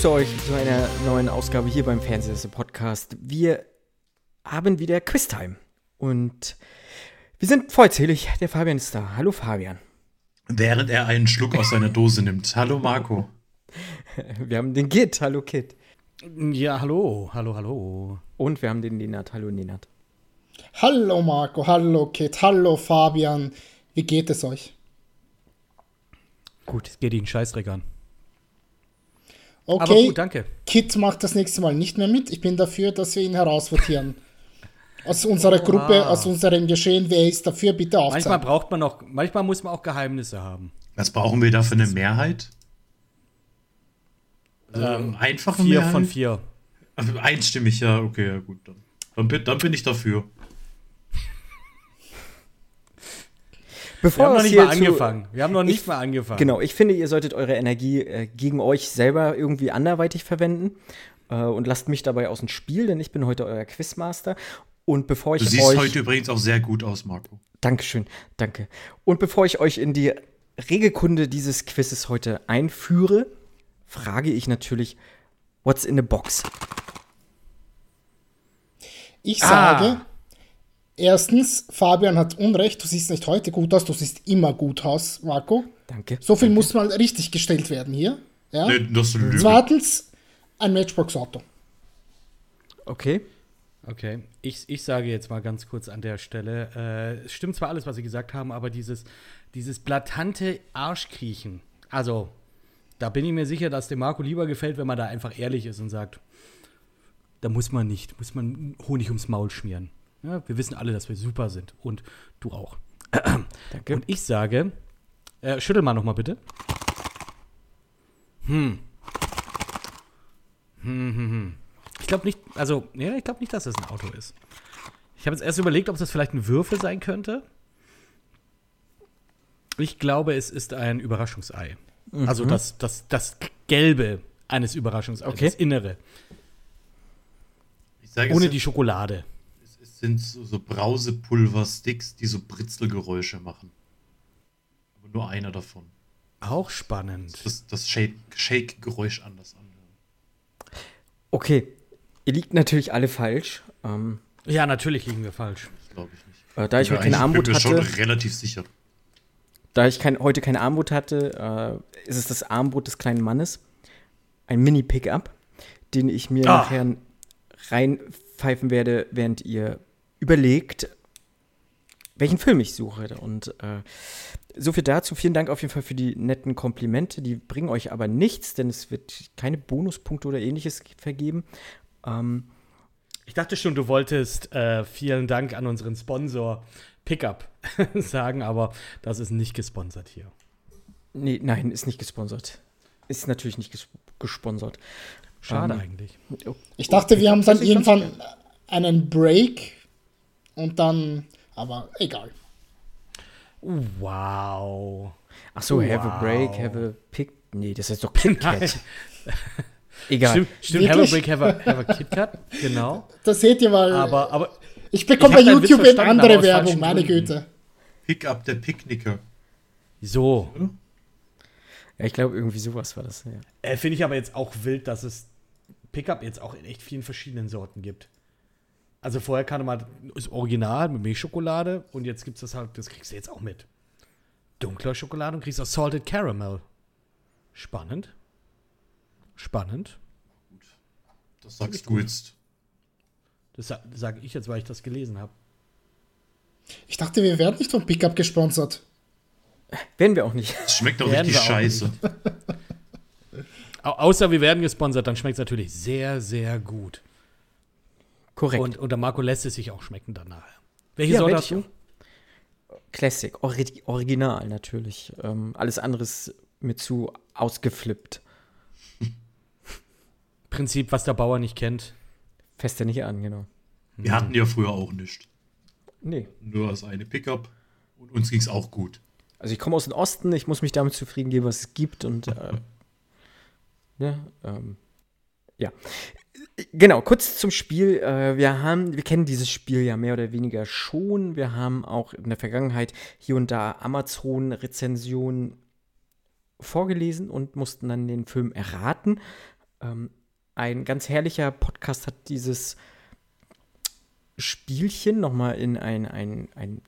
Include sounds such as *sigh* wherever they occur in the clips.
begrüße euch zu einer neuen Ausgabe hier beim Fernsehsessel Podcast. Wir haben wieder Quiztime und wir sind vollzählig. Der Fabian ist da. Hallo Fabian. Während er einen Schluck aus seiner Dose nimmt. Hallo Marco. Wir haben den Git. Hallo Kit. Ja, hallo, hallo, hallo. Und wir haben den Nenat. Hallo Nenat. Hallo Marco, hallo Kit, hallo Fabian. Wie geht es euch? Gut, es geht Ihnen Scheißdreck an. Okay, Aber gut, danke. Kit macht das nächste Mal nicht mehr mit. Ich bin dafür, dass wir ihn herausvotieren. *laughs* aus unserer Gruppe, aus unserem Geschehen. Wer ist dafür? Bitte Manchmal aufzeigen. braucht man noch, manchmal muss man auch Geheimnisse haben. Was brauchen wir da für eine Mehrheit? Also Ähm, einfache Vier Mehrheit? von vier. Also einstimmig, ja, okay, ja gut. Dann, dann, bin, dann bin ich dafür. Bevor Wir haben noch nicht hier mal zu- angefangen. Wir haben noch nicht Ich- mal angefangen. Genau, ich finde, ihr solltet eure Energie äh, gegen euch selber irgendwie anderweitig verwenden äh, und lasst mich dabei aus dem Spiel, denn ich bin heute euer Quizmaster. Und bevor ich Du siehst euch heute übrigens auch sehr gut aus, Marco. Dankeschön, danke. Und bevor ich euch in die Regelkunde dieses Quizzes heute einführe, frage ich natürlich, what's in the box? Ich Ah. Erstens, Fabian hat Unrecht. Du siehst nicht heute gut aus, du siehst immer gut aus, Marco. Danke. So viel muss mal richtig gestellt werden hier. Ja? Nee, das ist. Zweitens, ein Matchbox-Auto. Okay. Okay, ich, ich sage jetzt mal ganz kurz an der Stelle, äh, es stimmt zwar alles, was Sie gesagt haben, aber dieses, dieses blatante Arschkriechen, also da bin ich mir sicher, dass dem Marco lieber gefällt, wenn man da einfach ehrlich ist und sagt, da muss man nicht, muss man Honig ums Maul schmieren. Ja, wir wissen alle, dass wir super sind und du auch. *clears throat* Danke. Und ich sage, äh, schüttel mal noch mal bitte. Hm. Hm, hm, hm. Ich glaube nicht, also, ja, ich glaube nicht, dass das ein Auto ist. Ich habe jetzt erst überlegt, ob das vielleicht ein Würfel sein könnte. Ich glaube, es ist ein Überraschungsei. Also das, das, das Gelbe eines Überraschungseies, Okay. das Innere. Ich sage, Ohne die Schokolade. Sind so, so Brausepulver-Sticks, die so Britzelgeräusche machen. Aber nur einer davon. Auch spannend. Das, das Shake- Shake-Geräusch anders anhören. Okay. Ihr liegt natürlich alle falsch. Ähm, Ja, natürlich liegen wir falsch. Das glaube ich nicht. äh, da ich heute keine Armut bin mir schon hatte, relativ sicher. da ich kein, heute keine Armut hatte, äh, ist es das Armbrot des kleinen Mannes. Ein Mini-Pickup, den ich mir Ah. nachher reinpfeifen werde, während ihr überlegt, welchen Film ich suche. Und äh, so viel dazu. Vielen Dank auf jeden Fall für die netten Komplimente. Die bringen euch aber nichts, denn es wird keine Bonuspunkte oder ähnliches vergeben. Ähm, Ich dachte schon, du wolltest äh, vielen Dank an unseren Sponsor Pickup *laughs* sagen, aber das ist nicht gesponsert hier. nee, nein, ist nicht gesponsert. Ist natürlich nicht ges gesponsert. Schade Ähm, eigentlich. Ich dachte, wir haben dann irgendwann einen Break und dann, aber egal. Wow. Ach so, have a break, Wow. have a pick. Nee, das ist doch KitKat. *laughs* Egal. Stimmt, stimmt have a break, have a, have a KitKat. Genau. Das seht ihr mal. Aber, aber ich bekomme bei YouTube verstanden, andere Werbung, meine Gründen. Güte. Pick-up der Picknicker. so. Ja, ich glaube, irgendwie sowas war das. Ja. Äh, Finde ich aber jetzt auch wild, dass es Pickup jetzt auch in echt vielen verschiedenen Sorten gibt. Also vorher kannte man das Original mit Milchschokolade und jetzt gibt es das halt, das kriegst du jetzt auch mit. Dunkler Schokolade und kriegst auch Salted Caramel. Spannend. Spannend. Das sagst du jetzt. Das sa sage ich jetzt, weil ich das gelesen habe. Ich dachte, wir werden nicht von Pickup gesponsert. Werden wir auch nicht. Das schmeckt doch richtig scheiße. *laughs* Au außer wir werden gesponsert, dann schmeckt es natürlich sehr, sehr gut. Korrekt. Und, und der Marco lässt es sich auch schmecken dann nachher. Welche Ja, Sorte hast du? Classic, Ori Original natürlich. Ähm, alles andere ist mir zu ausgeflippt. Prinzip, was der Bauer nicht kennt. Fest ja nicht an, genau. Wir hatten ja früher auch nicht. Nee. Nur als eine Pickup. Und uns ging es auch gut. Also ich komme aus dem Osten, ich muss mich damit zufrieden geben, was es gibt und äh, *laughs* ne, ähm, ja. Genau, kurz zum Spiel. Äh, wir haben, wir kennen dieses Spiel ja mehr oder weniger schon. Wir haben auch in der Vergangenheit hier und da Amazon-Rezensionen vorgelesen und mussten dann den Film erraten. Ähm, ein ganz herrlicher Podcast hat dieses Spielchen nochmal in ein, ein, ein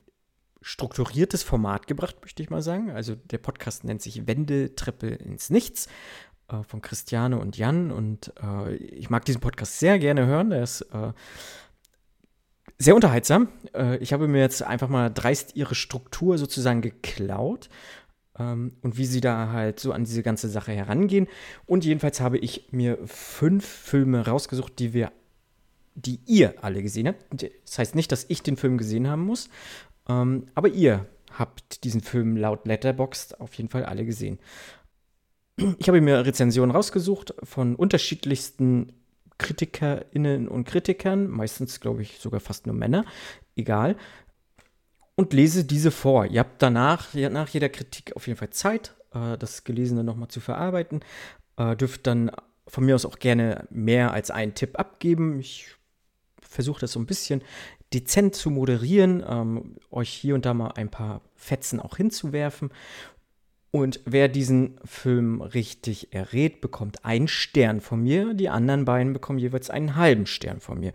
strukturiertes Format gebracht, möchte ich mal sagen. Also der Podcast nennt sich Wendeltreppe ins Nichts äh, von Christiane und Jan. Und äh, ich mag diesen Podcast sehr gerne hören. Der ist äh, sehr unterhaltsam. Äh, ich habe mir jetzt einfach mal dreist ihre Struktur sozusagen geklaut ähm, und wie sie da halt so an diese ganze Sache herangehen. Und jedenfalls habe ich mir fünf Filme rausgesucht, die wir die ihr alle gesehen habt. Das heißt nicht, dass ich den Film gesehen haben muss, ähm, aber ihr habt diesen Film laut Letterboxd auf jeden Fall alle gesehen. Ich habe mir Rezensionen rausgesucht von unterschiedlichsten KritikerInnen und Kritikern, meistens glaube ich sogar fast nur Männer, egal, und lese diese vor. Ihr habt danach, nach jeder Kritik auf jeden Fall Zeit, äh, das Gelesene nochmal zu verarbeiten. Äh, dürft dann von mir aus auch gerne mehr als einen Tipp abgeben. Ich versuche das so ein bisschen dezent zu moderieren, ähm, euch hier und da mal ein paar Fetzen auch hinzuwerfen. Und wer diesen Film richtig errät, bekommt einen Stern von mir. Die anderen beiden bekommen jeweils einen halben Stern von mir.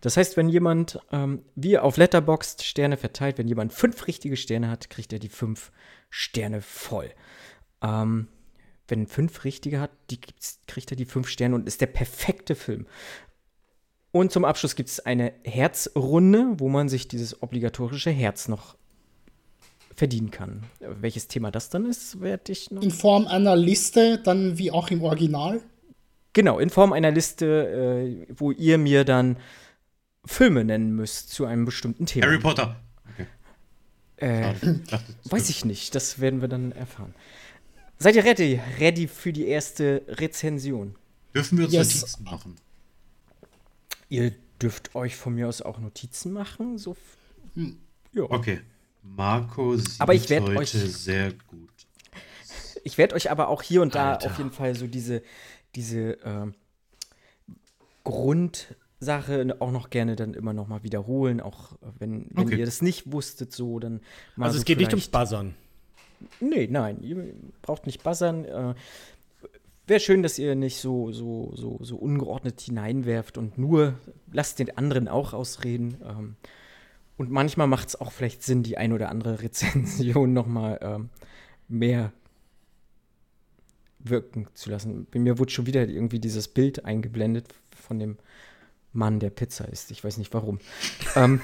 Das heißt, wenn jemand, ähm, wie auf Letterboxd Sterne verteilt, wenn jemand fünf richtige Sterne hat, kriegt er die fünf Sterne voll. Ähm, wenn fünf richtige hat, kriegt er die fünf Sterne und ist der perfekte Film. Und zum Abschluss gibt es eine Herzrunde, wo man sich dieses obligatorische Herz noch verdienen kann. Welches Thema das dann ist, werde ich noch. In Form einer Liste, dann wie auch im Original? Genau, in Form einer Liste, äh, wo ihr mir dann Filme nennen müsst zu einem bestimmten Thema. Harry Potter. Okay. Äh, weiß ich nicht, das werden wir dann erfahren. Seid ihr ready? Ready für die erste Rezension? Dürfen wir uns yes. Notizen machen? Ihr dürft euch von mir aus auch Notizen machen. So, hm. ja. Okay. Marco sieht aber ich heute euch, sehr gut. Ich werde euch aber auch hier und da Alter. auf jeden Fall so diese, diese äh, Grundsache auch noch gerne dann immer noch mal wiederholen, auch wenn, wenn okay. ihr das nicht wusstet, so dann mal Also so es geht nicht ums Buzzern. Nee, nein, ihr braucht nicht buzzern. Äh, Wäre schön, dass ihr nicht so, so, so, so ungeordnet hineinwerft und nur lasst den anderen auch ausreden. Ähm, und manchmal macht es auch vielleicht Sinn, die ein oder andere *laughs* Rezension noch mal ähm, mehr wirken zu lassen. Bei mir wurde schon wieder irgendwie dieses Bild eingeblendet von dem Mann, der Pizza isst. Ich weiß nicht warum. *laughs* ähm,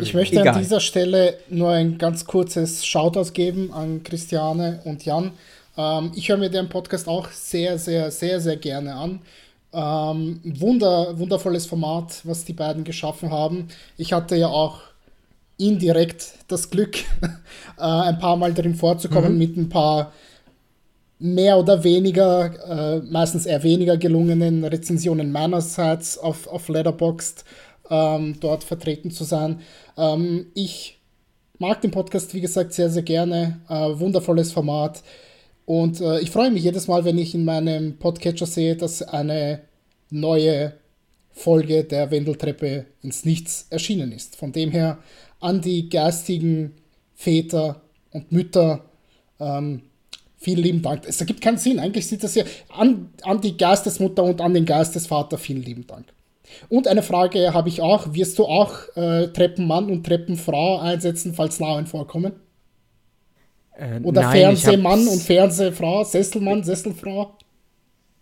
ich möchte Egal. an dieser Stelle nur ein ganz kurzes Shoutout geben an Christiane und Jan. Ähm, ich höre mir den Podcast auch sehr, sehr, sehr, sehr gerne an. Ähm, wunder, wundervolles Format, was die beiden geschaffen haben. Ich hatte ja auch indirekt das Glück, *laughs* äh, ein paar Mal drin vorzukommen mhm. mit ein paar mehr oder weniger, äh, meistens eher weniger gelungenen Rezensionen meinerseits auf, auf Letterboxd ähm, dort vertreten zu sein. Ähm, ich mag den Podcast, wie gesagt, sehr, sehr gerne. Äh, wundervolles Format. Und äh, ich freue mich jedes Mal, wenn ich in meinem Podcatcher sehe, dass eine neue Folge der Wendeltreppe ins Nichts erschienen ist. Von dem her an die geistigen Väter und Mütter, ähm, vielen lieben Dank. Es ergibt keinen Sinn. Eigentlich sieht das ja an, an die Geistesmutter und an den Geistesvater vielen lieben Dank. Und eine Frage habe ich auch. Wirst du auch äh, Treppenmann und Treppenfrau einsetzen, falls Namen vorkommen? Äh, Oder nein, Fernsehmann und Fernsehfrau, Sesselmann, Sesselfrau?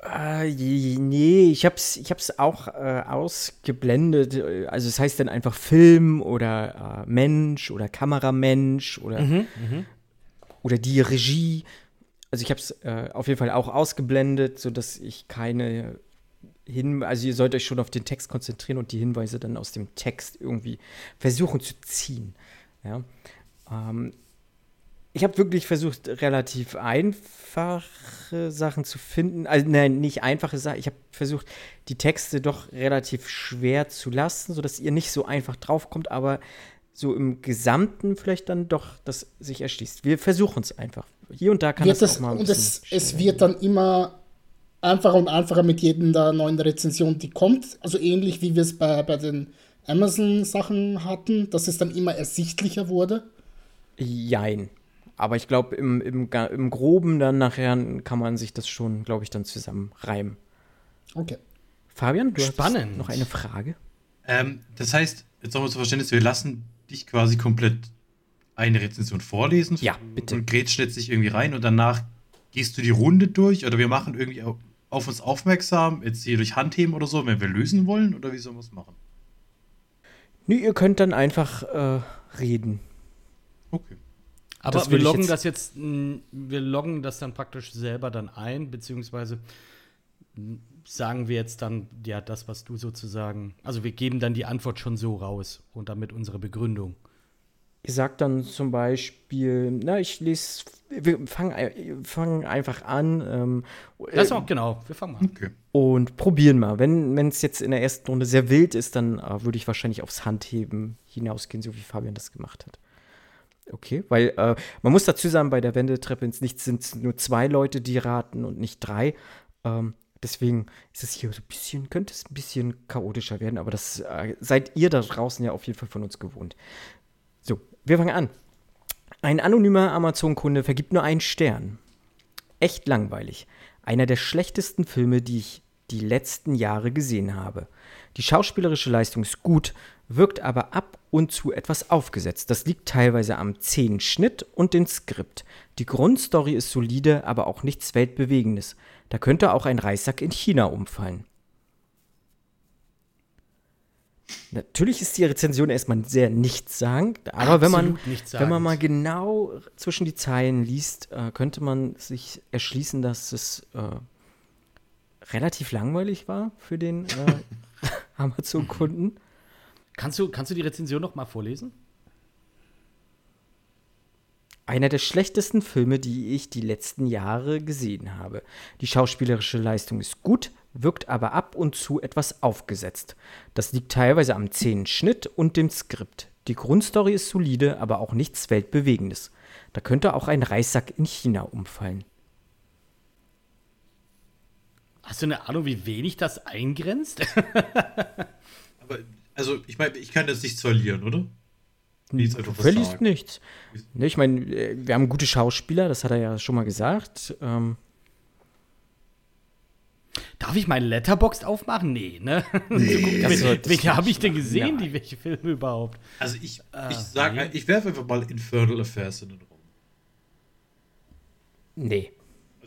Äh, nee, ich hab's, ich hab's auch äh, ausgeblendet. Also es heißt dann einfach Film oder äh, Mensch oder Kameramensch oder, mhm, mhm. oder die Regie. Also ich hab's äh, auf jeden Fall auch ausgeblendet, sodass ich keine hin, also ihr sollt euch schon auf den Text konzentrieren und die Hinweise dann aus dem Text irgendwie versuchen zu ziehen. Ja. Ähm, ich habe wirklich versucht, relativ einfache Sachen zu finden. Also, nein, nicht einfache Sachen. Ich habe versucht, die Texte doch relativ schwer zu lassen, sodass ihr nicht so einfach draufkommt, aber so im Gesamten vielleicht dann doch das sich erschließt. Wir versuchen es einfach. Hier und da kann wird das auch mal ein Und es, es wird dann immer einfacher und einfacher mit jedem neuen Rezension, die kommt. Also ähnlich wie wir es bei, bei den Amazon-Sachen hatten, dass es dann immer ersichtlicher wurde. Jein. Aber ich glaube, im, im, im Groben dann nachher kann man sich das schon, glaube ich, dann zusammenreimen. Okay. Fabian, du Spannend. hast noch eine Frage? Ähm, das heißt, jetzt nochmal zu Verständnis, wir lassen dich quasi komplett eine Rezension vorlesen. Ja, bitte. Und grätschen jetzt nicht irgendwie rein und danach gehst du die Runde durch oder wir machen irgendwie au- auf uns aufmerksam, jetzt hier durch Handheben oder so, wenn wir lösen wollen oder wie sollen wir es machen? Nö, ihr könnt dann einfach äh, reden. Okay. Aber wir loggen jetzt- das jetzt, mh, wir loggen das dann praktisch selber dann ein, beziehungsweise sagen wir jetzt dann, ja, das, was du sozusagen, also wir geben dann die Antwort schon so raus und damit unsere Begründung. Ihr sagt dann zum Beispiel, na, ich lese, wir fangen fangen einfach an ähm, Das äh, auch, genau, wir fangen mal an. Okay. und probieren mal. Wenn es jetzt in der ersten Runde sehr wild ist, dann äh, würde ich wahrscheinlich aufs Handheben hinausgehen, so wie Fabian das gemacht hat. Okay, weil äh, man muss dazu sagen, bei der Wendetreppe ins Nichts sind es nur zwei Leute, die raten und nicht drei. Ähm, deswegen ist es hier so ein bisschen, könnte es ein bisschen chaotischer werden, aber das äh, seid ihr da draußen ja auf jeden Fall von uns gewohnt. So, wir fangen an. Ein anonymer Amazon-Kunde vergibt nur einen Stern. Echt langweilig. Einer der schlechtesten Filme, die ich die letzten Jahre gesehen habe. Die schauspielerische Leistung ist gut, wirkt aber ab und zu etwas aufgesetzt. Das liegt teilweise am zähen Schnitt und dem Skript. Die Grundstory ist solide, aber auch nichts Weltbewegendes. Da könnte auch ein Reissack in China umfallen. Natürlich ist die Rezension erstmal sehr nichtssagend, aber wenn man, wenn man mal genau zwischen die Zeilen liest, äh, könnte man sich erschließen, dass es äh, relativ langweilig war für den äh, *laughs* Amazon-Kunden. Kannst du, kannst du die Rezension noch mal vorlesen? Einer der schlechtesten Filme, die ich die letzten Jahre gesehen habe. Die schauspielerische Leistung ist gut, wirkt aber ab und zu etwas aufgesetzt. Das liegt teilweise am zähen Schnitt und dem Skript. Die Grundstory ist solide, aber auch nichts Weltbewegendes. Da könnte auch ein Reissack in China umfallen. Hast du eine Ahnung, wie wenig das eingrenzt? *laughs* *laughs* Aber, also, ich meine, ich kann jetzt nichts verlieren, oder? Nichts einfach was Verliest sagen. nichts. Ne, ich meine, äh, wir haben gute Schauspieler, das hat er ja schon mal gesagt. Ähm, Darf ich meine Letterbox aufmachen? Nee, ne? *laughs* Wel- solltest welche du habe ich denn gesehen, die welche Filme überhaupt? Also, ich, Ah, ich sag, nee. ich werfe einfach mal Infernal Affairs in den Raum. nee.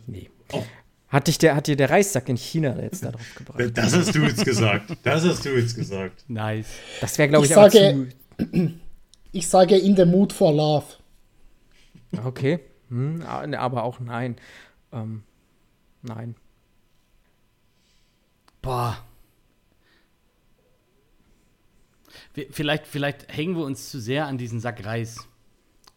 Nee. Auch, Hat, dich der, hat dir der Reissack in China jetzt da drauf gebracht? das hast du jetzt gesagt. Das hast du jetzt gesagt. Nice. Das wäre, glaube ich, Ich sage- zu. *clears throat* Ich sage In the Mood for Love. Okay. Hm, ne, aber auch nein. Ähm, nein. Boah. Vielleicht, vielleicht hängen wir uns zu sehr an diesen Sack Reis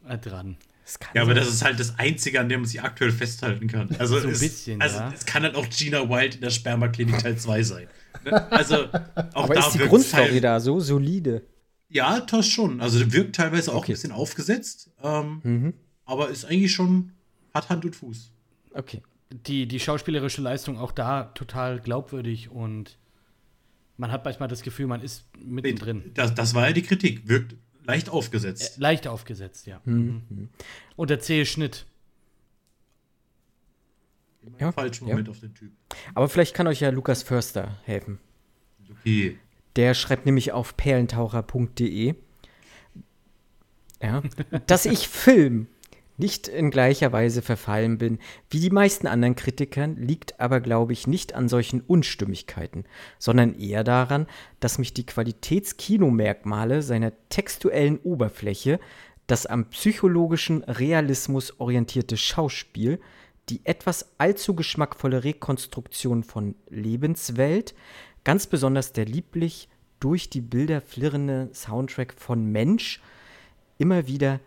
äh, dran. Das kann Ja, aber sein. das ist halt das Einzige, an dem man sich aktuell festhalten kann. Also, So ein es, bisschen, also ja. es kann halt auch Gina Wild in der Spermaklinik Teil 2 sein. Ne? Also, auch aber ist die Grundstory teil- da so solide? Ja, das schon. Also, wirkt teilweise auch Okay. ein bisschen aufgesetzt. Ähm, Mhm. Aber ist eigentlich schon, hat Hand und Fuß. Okay. Die, die schauspielerische Leistung auch da total glaubwürdig und man hat manchmal das Gefühl, man ist mittendrin. Das, das war ja die Kritik. Wirkt leicht Äh, aufgesetzt. leicht aufgesetzt, ja. Mhm. Und der zähe Schnitt. Immer Ja, im falschen ja. Moment auf den Typ. Aber vielleicht kann euch ja Lukas Förster helfen. Okay. Der schreibt nämlich auf perlentaucher.de, ja, *laughs* dass ich Film nicht in gleicher Weise verfallen bin wie die meisten anderen Kritikern, liegt aber, glaube ich, nicht an solchen Unstimmigkeiten, sondern eher daran, dass mich die Qualitätskinomerkmale seiner textuellen Oberfläche, das am psychologischen Realismus orientierte Schauspiel, die etwas allzu geschmackvolle Rekonstruktion von Lebenswelt, ganz besonders der lieblich durch die Bilder flirrende Soundtrack von Mensch immer wieder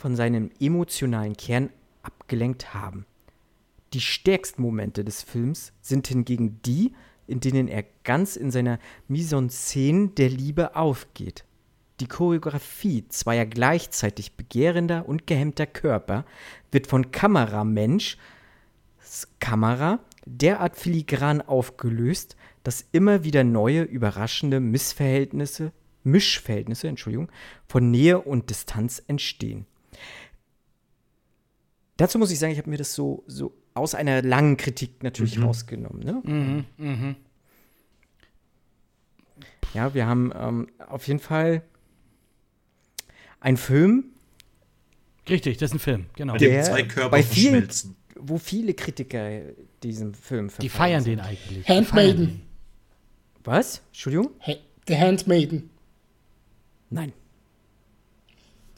von seinem emotionalen Kern abgelenkt haben. Die stärksten Momente des Films sind hingegen die, in denen er ganz in seiner Mise en scène der Liebe aufgeht. Die Choreografie zweier gleichzeitig begehrender und gehemmter Körper wird von Kameramensch Kamera derart filigran aufgelöst, dass immer wieder neue, überraschende Missverhältnisse, Mischverhältnisse, Entschuldigung, von Nähe und Distanz entstehen. Dazu muss ich sagen, ich habe mir das so, so aus einer langen Kritik natürlich Mhm. rausgenommen. Ne? Mhm, mhm. Ja, wir haben ähm, auf jeden Fall einen Film, Richtig, das ist ein Film, genau. Bei Der dem zwei Körper bei vielen- verschmelzen. wo viele Kritiker diesem Film Die feiern sind. den eigentlich. Handmaiden. den. Was? Entschuldigung? Ha- The Handmaiden. Nein.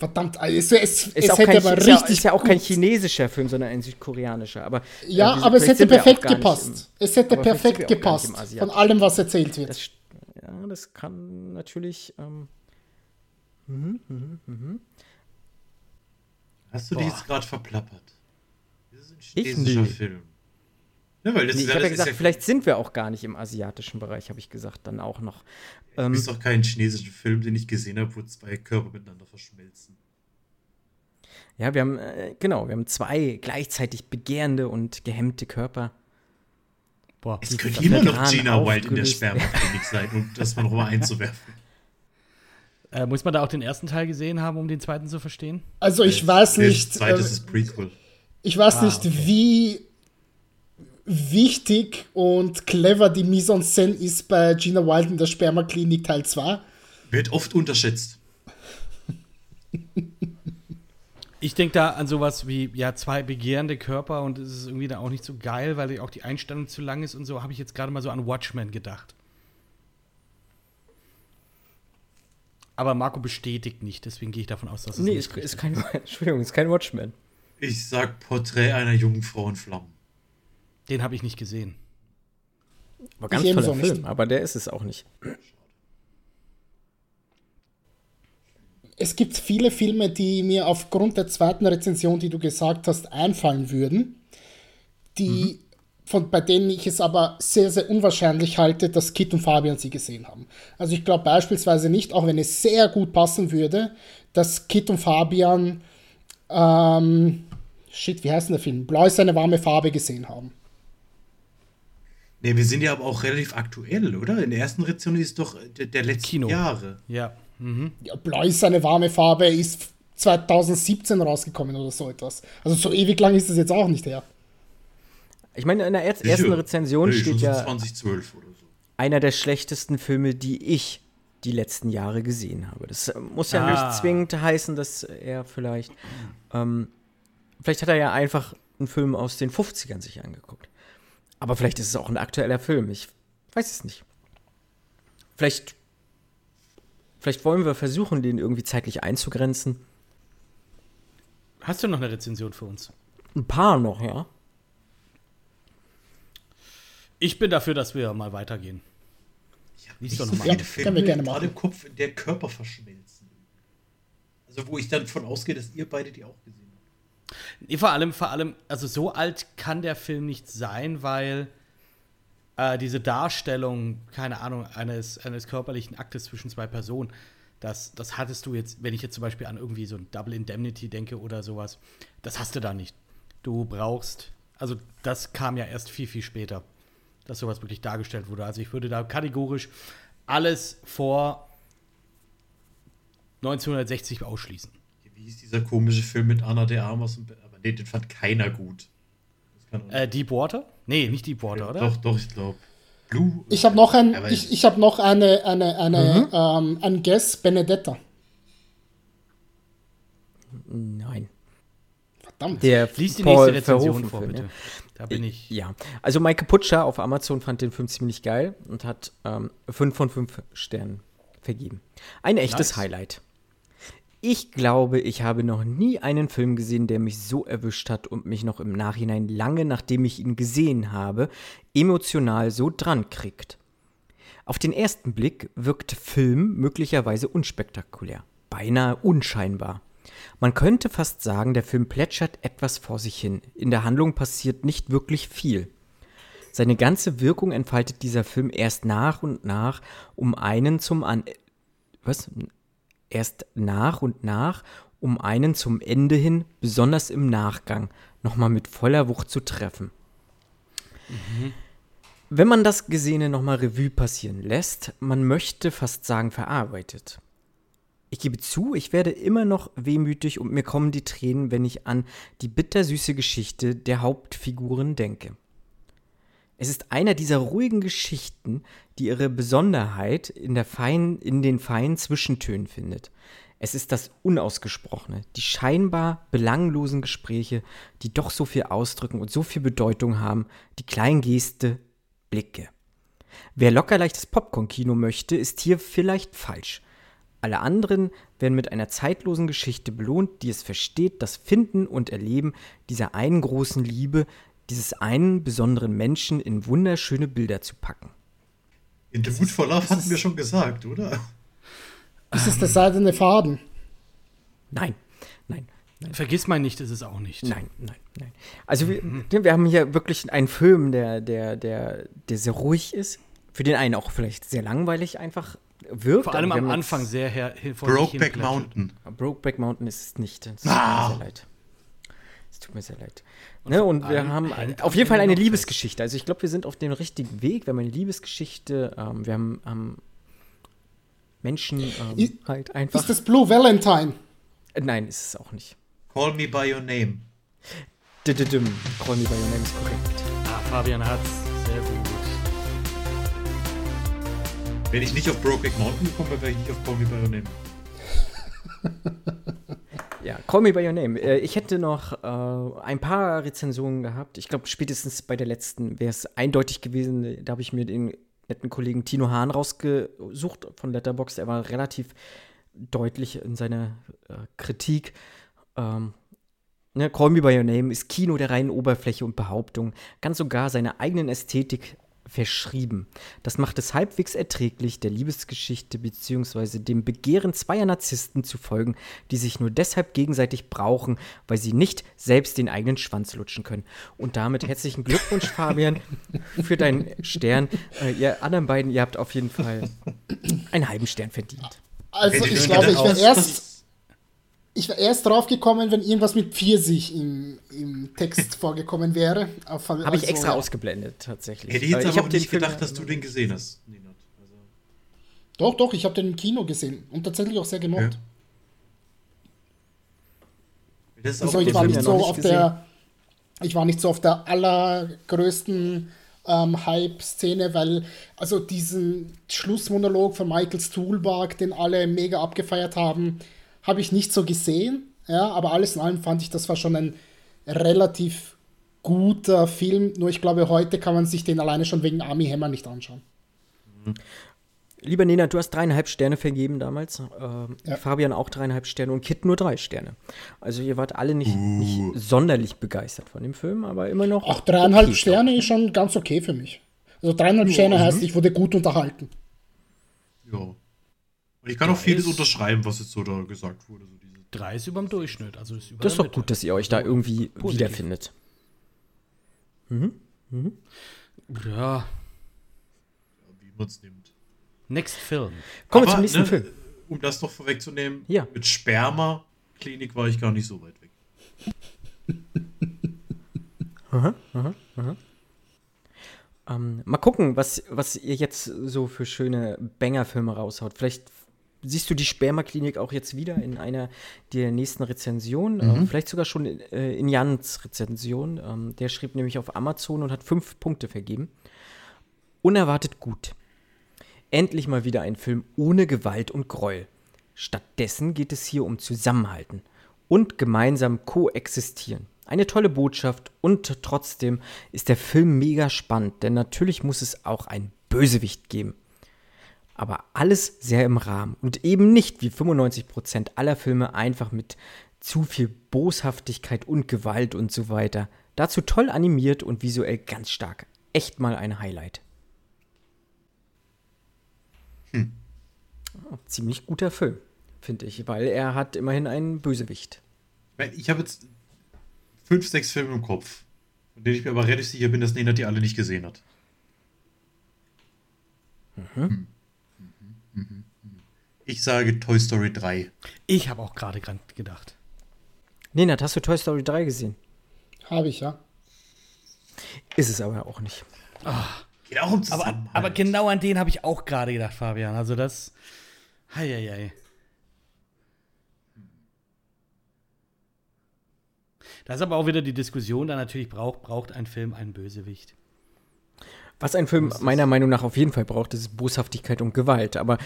Verdammt, also es, es, Ist, es auch hätte kein, aber ist, ja, richtig. ist ja auch kein chinesischer Film, sondern ein südkoreanischer. Aber, Ja, äh, wir- aber es hätte perfekt gepasst. im- es hätte perfekt gepasst von allem, was erzählt wird. Das, ja, das kann natürlich. Ähm, Hast du Boah. die jetzt gerade verplappert? Das ist ein chinesischer. Film. Ne, weil das, nee, ich habe ja gesagt, vielleicht sind wir auch gar nicht im asiatischen Bereich, habe ich gesagt, dann auch noch. Du Ähm, bist doch keinen chinesischen Film, den ich gesehen habe, wo zwei Körper miteinander verschmelzen. ja, wir haben, äh, genau, wir haben zwei gleichzeitig begehrende und gehemmte Körper. Boah. Es könnte immer noch Gina Wild in der. Spermaklinik sein, um das mal nochmal einzuwerfen. *laughs* Äh, muss man da auch den ersten Teil gesehen haben, um den zweiten zu verstehen? Also ich weiß Der nicht, zweite äh, ist das Prequel. ich weiß Ah, nicht, okay. wie wichtig und clever die Mise en scène ist bei Gina Wild in der Spermaklinik Teil 2. Wird oft unterschätzt. *laughs* Ich denke da an sowas wie, ja, zwei begehrende Körper und es ist irgendwie dann auch nicht so geil, weil auch die Einstellung zu lang ist und so, habe ich jetzt gerade mal so an Watchmen gedacht. Aber Marco bestätigt nicht, deswegen gehe ich davon aus, dass es Nee, nicht ist, ist kein, *laughs* Entschuldigung, ist kein Watchmen. Ich sag Porträt einer jungen Frau in Flammen. Den habe ich nicht gesehen. War ganz Ich toller nicht. Film, aber der ist es auch nicht. Es gibt viele Filme, die mir aufgrund der zweiten Rezension, die du gesagt hast, einfallen würden, die von, bei denen ich es aber sehr, sehr unwahrscheinlich halte, dass Kit und Fabian sie gesehen haben. Also ich glaube beispielsweise nicht, auch wenn es sehr gut passen würde, dass Kit und Fabian, ähm, shit, wie heißt denn der Film? Blau ist eine warme Farbe gesehen haben. Ne, wir sind ja aber auch relativ aktuell, oder? In der ersten Rezension ist doch der, der letzten Kino. Jahre. Ja. Mhm. Ja, Blau ist eine warme Farbe, ist 2017 rausgekommen oder so etwas. Also so ewig lang ist es jetzt auch nicht her. Ich meine, in der er ersten. Rezension Nee, steht ja 2012 oder so. einer der schlechtesten Filme, die ich die letzten Jahre gesehen habe. Das äh, muss ja Ah. nicht zwingend heißen, dass er vielleicht. Ähm, vielleicht hat er ja einfach einen Film aus den 50ern sich angeguckt. Aber vielleicht ist es auch ein aktueller Film. Ich weiß es nicht. Vielleicht. Vielleicht wollen wir versuchen, den irgendwie zeitlich einzugrenzen. Hast du noch eine Rezension für uns? Ein paar noch, ja. Ich bin dafür, dass wir mal weitergehen. Ich habe nicht doch so noch mal viele. Filme gerne gerade im Kopf, in der Körper verschmelzen. Also wo ich dann von ausgehe, dass ihr beide die auch gesehen habt. Nee, vor allem, vor allem, also so alt kann der Film nicht sein, weil äh, diese Darstellung, keine Ahnung, eines, eines körperlichen Aktes zwischen zwei Personen, das, das hattest du jetzt, wenn ich jetzt zum Beispiel an irgendwie so ein Double Indemnity denke oder sowas, das hast du da nicht. Du brauchst, also das kam ja erst viel, viel später, dass sowas wirklich dargestellt wurde. Also ich würde da kategorisch alles vor 1960 ausschließen. Wie hieß dieser komische Film mit Anna de Armas? Und, aber nee, den fand keiner gut. Äh, Deepwater? Nee, nicht Deepwater, oder? Doch, doch, ich glaube. Blue. Ich habe noch ein, ich, ich habe noch eine, eine, eine, ähm, ein Guess, Benedetta. Nein. Verdammt. Der Lies die Paul nächste Rezension vor, bitte. ja. Da bin ich. Ja, also Maike Putscher auf Amazon fand den Film ziemlich geil und hat ähm, 5 von 5 Sternen vergeben. Ein echtes Nice. Highlight. Ich glaube, ich habe noch nie einen Film gesehen, der mich so erwischt hat und mich noch im Nachhinein lange, nachdem ich ihn gesehen habe, emotional so dran kriegt. Auf den ersten Blick wirkt Film möglicherweise unspektakulär, beinahe unscheinbar. Man könnte fast sagen, der Film plätschert etwas vor sich hin. In der Handlung passiert nicht wirklich viel. Seine ganze Wirkung entfaltet dieser Film erst nach und nach, um einen zum An was? Erst nach und nach, um einen zum Ende hin, besonders im Nachgang, nochmal mit voller Wucht zu treffen. Wenn man das Gesehene nochmal Revue passieren lässt, man möchte fast sagen verarbeitet. Ich gebe zu, ich werde immer noch wehmütig und mir kommen die Tränen, wenn ich an die bittersüße Geschichte der Hauptfiguren denke. Es ist einer dieser ruhigen Geschichten, die ihre Besonderheit in, der feinen, in den feinen Zwischentönen findet. Es ist das Unausgesprochene, die scheinbar belanglosen Gespräche, die doch so viel ausdrücken und so viel Bedeutung haben, die kleinen Geste, Blicke. Wer locker leichtes Popcorn-Kino möchte, ist hier vielleicht falsch. Alle anderen werden mit einer zeitlosen Geschichte belohnt, die es versteht, das Finden und Erleben dieser einen großen Liebe, dieses einen besonderen Menschen in wunderschöne Bilder zu packen. In The Mood for Love hatten wir schon gesagt, oder? Ist es der seidene Faden? Nein, nein. Nein. Vergiss mal nicht, ist es auch nicht. Nein, nein, nein. Also wir, wir haben hier wirklich einen Film, der, der, der, der sehr ruhig ist. Für den einen auch vielleicht sehr langweilig einfach wirkt. Vor allem am Anfang sehr her, sich Brokeback. Mountain. Brokeback Mountain ist es nicht. Es tut Ah. mir sehr leid. Es tut mir sehr leid. Ne, und wir allem haben hängt auf am jeden Fall eine Liebesgeschichte. Also ich glaube, wir sind auf dem richtigen Weg. Wir haben eine Liebesgeschichte. Ähm, wir haben ähm, Menschen ähm, I- halt einfach. Ist das Blue Valentine? Äh, Nein, ist es auch nicht. Call me by your name. Dididim. Call me by your name ist korrekt. Ah, Fabian hat's. Sehr gut. Wenn ich nicht auf Brokeback Mountain gekommen wäre, wäre ich nicht auf Call me by your name. *laughs* Ja, Call Me By Your Name. Äh, ich hätte noch äh, ein paar Rezensionen gehabt. Ich glaube, spätestens bei der letzten wäre es eindeutig gewesen. Da habe ich mir den netten Kollegen Tino Hahn rausgesucht von Letterboxd. Er war relativ deutlich in seiner äh, Kritik. Ähm, ne, Call Me By Your Name ist Kino der reinen Oberfläche und Behauptung, ganz sogar seiner eigenen Ästhetik verschrieben. Das macht es halbwegs erträglich, der Liebesgeschichte bzw. dem Begehren zweier Narzissten zu folgen, die sich nur deshalb gegenseitig brauchen, weil sie nicht selbst den eigenen Schwanz lutschen können. Und damit herzlichen Glückwunsch, *laughs* Fabian, für deinen Stern. Äh, ihr anderen beiden, ihr habt auf jeden Fall einen halben Stern verdient. Also ich glaube, ich das- erst, ich wär erst drauf gekommen, wenn irgendwas mit Pfirsich im, im Text *laughs* vorgekommen wäre. Also, Habe ich extra ausgeblendet, tatsächlich. Hätte ich jetzt aber hab auch nicht Film- gedacht, dass du den gesehen hast. Also, Doch, doch, ich habe den im Kino gesehen und tatsächlich auch sehr gemocht. das ist Also auch ich war Film nicht ja so nicht auf der, ich war nicht so auf der allergrößten ähm, Hype-Szene, weil also diesen Schlussmonolog von Michael Stuhlbarg, den alle mega abgefeiert haben, habe ich nicht so gesehen. Ja, aber alles in allem fand ich, das war schon ein relativ guter Film. Nur ich glaube, heute kann man sich den alleine schon wegen Army Hammer nicht anschauen. Lieber Nena, du hast dreieinhalb Sterne vergeben damals. Ähm, Ja. Fabian auch dreieinhalb Sterne und Kit nur drei Sterne. Also ihr wart alle nicht, nicht sonderlich begeistert von dem Film, aber immer noch. Auch dreieinhalb okay. Sterne ist schon ganz okay für mich. Also dreieinhalb Sterne heißt, ich wurde gut unterhalten. ja. Und ich kann auch vieles unterschreiben, was jetzt so da gesagt wurde. So diese Drei ist über dem Durchschnitt. Also ist über Das ist doch Mitte. gut, dass ihr euch da irgendwie Positiv. wiederfindet. Ja. wie man es nimmt. Next Film. Kommen wir zum nächsten ne, Film. Um das noch vorwegzunehmen, Ja. mit Sperma-Klinik war ich gar nicht so weit weg. Ähm, mal gucken, was, was ihr jetzt so für schöne Banger-Filme raushaut. Vielleicht siehst du die Spermaklinik auch jetzt wieder in einer der nächsten Rezensionen. Äh, vielleicht sogar schon äh, in Jans Rezension. Ähm, der schrieb nämlich auf Amazon und hat fünf Punkte vergeben. Unerwartet gut. Endlich mal wieder ein Film ohne Gewalt und Gräuel. Stattdessen geht es hier um Zusammenhalten und gemeinsam koexistieren. Eine tolle Botschaft und trotzdem ist der Film mega spannend, denn natürlich muss es auch einen Bösewicht geben. Aber alles sehr im Rahmen und eben nicht wie 95% aller Filme einfach mit zu viel Boshaftigkeit und Gewalt und so weiter. Dazu toll animiert und visuell ganz stark. Echt mal ein Highlight. Oh, ziemlich guter Film, finde ich, weil er hat immerhin einen Bösewicht. Ich habe jetzt fünf, sechs Filme im Kopf, von denen ich mir aber relativ sicher bin, dass Nena die alle nicht gesehen hat. Mhm. Mhm. Ich sage Toy Story 3. Ich habe auch gerade gedacht. Nenad, hast du Toy Story 3 gesehen? Habe ich, ja. Ist es aber auch nicht. Ach, Geht auch um aber, aber genau an den habe ich auch gerade gedacht, Fabian. Also das. Heieiei. Das ist aber auch wieder die Diskussion, da natürlich braucht, braucht ein Film einen Bösewicht. Was ein Film meiner Meinung nach auf jeden Fall braucht, ist Boshaftigkeit und Gewalt. Aber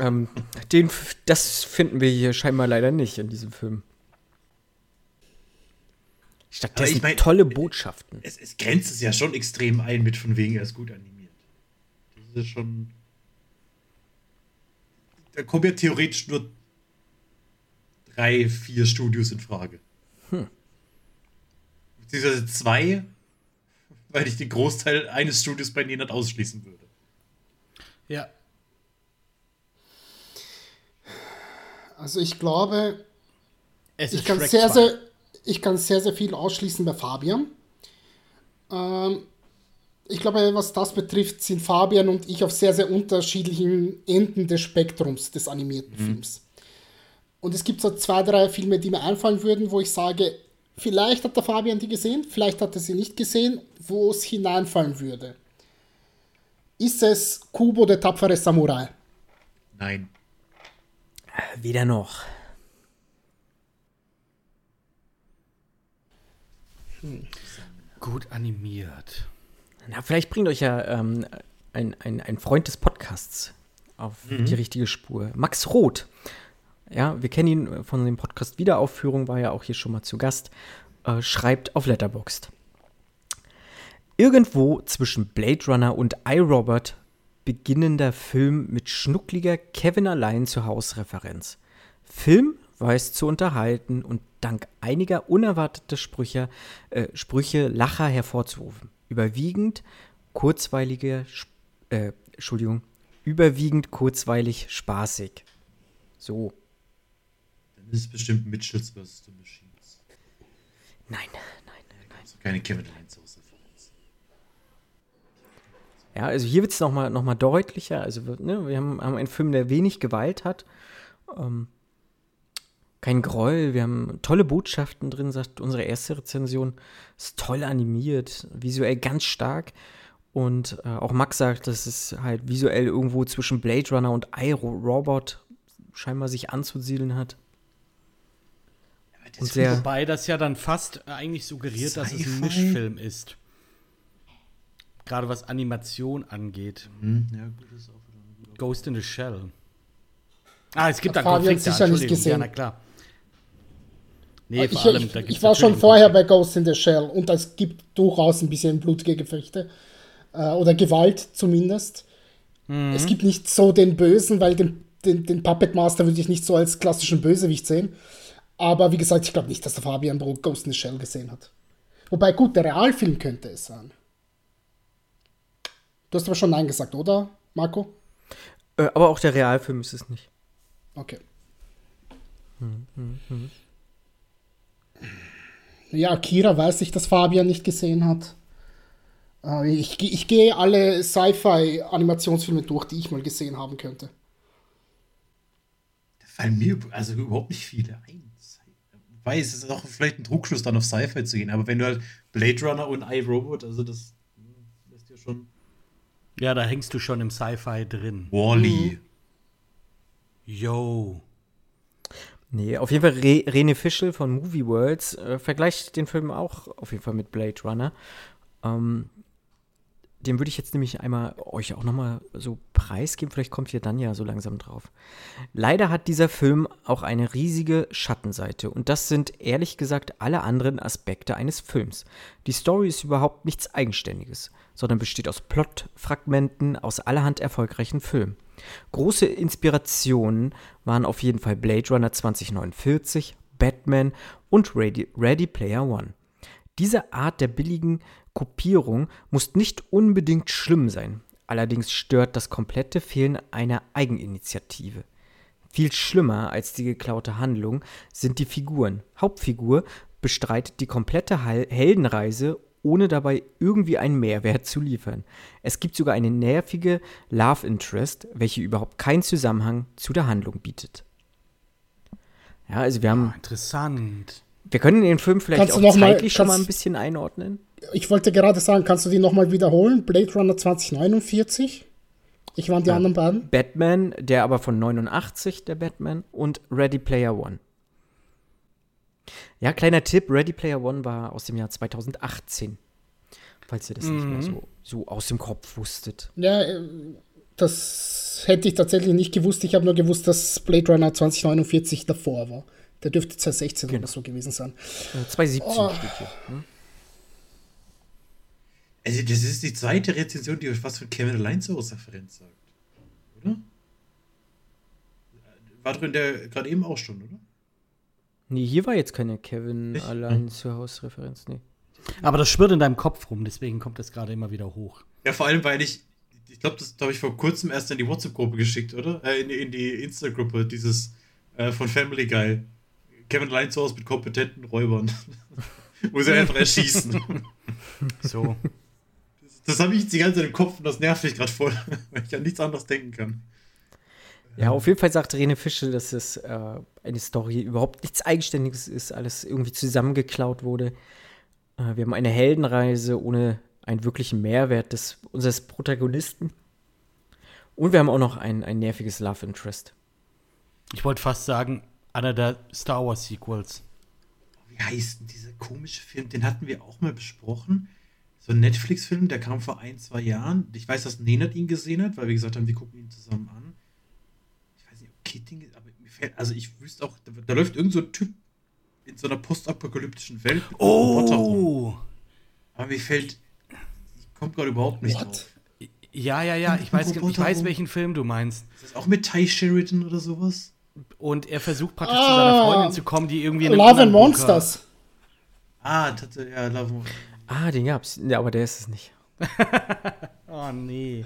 ähm, den, das finden wir hier scheinbar leider nicht in diesem Film. Stattdessen ich mein, tolle Botschaften. Es, es, grenzt es ja schon extrem ein mit von wegen, er ist gut animiert. Das ist schon. Da kommen ja theoretisch nur drei, vier Studios in Frage. Hm. Beziehungsweise zwei, weil ich den Großteil eines Studios bei Nenad ausschließen würde. Ja. Also ich glaube, ich kann sehr, sehr, ich kann sehr, sehr viel ausschließen bei Fabian. Ähm, ich glaube, was das betrifft, sind Fabian und ich auf sehr, sehr unterschiedlichen Enden des Spektrums des animierten mhm. Films. Und es gibt so zwei, drei Filme, die mir einfallen würden, wo ich sage, vielleicht hat der Fabian die gesehen, vielleicht hat er sie nicht gesehen, wo es hineinfallen würde. Ist es Kubo, der tapfere Samurai? Nein. Weder noch. Hm. Gut animiert. Na, vielleicht bringt euch ja ähm, ein, ein, ein Freund des Podcasts auf mhm. die richtige Spur. Max Roth. Ja, wir kennen ihn von dem Podcast Wiederaufführung, war ja auch hier schon mal zu Gast. Äh, schreibt auf Letterboxd. Irgendwo zwischen Blade Runner und iRobot beginnender Film mit schnuckliger Kevin allein zu Haus-Referenz. Film weiß zu unterhalten und dank einiger unerwarteter Sprüche, äh, Sprüche Lacher hervorzurufen. Überwiegend kurzweilige, äh, Entschuldigung, überwiegend kurzweilig spaßig. So. Dann ist es bestimmt Mitchells vs. The Machines. Nein, nein, nein, nein. Also keine Kevin Allein zu. Ja, also hier wird es nochmal noch mal deutlicher. Also ne, wir haben, haben einen Film, der wenig Gewalt hat. Ähm, kein Groll, wir haben tolle Botschaften drin, sagt unsere erste Rezension. Ist toll animiert, visuell ganz stark. Und äh, auch Max sagt, dass es halt visuell irgendwo zwischen Blade Runner und iRobot Robot scheinbar sich anzusiedeln hat. Ja, und sehr wobei das ja dann fast eigentlich suggeriert, dass es ein Mischfilm ist. Gerade was Animation angeht. Mhm. Ja, Ghost in the Shell. Ah, es gibt da Konflikte, sicher nicht gesehen. Ja, na klar. Nee, ich, allem, ich, ich war schon vorher bei Ghost in the Shell und es gibt durchaus ein bisschen blutige Gefechte. Äh, oder Gewalt zumindest. Mhm. Es gibt nicht so den Bösen, weil den, den, den Puppet Master würde ich nicht so als klassischen Bösewicht sehen. Aber wie gesagt, ich glaube nicht, dass der Fabian Bro Ghost in the Shell gesehen hat. Wobei, gut, der Realfilm könnte es sein. Du hast aber schon Nein gesagt, oder, Marco? Äh, aber auch der Realfilm ist es nicht. Okay. Hm, hm, hm. Ja, Kira weiß ich, dass Fabian nicht gesehen hat. Äh, ich, ich gehe alle Sci-Fi-Animationsfilme durch, die ich mal gesehen haben könnte. Da fallen mir also überhaupt nicht viele ein. Weil es ist auch vielleicht ein Druckschluss, dann auf Sci-Fi zu gehen, aber wenn du halt Blade Runner und iRobot, also das. Ja, da hängst du schon im Sci-Fi drin. Wally. Mhm. Yo. Nee, auf jeden Fall Re Rene Fischel von Movie Worlds äh, vergleicht den Film auch auf jeden Fall mit Blade Runner. Ähm, den würde ich jetzt nämlich einmal euch auch nochmal so preisgeben. Vielleicht kommt ihr dann ja so langsam drauf. Leider hat dieser Film auch eine riesige Schattenseite. Und das sind ehrlich gesagt alle anderen Aspekte eines Films. Die Story ist überhaupt nichts Eigenständiges, sondern besteht aus Plotfragmenten aus allerhand erfolgreichen Filmen. Große Inspirationen waren auf jeden Fall Blade Runner 2049, Batman und Ready, Ready Player One. Diese Art der billigen Kopierung muss nicht unbedingt schlimm sein. Allerdings stört das komplette Fehlen einer Eigeninitiative. Viel schlimmer als die geklaute Handlung sind die Figuren. Hauptfigur bestreitet die komplette Heldenreise ohne dabei irgendwie einen Mehrwert zu liefern. Es gibt sogar eine nervige Love Interest, welche überhaupt keinen Zusammenhang zu der Handlung bietet. Ja, also wir haben. Oh, interessant. Wir können den Film vielleicht kannst auch zeitlich mal, schon mal ein bisschen einordnen. Ich wollte gerade sagen, kannst du die nochmal wiederholen? Blade Runner 2049? Ich waren die ja, anderen beiden. Batman, der aber von 89, der Batman, und Ready Player One. Ja, kleiner Tipp: Ready Player One war aus dem Jahr 2018. Falls ihr das nicht mehr so, so aus dem Kopf wusstet. Ja, äh, das hätte ich tatsächlich nicht gewusst. Ich habe nur gewusst, dass Blade Runner 2049 davor war. Der dürfte 2016 Genau. oder so gewesen sein. Äh, 2017 Oh. steht hier. Ne? Also, das ist die zweite Rezension, die euch was von Kevin allein zur Referenz sagt. Oder? War doch in der gerade eben auch schon, oder? Nee, hier war jetzt keine Kevin Nicht? allein zu Haus-Referenz. Nee. Aber das schwirrt in deinem Kopf rum, deswegen kommt das gerade immer wieder hoch. Ja, vor allem, weil ich, ich glaube, das habe ich vor kurzem erst in die WhatsApp-Gruppe geschickt, oder? Äh, in, in die Insta-Gruppe, dieses äh, von Family Guy. Kevin allein zu Hause mit kompetenten Räubern. *laughs* Wo sie einfach erschießen. *laughs* So. Das habe ich jetzt die ganze Zeit im Kopf und das nervt mich gerade voll, *laughs* weil ich an nichts anderes denken kann. Ja, auf jeden Fall sagt Rene Fische, dass es äh, eine Story überhaupt nichts Eigenständiges ist, alles irgendwie zusammengeklaut wurde. Äh, wir haben eine Heldenreise ohne einen wirklichen Mehrwert des, unseres Protagonisten. Und wir haben auch noch ein, ein nerviges Love Interest. Ich wollte fast sagen, einer der Star Wars Sequels. Wie heißt denn dieser komische Film? Den hatten wir auch mal besprochen. So ein Netflix-Film, der kam vor ein, zwei Jahren. Ich weiß, dass Nenad ihn gesehen hat, weil wir gesagt haben, wir gucken ihn zusammen an. Ich weiß nicht, ob Kitting, aber mir fällt, also ich wüsste auch, da, da läuft irgend so ein Typ in so einer postapokalyptischen Welt mit einem Roboter rum. Oh! Aber mir fällt, ich komme gerade überhaupt nicht What? drauf. Ja, ja, ja, ich weiß, ich weiß, welchen Film du meinst. Ist das auch mit Ty Sheridan oder sowas? Und er versucht praktisch zu Ah. seiner Freundin zu kommen, die irgendwie in einem Love and Bunker- Monsters. Ah, ja, Love Ah, den gab's. Ja, aber der ist es nicht. *laughs* Oh nee.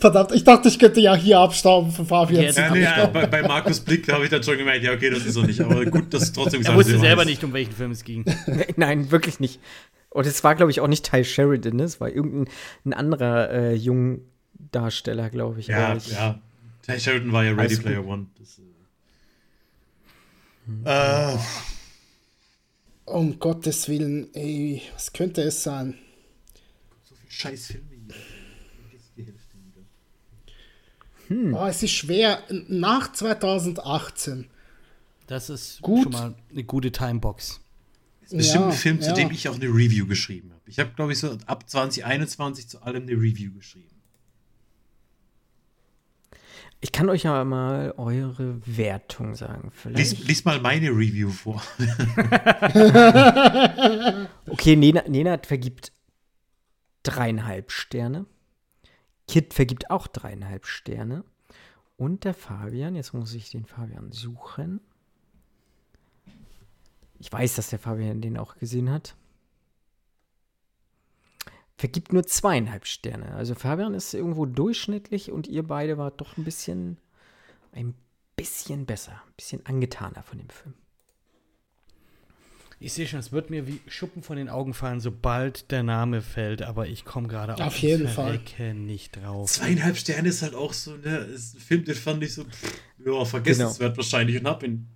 Verdammt, ich dachte, ich könnte ja hier abstauben von Fabian. Ja, nee, ja, bei, bei Markus Blick habe ich dann schon gemerkt, ja, okay, das ist er nicht. Aber gut, dass es trotzdem Er gesagt wusste wird, selber weiß. nicht, um welchen Film es ging. Nein, wirklich nicht. Und es war, glaube ich, auch nicht Ty Sheridan, ne? es war irgendein ein anderer äh, Jungdarsteller, glaube ich. Ja, ich, ja. Ty Sheridan war ja Ready Alles gut. Player One. Das, äh, äh, Um Gottes Willen, ey, was könnte es sein? Scheiß Filme hier. Vergiss die Hälfte wieder. Oh, es ist schwer. Nach 2018. Das ist Gut. schon mal eine gute Timebox. Das ist bestimmt Ja, ein Film, zu ja. dem ich auch eine Review geschrieben habe. Ich habe, glaube ich, so ab 2021 zu allem eine Review geschrieben. ich kann euch ja mal eure Wertung sagen. Vielleicht. Lies, lies mal meine Review vor. *laughs* Okay, Nena, Nenad vergibt dreieinhalb Sterne. Kit vergibt auch dreieinhalb Sterne. Und der Fabian, jetzt muss ich den Fabian suchen. Ich weiß, dass der Fabian den auch gesehen hat. Vergibt nur zweieinhalb Sterne. Also Fabian ist irgendwo durchschnittlich und ihr beide wart doch ein bisschen, ein bisschen besser, ein bisschen angetaner von dem Film. Ich sehe schon, es wird mir wie Schuppen von den Augen fallen, sobald der Name fällt, aber ich komme gerade Auf jeden Fall. Nicht drauf. Zweieinhalb Sterne ist halt auch so, ne, ist ein Film, den fand ich so, pff, ja, vergessenswert wahrscheinlich und hab ihn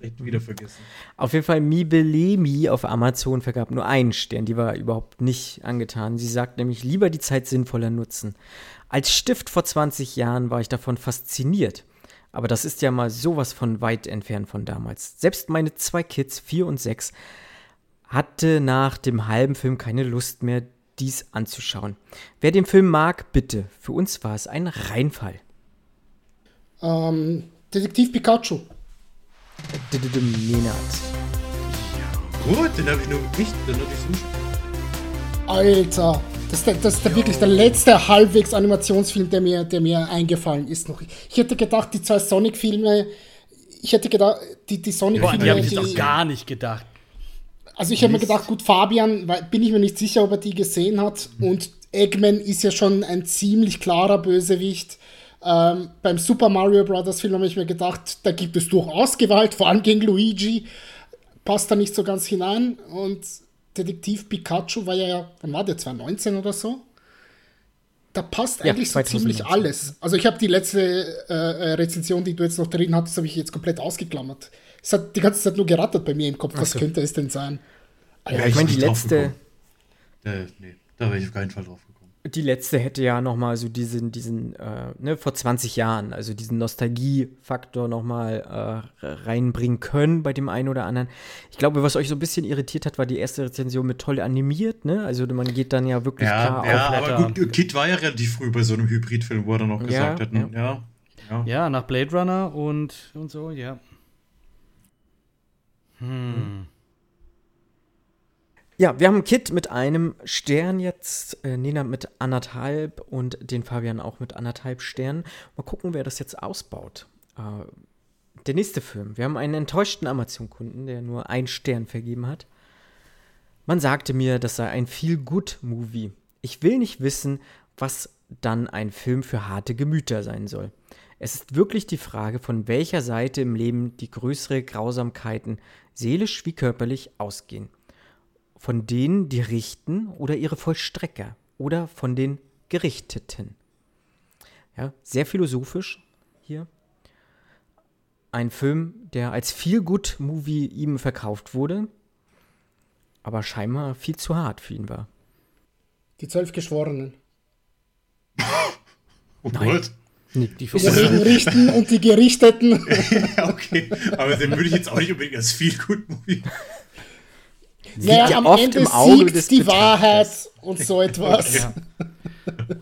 echt wieder vergessen. Auf jeden Fall, Mi Belemi auf Amazon vergab nur einen Stern. Die war überhaupt nicht angetan. Sie sagt nämlich, lieber die Zeit sinnvoller nutzen. Als Stift vor 20 Jahren war ich davon fasziniert. Aber das ist ja mal sowas von weit entfernt von damals. Selbst meine zwei Kids, vier und sechs, hatte nach dem halben Film keine Lust mehr, dies anzuschauen. Wer den Film mag, bitte. Für uns war es ein Reinfall. Ähm, Detektiv Pikachu. Nenad. Gut, den habe ich nur nicht, ich so Alter, das ist, der, das ist der wirklich der letzte halbwegs Animationsfilm, der mir, der mir eingefallen ist noch. Ich hätte gedacht, die zwei Sonic-Filme, ich hätte gedacht, die, die Sonic-Filme, die habe ich die- auch gar nicht gedacht. Also ich habe mir gedacht, gut, Fabian, bin ich mir nicht sicher, ob er die gesehen hat. Und Eggman ist ja schon ein ziemlich klarer Bösewicht. Ähm, beim Super Mario Bros. Film habe ich mir gedacht, da gibt es durchaus Gewalt, vor allem gegen Luigi. Passt da nicht so ganz hinein. Und Detektiv Pikachu war ja, wann war der, 2019 oder so? Da passt Ja, eigentlich so 2019. ziemlich alles. Also ich habe die letzte äh, äh, Rezension, die du jetzt noch drin hattest, habe ich jetzt komplett ausgeklammert. Es hat die ganze Zeit nur gerattert bei mir im Kopf. Was so. könnte es denn sein? Ja, ich meine, die letzte. Äh, nee, da wäre ich auf keinen Fall drauf gekommen. Die letzte hätte ja noch mal so diesen, diesen äh, ne, vor 20 Jahren, also diesen Nostalgiefaktor noch mal äh, reinbringen können bei dem einen oder anderen. Ich glaube, was euch so ein bisschen irritiert hat, war die erste Rezension mit toll animiert, ne? Also man geht dann ja wirklich Ja, klar ja auf. aber gut, Kid war ja relativ früh bei so einem Hybridfilm, wo er dann noch gesagt hat, ja. ja, ja. Ja, nach Blade Runner und, und so, ja. Hm. Ja, wir haben Kit mit einem Stern jetzt, äh, Nina mit anderthalb und den Fabian auch mit anderthalb Sternen. Mal gucken, wer das jetzt ausbaut. Äh, der nächste Film. Wir haben einen enttäuschten Amazon-Kunden, der nur einen Stern vergeben hat. Man sagte mir, das sei ein Feel-Good-Movie. Ich will nicht wissen, was dann ein Film für harte Gemüter sein soll. Es ist wirklich die Frage, von welcher Seite im Leben die größere Grausamkeiten, seelisch wie körperlich, ausgehen von denen, die richten oder ihre Vollstrecker oder von den Gerichteten. Ja, sehr philosophisch hier. Ein Film, der als Feel-Good-Movie ihm verkauft wurde, aber scheinbar viel zu hart für ihn war. Die zwölf Geschworenen. *laughs* Oh Gott. Die Die Regen richten und die Gerichteten. Ja, *laughs* okay. Aber den würde ich jetzt auch nicht unbedingt als viel gut Movie. Naja, ja am oft Ende im Auge siegt die. Wahrheit und so etwas. Ja.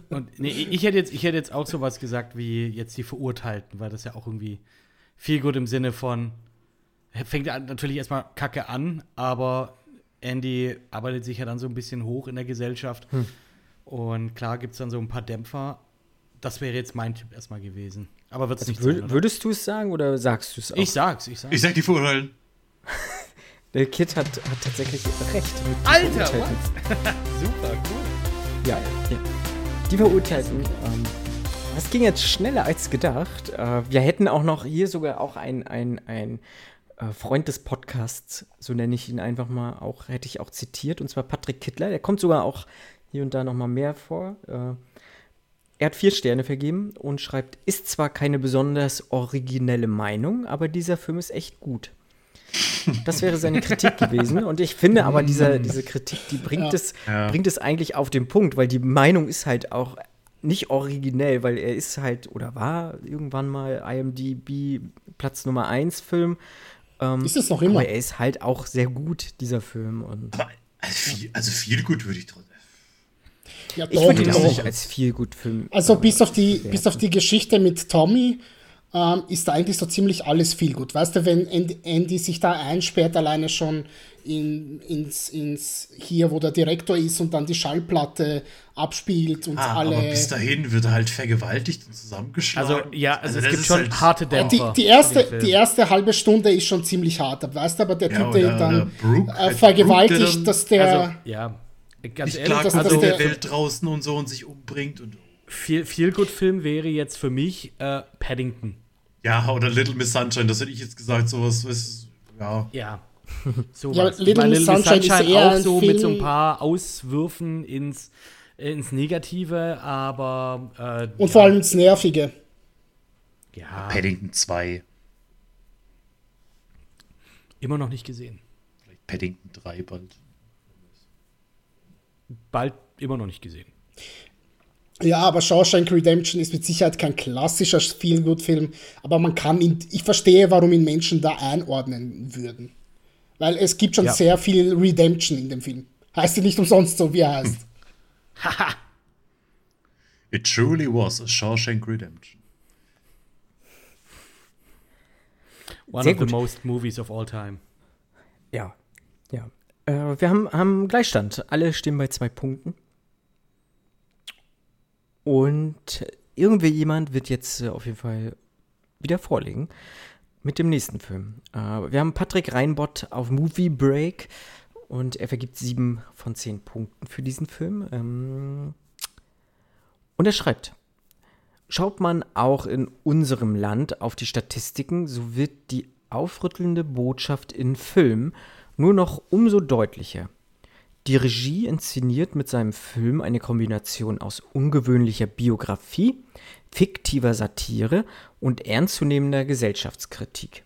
Und nee, ich hätte jetzt, ich hätte jetzt auch sowas gesagt wie jetzt die Verurteilten, weil das ja auch irgendwie viel gut im Sinne von fängt ja natürlich erstmal Kacke an, aber Andy arbeitet sich ja dann so ein bisschen hoch in der Gesellschaft. Und klar gibt es dann so ein paar Dämpfer. Das wäre jetzt mein Tipp erstmal gewesen. Aber wird es nicht Wür sein, würdest du es sagen oder sagst du es auch? Ich sag's, ich sag's. Ich sag die Vorurteilen. Der Kid hat, hat tatsächlich recht. Alter. *laughs* Super, cool. Ja, ja. Die Verurteilten. Ähm, das ging jetzt schneller als gedacht. Äh, wir hätten auch noch hier sogar auch ein, ein, ein äh, Freund des Podcasts, so nenne ich ihn einfach mal, auch hätte ich auch zitiert, und zwar Patrick Kittler. Der kommt sogar auch hier und da noch mal mehr vor. Äh, er hat vier Sterne vergeben und schreibt, ist zwar keine besonders originelle Meinung, aber dieser Film ist echt gut. Das wäre seine Kritik gewesen. Und ich finde aber, diese, diese Kritik, die bringt, Ja. es, Ja. bringt es eigentlich auf den Punkt, weil die Meinung ist halt auch nicht originell, weil er ist halt oder war irgendwann mal IMDb Platz Nummer 1 Film. Ähm, Ist es noch immer? Aber er ist halt auch sehr gut, dieser Film. Und Aber also viel, also viel gut würde ich trotzdem. Ja, ich doch, würde ihn auch als viel gut Film. Also bis auf die, bis auf die Geschichte mit Tommy ähm, ist da eigentlich so ziemlich alles viel gut. Weißt du, wenn Andy, Andy sich da einsperrt, alleine schon in, ins, ins hier, wo der Direktor ist und dann die Schallplatte abspielt und Ah, alle. aber bis dahin wird er halt vergewaltigt und zusammengeschlagen. Also, ja, also, das es gibt ist schon halt- harte die, Dämpfer. die, in erste, die erste halbe Stunde ist schon ziemlich hart, weißt du, aber der Ja, Typ, der oder- ihn dann Brooke, äh, halt vergewaltigt, Brooke, der dann- dass der. Also, ja, ganz ehrlich, klarkommt das- mit das der der- Welt draußen und so und sich umbringt und viel, viel gut Film wäre jetzt für mich äh, Paddington. Ja, oder Little Miss Sunshine, das hätte ich jetzt gesagt, sowas, was, ja. Ja. *laughs* So Ja. Little Ich meine, Miss Sunshine ist eher auch ein so mit so ein paar Auswürfen ins, ins Negative, aber äh, und ja, vor allem das Nervige. ja, Paddington 2, immer noch nicht gesehen. vielleicht Paddington 3 bald. Bald immer noch nicht gesehen. Ja, aber Shawshank Redemption ist mit Sicherheit kein klassischer Feel-Good-Film, aber man kann ihn, ich verstehe, warum ihn Menschen da einordnen würden. Weil es gibt schon Ja. sehr viel Redemption in dem Film. Heißt ja nicht umsonst so, wie er heißt. *laughs* Haha. It truly was a Shawshank Redemption. One Sehr of the gut. most movies of all time. Ja, ja. Äh, wir haben, haben Gleichstand. Alle stehen bei zwei Punkten. Und irgendwie jemand wird jetzt äh, auf jeden Fall wieder vorlegen mit dem nächsten Film. Äh, wir haben Patrick Reinbott auf Movie Break und er vergibt sieben von zehn Punkten für diesen Film. Ähm, und er schreibt, Schaut man auch in unserem Land auf die Statistiken, so wird die aufrüttelnde Botschaft in Film nur noch umso deutlicher. Die Regie inszeniert mit seinem Film eine Kombination aus ungewöhnlicher Biografie, fiktiver Satire und ernstzunehmender Gesellschaftskritik.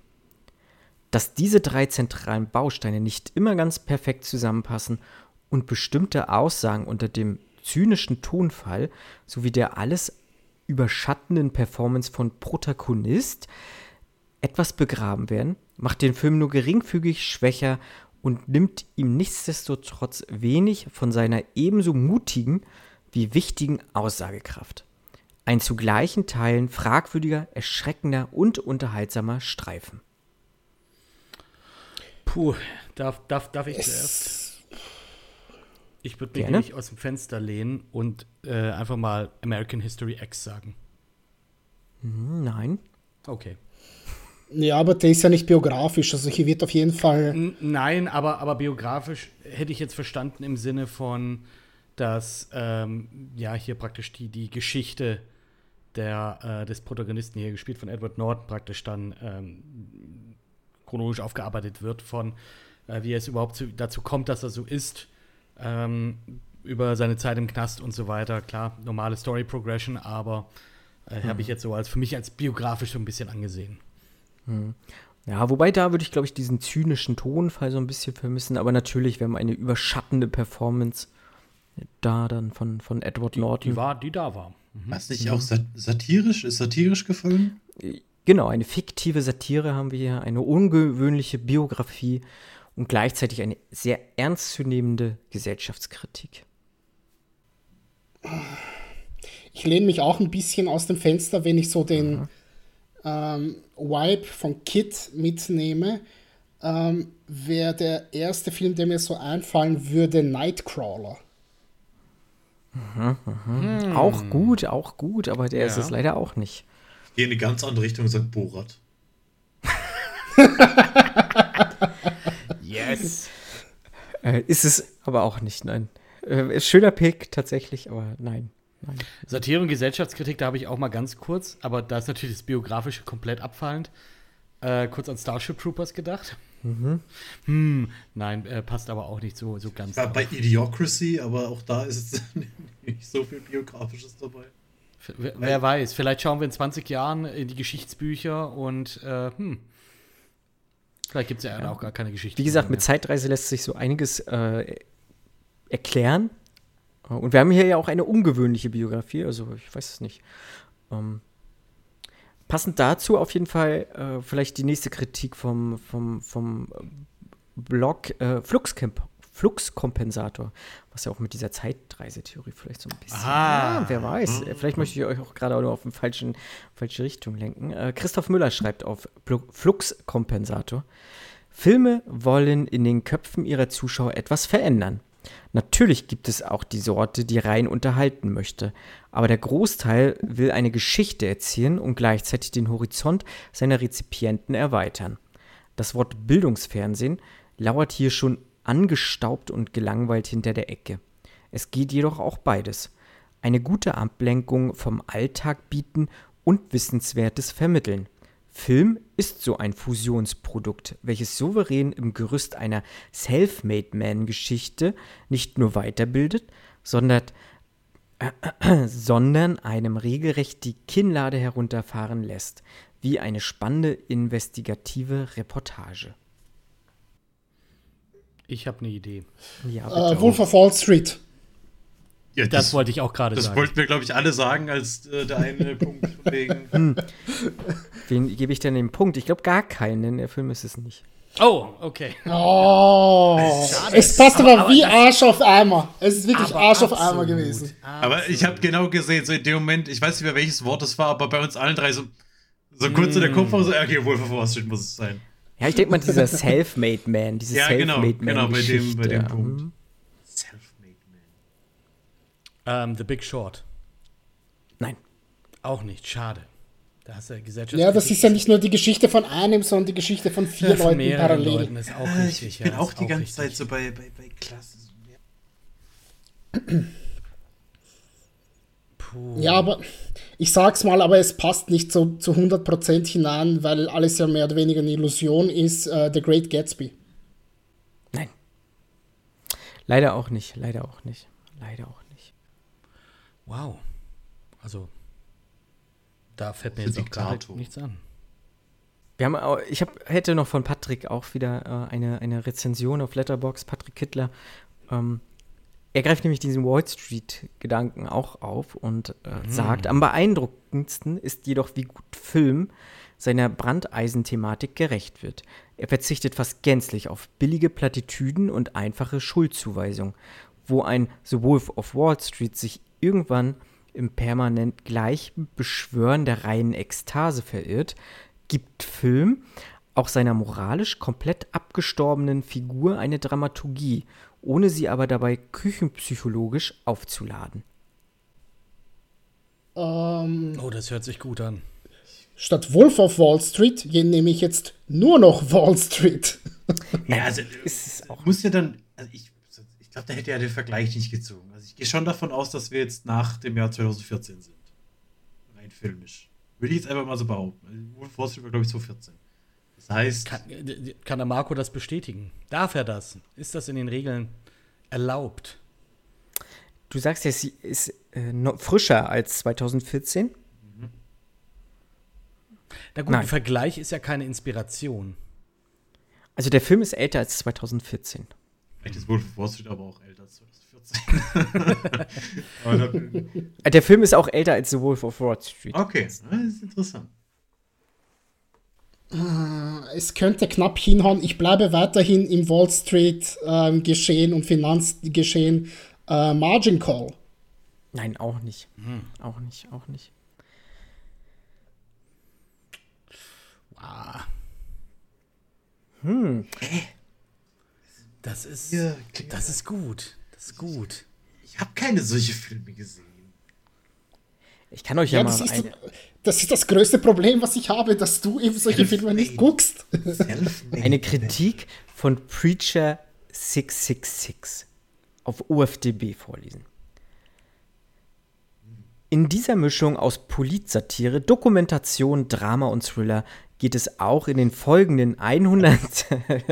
Dass diese drei zentralen Bausteine nicht immer ganz perfekt zusammenpassen und bestimmte Aussagen unter dem zynischen Tonfall sowie der alles überschattenden Performance von Protagonist etwas begraben werden, macht den Film nur geringfügig schwächer und nimmt ihm nichtsdestotrotz wenig von seiner ebenso mutigen wie wichtigen Aussagekraft. Ein zu gleichen Teilen fragwürdiger, erschreckender und unterhaltsamer Streifen. Puh, darf, darf, darf ich zuerst? Ich würde mich Gerne. nämlich aus dem Fenster lehnen und äh, einfach mal American History X sagen. Hm, Nein. Okay. Ja, aber der ist ja nicht biografisch. Also hier wird auf jeden Fall. Nein, aber, aber biografisch hätte ich jetzt verstanden im Sinne von, dass ähm, ja hier praktisch die, die Geschichte der, äh, des Protagonisten hier gespielt von Edward Norton praktisch dann ähm, chronologisch aufgearbeitet wird von äh, wie es überhaupt zu, dazu kommt, dass er so ist, ähm, über seine Zeit im Knast und so weiter. Klar, normale Story Progression, aber äh, habe ich jetzt so als für mich als biografisch so ein bisschen angesehen. Ja, wobei da würde ich, glaube ich, diesen zynischen Tonfall so ein bisschen vermissen, aber natürlich, wir haben eine überschattende Performance da dann von, von Edward Norton. Die war, die da war. Was nicht auch sat satirisch? Ist satirisch gefallen? Genau, eine fiktive Satire haben wir hier, eine ungewöhnliche Biografie und gleichzeitig eine sehr ernstzunehmende Gesellschaftskritik. Ich lehne mich auch ein bisschen aus dem Fenster, wenn ich so den ähm, Vibe von Kid mitnehme. Ähm, Wäre der erste Film, der mir so einfallen würde, Nightcrawler. Auch gut, auch gut, aber der ist Ja. es leider auch nicht. Gehe in eine ganz andere Richtung und sag Borat. *laughs* Yes! Äh, ist es aber auch nicht, nein. Äh, ist schöner Pick tatsächlich, aber nein. Nein. Satire und Gesellschaftskritik, da habe ich auch mal ganz kurz, aber da ist natürlich das Biografische komplett abfallend. Äh, kurz an Starship Troopers gedacht. Hm, nein, äh, passt aber auch nicht so, so ganz. War bei Idiocracy, aber auch da ist jetzt *laughs* nicht so viel Biografisches dabei. Wer, wer weiß, vielleicht schauen wir in 20 Jahren in die Geschichtsbücher und äh, hm, vielleicht gibt es ja, auch gar keine Geschichte. Wie gesagt, mit. Zeitreise lässt sich so einiges äh, erklären. Äh, Und wir haben hier ja auch eine ungewöhnliche Biografie, also ich weiß es nicht. Ähm, passend dazu auf jeden Fall äh, vielleicht die nächste Kritik vom, vom, vom Blog äh, Fluxcamp. Fluxkompensator, was ja auch mit dieser Zeitreisetheorie vielleicht so ein bisschen. Ah. Ja, wer weiß. Äh, Vielleicht möchte ich euch auch gerade nur auf eine falschen, falsche Richtung lenken. Äh, Christoph Müller schreibt auf Fluxkompensator. Filme wollen in den Köpfen ihrer Zuschauer etwas verändern. Natürlich gibt es auch die Sorte, die rein unterhalten möchte, aber der Großteil will eine Geschichte erzählen und gleichzeitig den Horizont seiner Rezipienten erweitern. Das Wort Bildungsfernsehen lauert hier schon angestaubt und gelangweilt hinter der Ecke. Es geht jedoch auch beides. Eine gute Ablenkung vom Alltag bieten und Wissenswertes vermitteln. Film ist so ein Fusionsprodukt, welches souverän im Gerüst einer Self-Made-Man-Geschichte nicht nur weiterbildet, sondern, *clears throat* sondern einem regelrecht die Kinnlade herunterfahren lässt, wie eine spannende investigative Reportage. Ich habe eine Idee. Ja, Äh. Wolf of Wall Street. Ja, Das wollte ich auch gerade Das sagen. wollten wir, glaube ich, alle sagen, als äh, der eine *laughs* Punkt von wegen. Wen gebe ich denn den Punkt? Ich glaube gar keinen, denn der Film ist es nicht. Oh, okay. Oh, *laughs* es passt aber, wie Arsch auf Eimer. Es ist wirklich Arsch auf Eimer gewesen. Aber ich habe genau gesehen, so in dem Moment, ich weiß nicht mehr, welches Wort es war, aber bei uns allen drei so, so kurz in der Kopf war so, okay, Wolf of Wall Street muss es sein. Ja, ich denke mal, dieser Self-Made Man, diese Ja, genau, Self-Made Man. genau, bei dem, bei dem Punkt. Man. Ähm, The Big Short. Nein. Auch nicht. Schade. Da hast du Gesellschaft. Ja, das ist ja nicht nur die Geschichte von einem, sondern die Geschichte von vier ja, von Leuten mehreren parallel. Leuten ist auch Ah, richtig. ich bin ja, auch die ganze richtig. Zeit so bei, bei, bei Klasse. *clears throat* Puh. Ja, aber ich sag's mal, aber es passt nicht so zu 100% hinein, weil alles ja mehr oder weniger eine Illusion ist. Äh, The Great Gatsby. Nein. Leider auch nicht, leider auch nicht. Leider auch nicht. Wow. Also, da fällt mir jetzt auch gerade nichts an. Wir haben, auch- ich hab, hätte noch von Patrick auch wieder äh, eine, eine Rezension auf Letterbox Patrick Kittler. Ähm, Er greift nämlich diesen Wall Street-Gedanken auch auf und äh, sagt, am beeindruckendsten ist jedoch, wie gut Film seiner Brandeisenthematik gerecht wird. Er verzichtet fast gänzlich auf billige Plattitüden und einfache Schuldzuweisung, wo ein The Wolf of Wall Street sich irgendwann im permanent gleichen Beschwören der reinen Ekstase verirrt, gibt Film auch seiner moralisch komplett abgestorbenen Figur eine Dramaturgie, ohne sie aber dabei küchenpsychologisch aufzuladen. Ähm, Oh, das hört sich gut an. statt Wolf of Wall Street nehme ich jetzt nur noch Wall Street. Ja, also ist es auch. muss ja dann, also ich glaube, da hätte er den Vergleich nicht gezogen. Also ich gehe schon davon aus, dass wir jetzt nach dem Jahr 2014 sind. Rein filmisch. Würde ich jetzt einfach mal so behaupten. Also Wolf Wall Street war, glaube ich, 2014. Das heißt, Kann, äh, kann der Marco das bestätigen? Darf er das? Ist das in den Regeln erlaubt? Du sagst ja, sie ist äh, noch frischer als 2014. Na gut, Nein. ein Vergleich ist ja keine Inspiration. Also der Film ist älter als 2014. vielleicht ist Wolf of Wall Street aber auch älter als 2014. *laughs* aber dann, Äh, Der Film ist auch älter als The Wolf of Wall Street. okay, das ist interessant. Es könnte knapp hinhauen. Ich bleibe weiterhin im Wall Street ähm, Geschehen und Finanzgeschehen äh, Margin Call. Nein, auch nicht. Auch nicht, auch nicht. Ah. Das ist, Ja, das ist gut. Das ist gut. Ich habe keine solche Filme gesehen. Ich kann euch ja, Ja, mal das ist, eine, das ist das größte Problem, was ich habe, dass du eben solche Filme nicht guckst. Eine Kritik von Preacher 666 auf OFDB vorlesen. In dieser Mischung aus Politsatire, Dokumentation, Drama und Thriller geht es auch in den folgenden 100,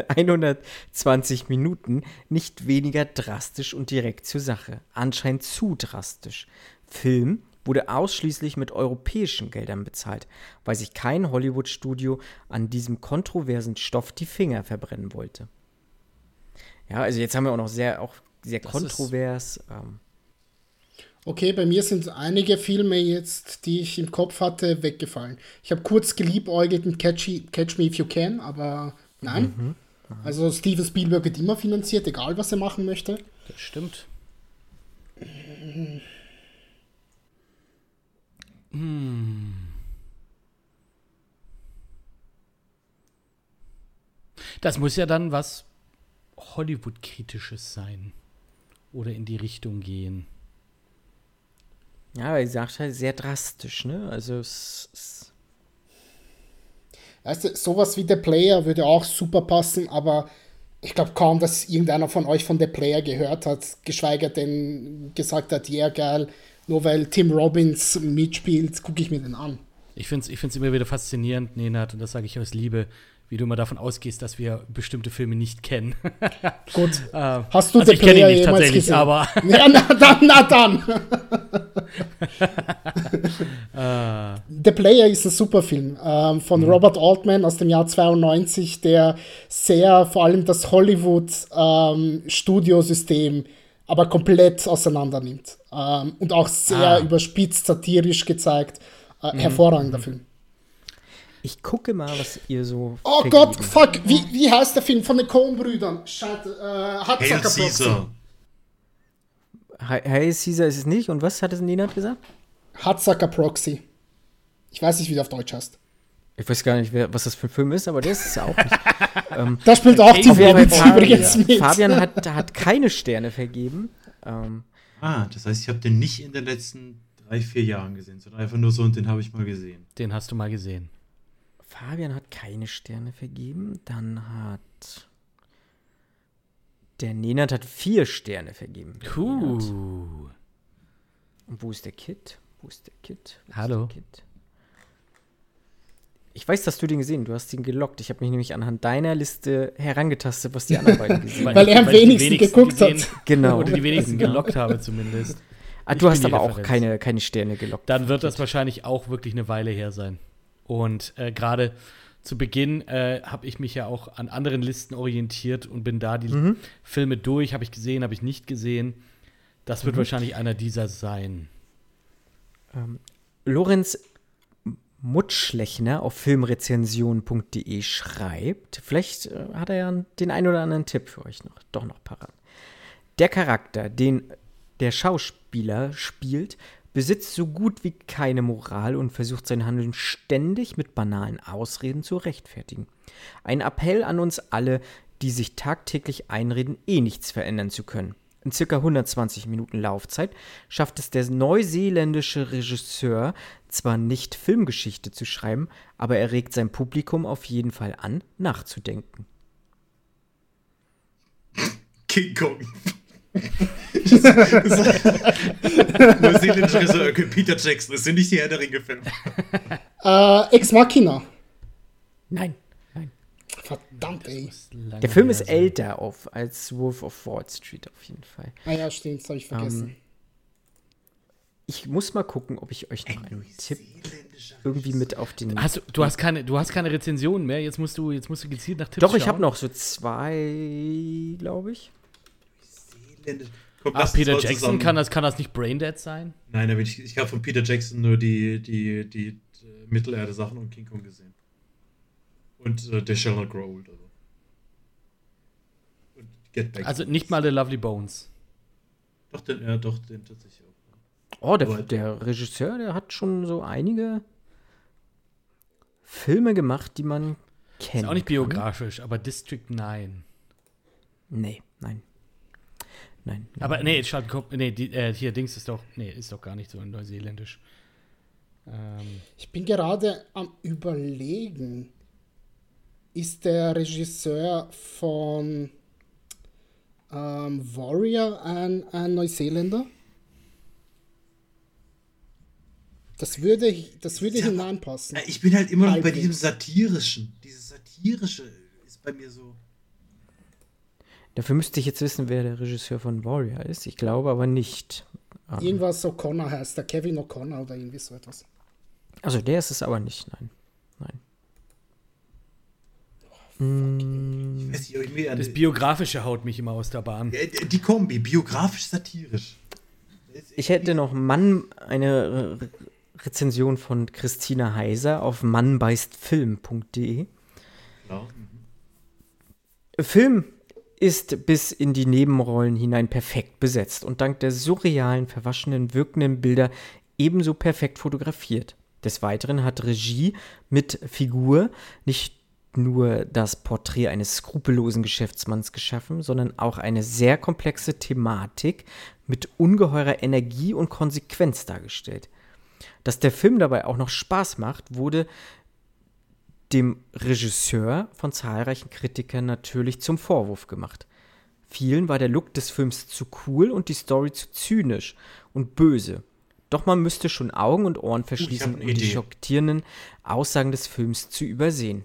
120 *laughs* Minuten nicht weniger drastisch und direkt zur Sache. Anscheinend zu drastisch. Film wurde ausschließlich mit europäischen Geldern bezahlt, weil sich kein Hollywood-Studio an diesem kontroversen Stoff die Finger verbrennen wollte. Ja, also jetzt haben wir auch noch sehr, auch sehr Das ist- kontrovers. Ähm, Okay, bei mir sind einige Filme jetzt, die ich im Kopf hatte, weggefallen. Ich habe kurz geliebäugelt mit Catch, Catch Me If You Can, aber nein. Also Steven Spielberg wird immer finanziert, egal was er machen möchte. Das stimmt. Hm. Das muss ja dann was Hollywood-kritisches sein. Oder in die Richtung gehen. Ja, aber ihr sagt halt sehr drastisch, ne? Also es, es Weißt du, sowas wie The Player würde auch super passen, aber ich glaube kaum, dass irgendeiner von euch von The Player gehört hat, geschweige denn gesagt hat, ja geil, nur weil Tim Robbins mitspielt, gucke ich mir den an. Ich finde es ich find's immer wieder faszinierend, Nenad, und das sage ich aus Liebe, wie du immer davon ausgehst, dass wir bestimmte Filme nicht kennen. *laughs* Gut. *laughs* Äh, Hast du also The ich kenne ihn Player nicht tatsächlich, gesehen? aber *laughs* Ja, na dann, na dann. äh, The Player ist ein super Film ähm, von Mhm. Robert Altman aus dem Jahr 92, der sehr vor allem das Hollywood-Studiosystem aber komplett auseinander nimmt. Ähm, und auch sehr Ah. überspitzt, satirisch gezeigt. Äh, Mhm. Hervorragender Film. Ich gucke mal, was ihr so. Oh vergeben Gott, habt. fuck, wie, wie heißt der Film von den Coen-Brüdern? Scheiße, äh, Hail Hudsucker Proxy. Caesar. Hey, hey Caesar ist es nicht. Und was hat es Nenad gesagt? Hudsucker Proxy. Ich weiß nicht, wie der auf Deutsch heißt. Ich weiß gar nicht, wer, was das für ein Film ist, aber der ist es ja auch nicht. *laughs* Da spielt auch Robbins Fabian. übrigens mit. Fabian hat, hat keine Sterne vergeben. Ähm, Ah, das heißt, ich habe den nicht in den letzten drei, vier Jahren gesehen, sondern einfach nur so und den habe ich mal gesehen. den hast du mal gesehen. Fabian hat keine Sterne vergeben. Dann hat. Der Nenad hat vier Sterne vergeben. Puh. Und wo ist der Kit? Wo ist der Kit? Wo ist Hallo. der Kit? Ich weiß, dass du den gesehen, du hast ihn gelockt. Ich habe mich nämlich anhand deiner Liste herangetastet, was die anderen beiden gesehen *laughs* haben. Weil er am die wenigsten geguckt hat. *laughs* Genau. Oder die wenigsten gelockt habe zumindest. Ah, du hast aber auch Referenz. keine, keine Sterne gelockt. Dann wird das wahrscheinlich auch wirklich eine Weile her sein. Und äh, gerade zu Beginn äh, habe ich mich ja auch an anderen Listen orientiert und bin da die Mhm. Filme durch. Habe ich gesehen, habe ich nicht gesehen. Das wird wahrscheinlich einer dieser sein. Ähm, Lorenz Mutschlechner auf filmrezension.de schreibt, vielleicht äh, hat er ja den ein oder anderen Tipp für euch noch, doch noch parat. Der Charakter, den der Schauspieler spielt, besitzt so gut wie keine Moral und versucht sein Handeln ständig mit banalen Ausreden zu rechtfertigen. Ein Appell an uns alle, die sich tagtäglich einreden, eh nichts verändern zu können. In circa 120 Minuten Laufzeit schafft es der neuseeländische Regisseur zwar nicht Filmgeschichte zu schreiben, aber er regt sein Publikum auf jeden Fall an, nachzudenken. King Kong. Neuseeländischer Regisseur Peter Jackson. Das sind nicht die Herr der Ringe-Filme. Äh, Ex Machina. Nein, nein. Verdammt, ey. Der Film ist sein. älter auf, als Wolf of Wall Street auf jeden Fall. Ah ja, stimmt, das habe ich vergessen. Ähm, Ich muss mal gucken, ob ich euch noch einen Tipp irgendwie mit auf den. Hast du, du, hast keine, du hast keine Rezensionen mehr, jetzt musst du, jetzt musst du gezielt nach Tipps Doch, ich habe noch so zwei, glaube ich. Komm, Ach, lass uns Peter Jackson, zusammen- kann das, kann das nicht Braindead sein? Nein, aber ich, ich habe von Peter Jackson nur die, die, die, äh, Mittelerde-Sachen und King Kong gesehen. Und äh, der Shall Not Grow Old. Also. Und Get Back. Also nicht mal The Lovely Bones. doch, den, ja, doch, den tatsächlich auch. Oh, der, Aber- der Regisseur, der hat schon so einige Filme gemacht, die man kennt. Ist auch nicht biografisch, aber District 9. Nee, nein. Nein. Aber nee, Schalt, nee, die, äh, hier Dings ist doch, nee, ist doch gar nicht so in Neuseeländisch. Ähm, Ich bin gerade am Überlegen. Ist der Regisseur von ähm, Warrior ein, ein Neuseeländer? Das würde, das würde Ja, hineinpassen. Ja, ich bin halt immer noch bei diesem satirischen. Dieses satirische ist bei mir so. Dafür müsste ich jetzt wissen, wer der Regisseur von Warrior ist. Ich glaube aber nicht. Ähm, Irgendwas O'Connor heißt der, Kevin O'Connor oder irgendwie so etwas. Also der ist es aber nicht, nein. Nein. Mm, Ich weiß das Biografische haut mich immer aus der Bahn. Die Kombi, biografisch-satirisch. Ich hätte noch Mann, eine Re Rezension von Christina Heiser auf mannbeißtfilm.de. Ja. mhm. Film ist bis in die Nebenrollen hinein perfekt besetzt und dank der surrealen, verwaschenen, wirkenden Bilder ebenso perfekt fotografiert. Des Weiteren hat Regie mit Figur nicht nur das Porträt eines skrupellosen Geschäftsmanns geschaffen, sondern auch eine sehr komplexe Thematik mit ungeheurer Energie und Konsequenz dargestellt. Dass der Film dabei auch noch Spaß macht, wurde dem Regisseur von zahlreichen Kritikern natürlich zum Vorwurf gemacht. Vielen war der Look des Films zu cool und die Story zu zynisch und böse. Doch man müsste schon Augen und Ohren verschließen, um die Idee. schockierenden Aussagen des Films zu übersehen.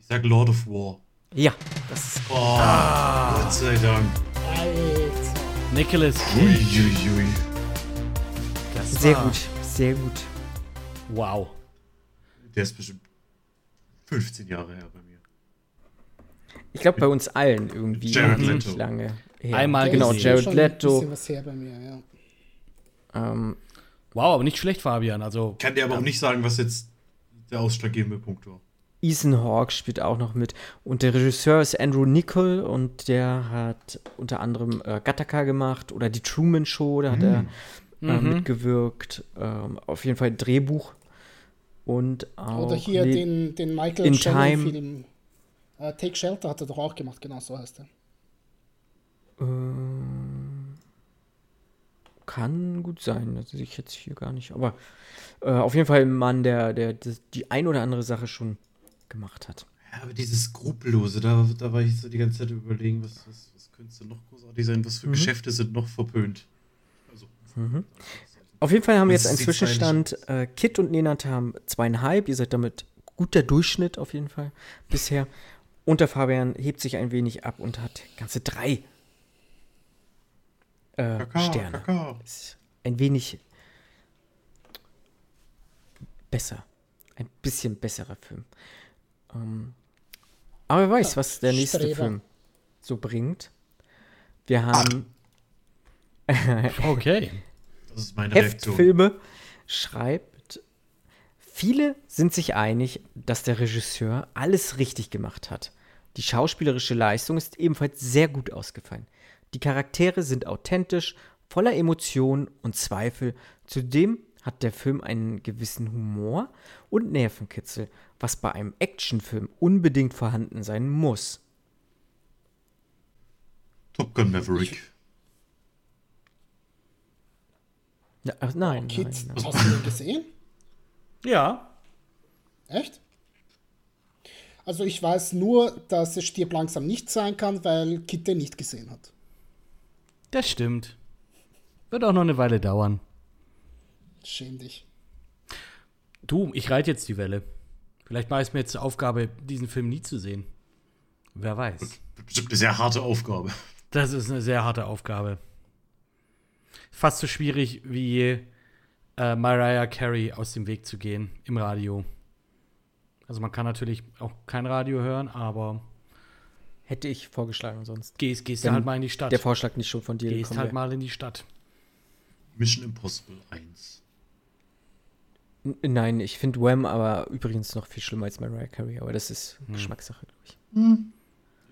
Ich sag Lord of War. Ja, das ist Oh, Gott sei Dank. Alter. Nicholas. Uiuiui. Das sehr war- gut, sehr gut. Wow. Der ist bestimmt 15 Jahre her bei mir. Ich glaube bei uns allen irgendwie Jared nicht Leto. lange her. Einmal Der genau, Jared schon Ein Leto. bisschen was her bei mir, ja. Ähm, Wow, aber nicht schlecht, Fabian. Also, Kann dir aber auch nicht sagen, was jetzt der ausschlaggebende Punkt war. Ethan Hawke spielt auch noch mit. Und der Regisseur ist Andrew Nichol und der hat unter anderem äh, Gattaca gemacht oder die Truman Show, da hat er äh, Mhm. mitgewirkt. Ähm, auf jeden Fall Drehbuch. Und auch Oder hier Le- den, den Michael In Shannon Time. Film. Äh, Take Shelter hat er doch auch gemacht, genau so heißt er. Ähm, kann gut sein, das sehe ich jetzt hier gar nicht. Aber äh, auf jeden Fall ein Mann, der, der, das- die ein oder andere Sache schon gemacht hat. Ja, aber dieses Skrupellose, da, da war ich so die ganze Zeit überlegen, was, was, was könnte noch großartig sein, was für Mhm. Geschäfte sind noch verpönt. Also, Auf jeden Fall haben wir jetzt einen Zwischenstand. Äh, Kit und Nenat haben zweieinhalb. Ihr seid damit guter Durchschnitt auf jeden Fall bisher. Und der Fabian hebt sich ein wenig ab und hat ganze drei äh, Kakao, Sterne. Kakao. Ist ein wenig besser. Ein bisschen besserer Film. Ähm, aber wer weiß, was der nächste Streber. Film so bringt. Wir haben *laughs* Okay. Das ist meine Reaktion. Heftfilme schreibt, viele sind sich einig, dass der Regisseur alles richtig gemacht hat. Die schauspielerische Leistung ist ebenfalls sehr gut ausgefallen. Die Charaktere sind authentisch, voller Emotionen und Zweifel. Zudem hat der Film einen gewissen Humor und Nervenkitzel, was bei einem Actionfilm unbedingt vorhanden sein muss. Top Gun Maverick. Ja, ach, nein, Kids, nein, nein. hast du den gesehen? Ja. Echt? Also ich weiß nur, dass es stirb langsam nicht sein kann, weil Kit den nicht gesehen hat. Das stimmt. Wird auch noch eine Weile dauern. Schäm dich. Du, ich reite jetzt die Welle. Vielleicht mache ich es mir jetzt zur Aufgabe, diesen Film nie zu sehen. Wer weiß. Bestimmt eine sehr harte Aufgabe. Das ist eine sehr harte Aufgabe. Fast so schwierig wie äh, Mariah Carey aus dem Weg zu gehen im Radio. Also man kann natürlich auch kein Radio hören, aber Hätte ich vorgeschlagen sonst. gehst, gehst Wenn halt mal in die Stadt. Der Vorschlag nicht schon von dir Gehst halt wäre. mal in die Stadt. Mission Impossible 1. N- Nein, ich finde Wham aber übrigens noch viel schlimmer als Mariah Carey, aber das ist Hm. Geschmackssache, glaube ich.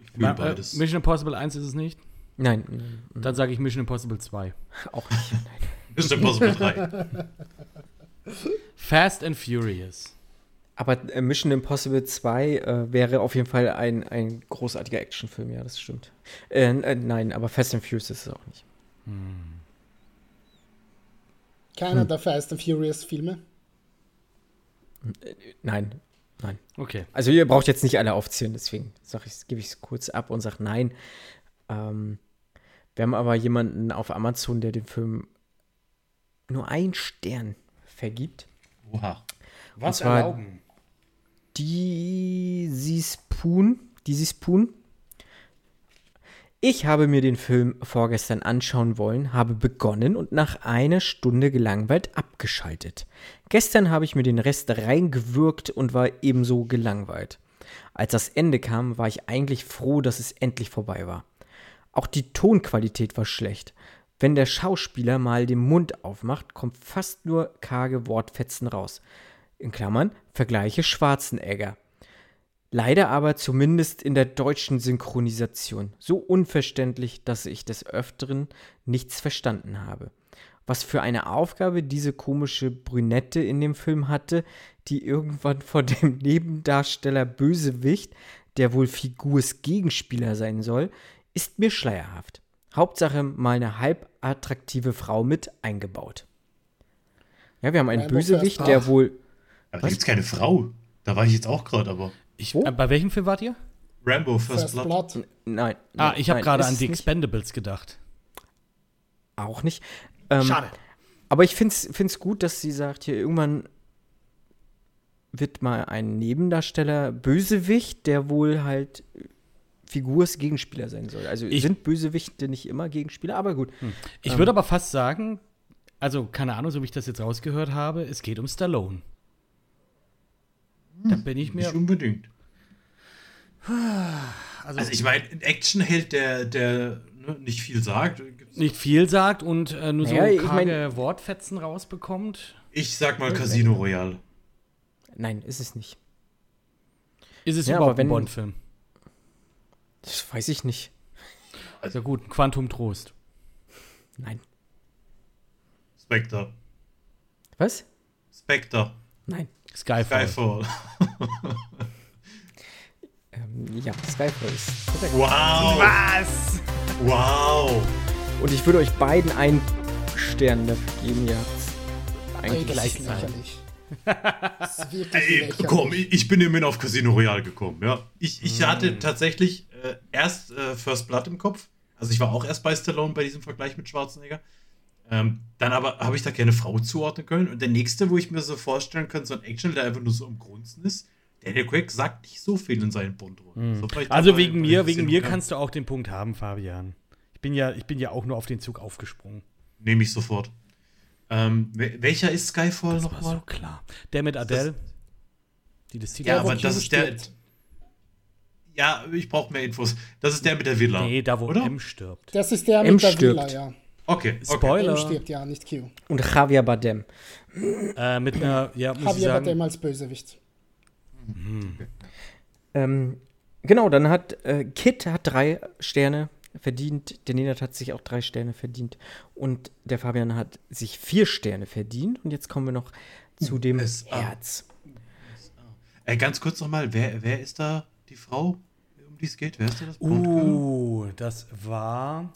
Ich will Ma- äh, beides. Mission Impossible 1 ist es nicht. Nein, Dann sage ich Mission Impossible 2. *laughs* auch nicht. Mission Impossible 3. *laughs* Fast and Furious. Aber äh, Mission Impossible 2 äh, wäre auf jeden Fall ein, ein großartiger Actionfilm, ja, das stimmt. Äh, äh, nein, aber Fast and Furious ist es auch nicht. Keiner der Fast and Furious Filme. Nein, nein. Okay. Also ihr braucht jetzt nicht alle aufzählen, deswegen ich, gebe ich es kurz ab und sage nein. Ähm, wir haben aber jemanden auf Amazon, der den Film nur einen Stern vergibt. Oha. Was erlauben? Dizzy Spoon. Dizzy Spoon. Ich habe mir den Film vorgestern anschauen wollen, habe begonnen und nach einer Stunde gelangweilt abgeschaltet. Gestern habe ich mir den Rest reingewürgt und war ebenso gelangweilt. Als das Ende kam, war ich eigentlich froh, dass es endlich vorbei war. Auch die Tonqualität war schlecht. Wenn der Schauspieler mal den Mund aufmacht, kommt fast nur karge Wortfetzen raus. In Klammern, Vergleiche Schwarzenegger. Leider aber zumindest in der deutschen Synchronisation. So unverständlich, dass ich des Öfteren nichts verstanden habe. Was für eine Aufgabe diese komische Brünette in dem Film hatte, die irgendwann vor dem Nebendarsteller Bösewicht, der wohl Figurs Gegenspieler sein soll, ist mir schleierhaft. Hauptsache mal eine halb attraktive Frau mit eingebaut. Ja, wir haben einen Rainbow Bösewicht, der wohl Aber da gibt's keine Frau. Da war ich jetzt auch gerade, aber. Ich, Wo? äh, bei welchem Film wart ihr? Rambo First, First Blood. Blood. Nein. Ah, ich habe gerade an es die nicht. Expendables gedacht. Auch nicht. Ähm, Aber ich finde es gut, dass sie sagt, hier irgendwann wird mal ein Nebendarsteller Bösewicht, der wohl halt Figurs Gegenspieler sein soll. Also Ich- sind Bösewichte nicht immer Gegenspieler, aber gut. Ich würde aber fast sagen, also keine Ahnung, so wie ich das jetzt rausgehört habe, es geht um Stallone. Da bin ich mir. Nicht unbedingt. *sighs* Also, Also ich meine, ein Actionheld, der, der ne, nicht viel sagt. nicht viel sagt und äh, nur Naja, so ich karge mein- Wortfetzen rausbekommt. Ich sag mal Casino Royale. Nein, ist es nicht. Ist es Ja, überhaupt wenn- ein Bond-Film? Das weiß ich nicht. Ja gut, Quantum Trost. Nein. Spectre. Was? Spectre. Nein. Skyfall. Skyfall. *laughs* Ähm, ja, Skyfall ist korrekt. Wow. Was? Wow. Und ich würde euch beiden einen Stern dafür geben. Ey, eigentlich gleichzeitig. lächerlich. Ey, komm, ich bin immerhin auf Casino Royale gekommen, ja. Ich, ich hatte tatsächlich äh, erst äh, First Blood im Kopf. Also ich war auch erst bei Stallone bei diesem Vergleich mit Schwarzenegger. Ähm, dann aber habe ich da keine Frau zuordnen können. Und der nächste, wo ich mir so vorstellen kann, so ein Action, der einfach nur so am Grunzen ist, Daniel Craig sagt nicht so viel in seinen. So war ich Also wegen mir, wegen mir Royale. kannst du auch den Punkt haben, Fabian. Ich bin ja, ich bin ja auch nur auf den Zug aufgesprungen. Nehme ich sofort. Ähm, wel- welcher ist Skyfall Das nochmal? so klar. Der mit Adele, die das. Ja, aber das ist der. stirbt. Ja, ich brauche mehr Infos. Das ist der mit der Villa. nee, da wo oder? M stirbt. Das ist der M mit der stirbt. Villa, ja. Okay, okay. Spoiler. M stirbt ja, nicht Q. Und Javier Bardem. Äh, mit einer, ja, muss ich Javier sagen, Bardem als Bösewicht. Ähm, genau, dann hat äh, Kit hat drei Sterne verdient, der Nenad hat sich auch drei Sterne verdient und der Fabian hat sich vier Sterne verdient. Und jetzt kommen wir noch zu dem USA. Herz. Äh, ganz kurz nochmal, wer, wer ist da die Frau, um die es geht? Wer ist da das Girl? Uh, das war.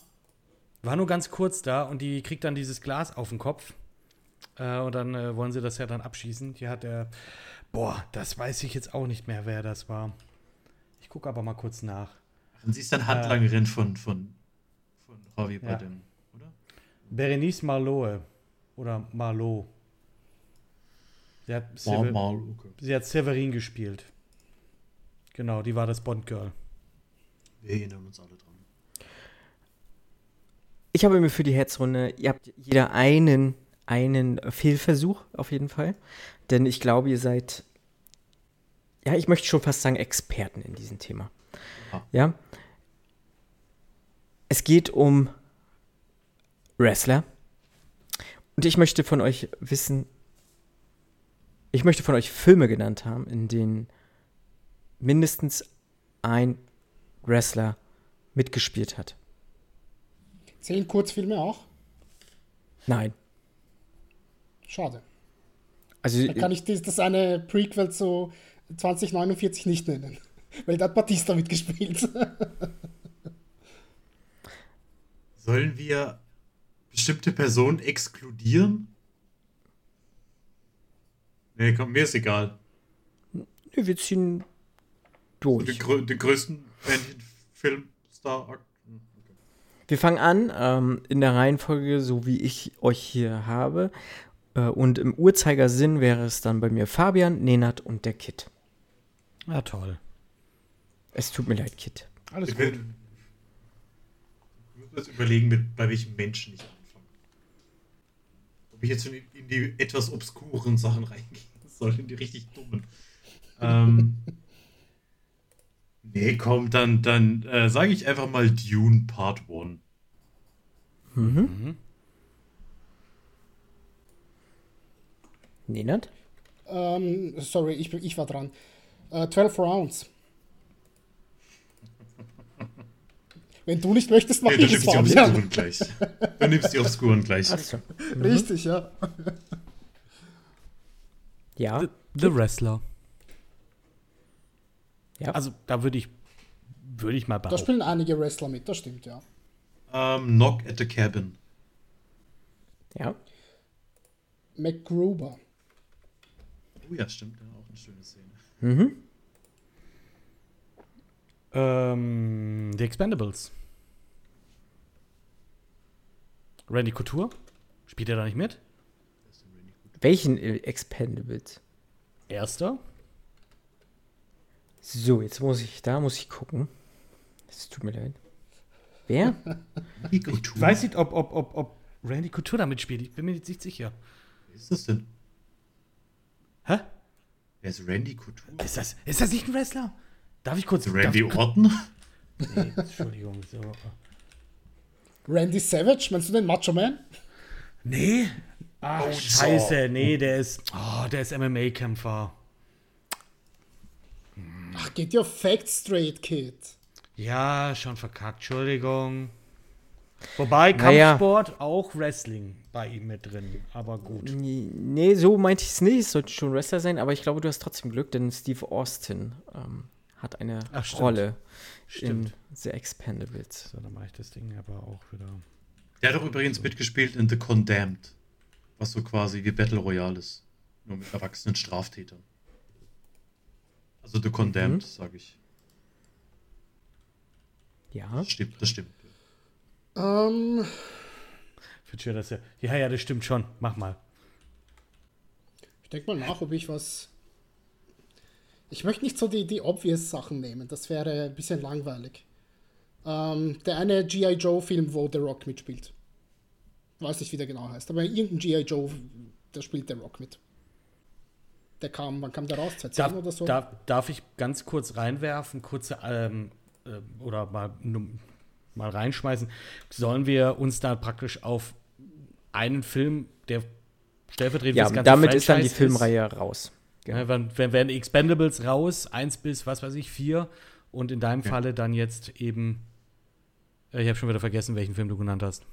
War nur ganz kurz da und die kriegt dann dieses Glas auf den Kopf. Äh, und dann äh, wollen sie das ja dann abschießen. Die hat der. Boah, das weiß ich jetzt auch nicht mehr, wer das war. Ich gucke aber mal kurz nach. Und sie ist dann Handlangerin von, von, von Javier Ja. Bardem, oder? Berenice Marlowe. Oder Marlowe. Sie hat, Sever mal, okay. sie hat Severin gespielt. Genau, die war das Bond-Girl. Wir erinnern uns alle dran. Ich habe mir für die Herzrunde, ihr habt jeder einen, einen Fehlversuch auf jeden Fall. Denn ich glaube, ihr seid, ja, ich möchte schon fast sagen, Experten in diesem Thema. Aha. Ja. Es geht um Wrestler. Und ich möchte von euch wissen, ich möchte von euch Filme genannt haben, in denen mindestens ein Wrestler mitgespielt hat. Zehn Kurzfilme auch? Nein. Schade. Also, Dann kann ich das, das eine Prequel zu 2049 nicht nennen. *laughs* Weil da hat Batista mitgespielt. *laughs* Sollen wir bestimmte Personen exkludieren? Nee, komm, mir ist egal. nö, wir ziehen Den, durch. grö den größten Filmstar. Wir fangen an ähm, in der Reihenfolge, so wie ich euch hier habe. Äh, und im Uhrzeigersinn wäre es dann bei mir Fabian, Nenad und der Kit. Ja, toll. Es tut mir leid, Kit. Alles Ich gut. will, jetzt überlegen, mit, bei welchem Menschen ich anfange. Ob ich jetzt schon in, in die etwas obskuren Sachen reingehen soll, in die richtig dummen. ähm, *laughs* nee, komm, dann, dann äh, sage ich einfach mal Dune Part 1. Nenad? ähm, sorry, ich, ich war dran. Äh, 12 Rounds. Wenn du nicht möchtest, mach du ich es, nimmst die Fabian. Obskuren gleich. Du nimmst die Obskuren gleich. Achso. *laughs* Richtig, ja. Ja. The Wrestler. Ja. Also, da würde ich, würde ich mal Da behaupten. spielen einige Wrestler mit, das stimmt, ja. Ähm, Knock at the Cabin. Ja. MacGruber. Oh ja, stimmt, ja, auch eine schöne Szene. Mhm. Ähm, The Expendables. Randy Couture? Spielt er da nicht mit? Welchen äh, Expendables? Erster? So, jetzt muss ich, da muss ich gucken. Es tut mir leid. Wer? *laughs* Ich weiß nicht, ob, ob, ob, ob Randy Couture da mitspielt. Ich bin mir jetzt nicht sicher. Wer ist das denn? Hä? Wer ist Randy Couture? Ist das, ist das nicht ein Wrestler? Darf ich kurz. Randy darf, Orton? nee, Entschuldigung. So. Randy Savage, meinst du den Macho Man? Nee. Ach, Oh, scheiße. Nee, der ist. Oh, der ist MMA-Kämpfer. Ach, geht your facts straight, Kid. Ja, schon verkackt. Entschuldigung. Wobei Naja. Kampfsport auch Wrestling bei ihm mit drin. Aber gut. Nee, nee, so meinte ich es nicht. Es sollte schon Wrestler sein, aber ich glaube, du hast trotzdem Glück, denn Steve Austin ähm, hat eine Ach, stimmt. Rolle Stimmt. in The Expendables. So, dann mache ich das Ding aber auch wieder. Der hat doch übrigens mitgespielt in The Condemned. Was so quasi wie Battle Royale ist. Nur mit erwachsenen Straftätern. Also The Condemned, sage ich. Ja. Das stimmt, das stimmt. Ähm, ja. Ja, ja, das stimmt schon. Mach mal. ich denke mal nach, ob ich was. Ich möchte nicht so die, die obvious Sachen nehmen, das wäre ein bisschen langweilig. Ähm, der eine G.I. Joe-Film, wo The Rock mitspielt. Weiß nicht, wie der genau heißt, aber irgendein G.I. Joe, da spielt The Rock mit. Der kam, wann kam der raus? 2010 Darf, oder so? darf, darf ich ganz kurz reinwerfen? Kurze, ähm, äh, oder mal num mal reinschmeißen. Sollen wir uns da praktisch auf einen Film, der stellvertretend Ja, das ganze damit ist dann die Filmreihe raus. Genau. Ja, wenn, wenn werden Expendables raus, eins bis, was weiß ich, vier. Und in deinem Ja. Falle dann jetzt eben, äh, ich habe schon wieder vergessen, welchen Film du genannt hast.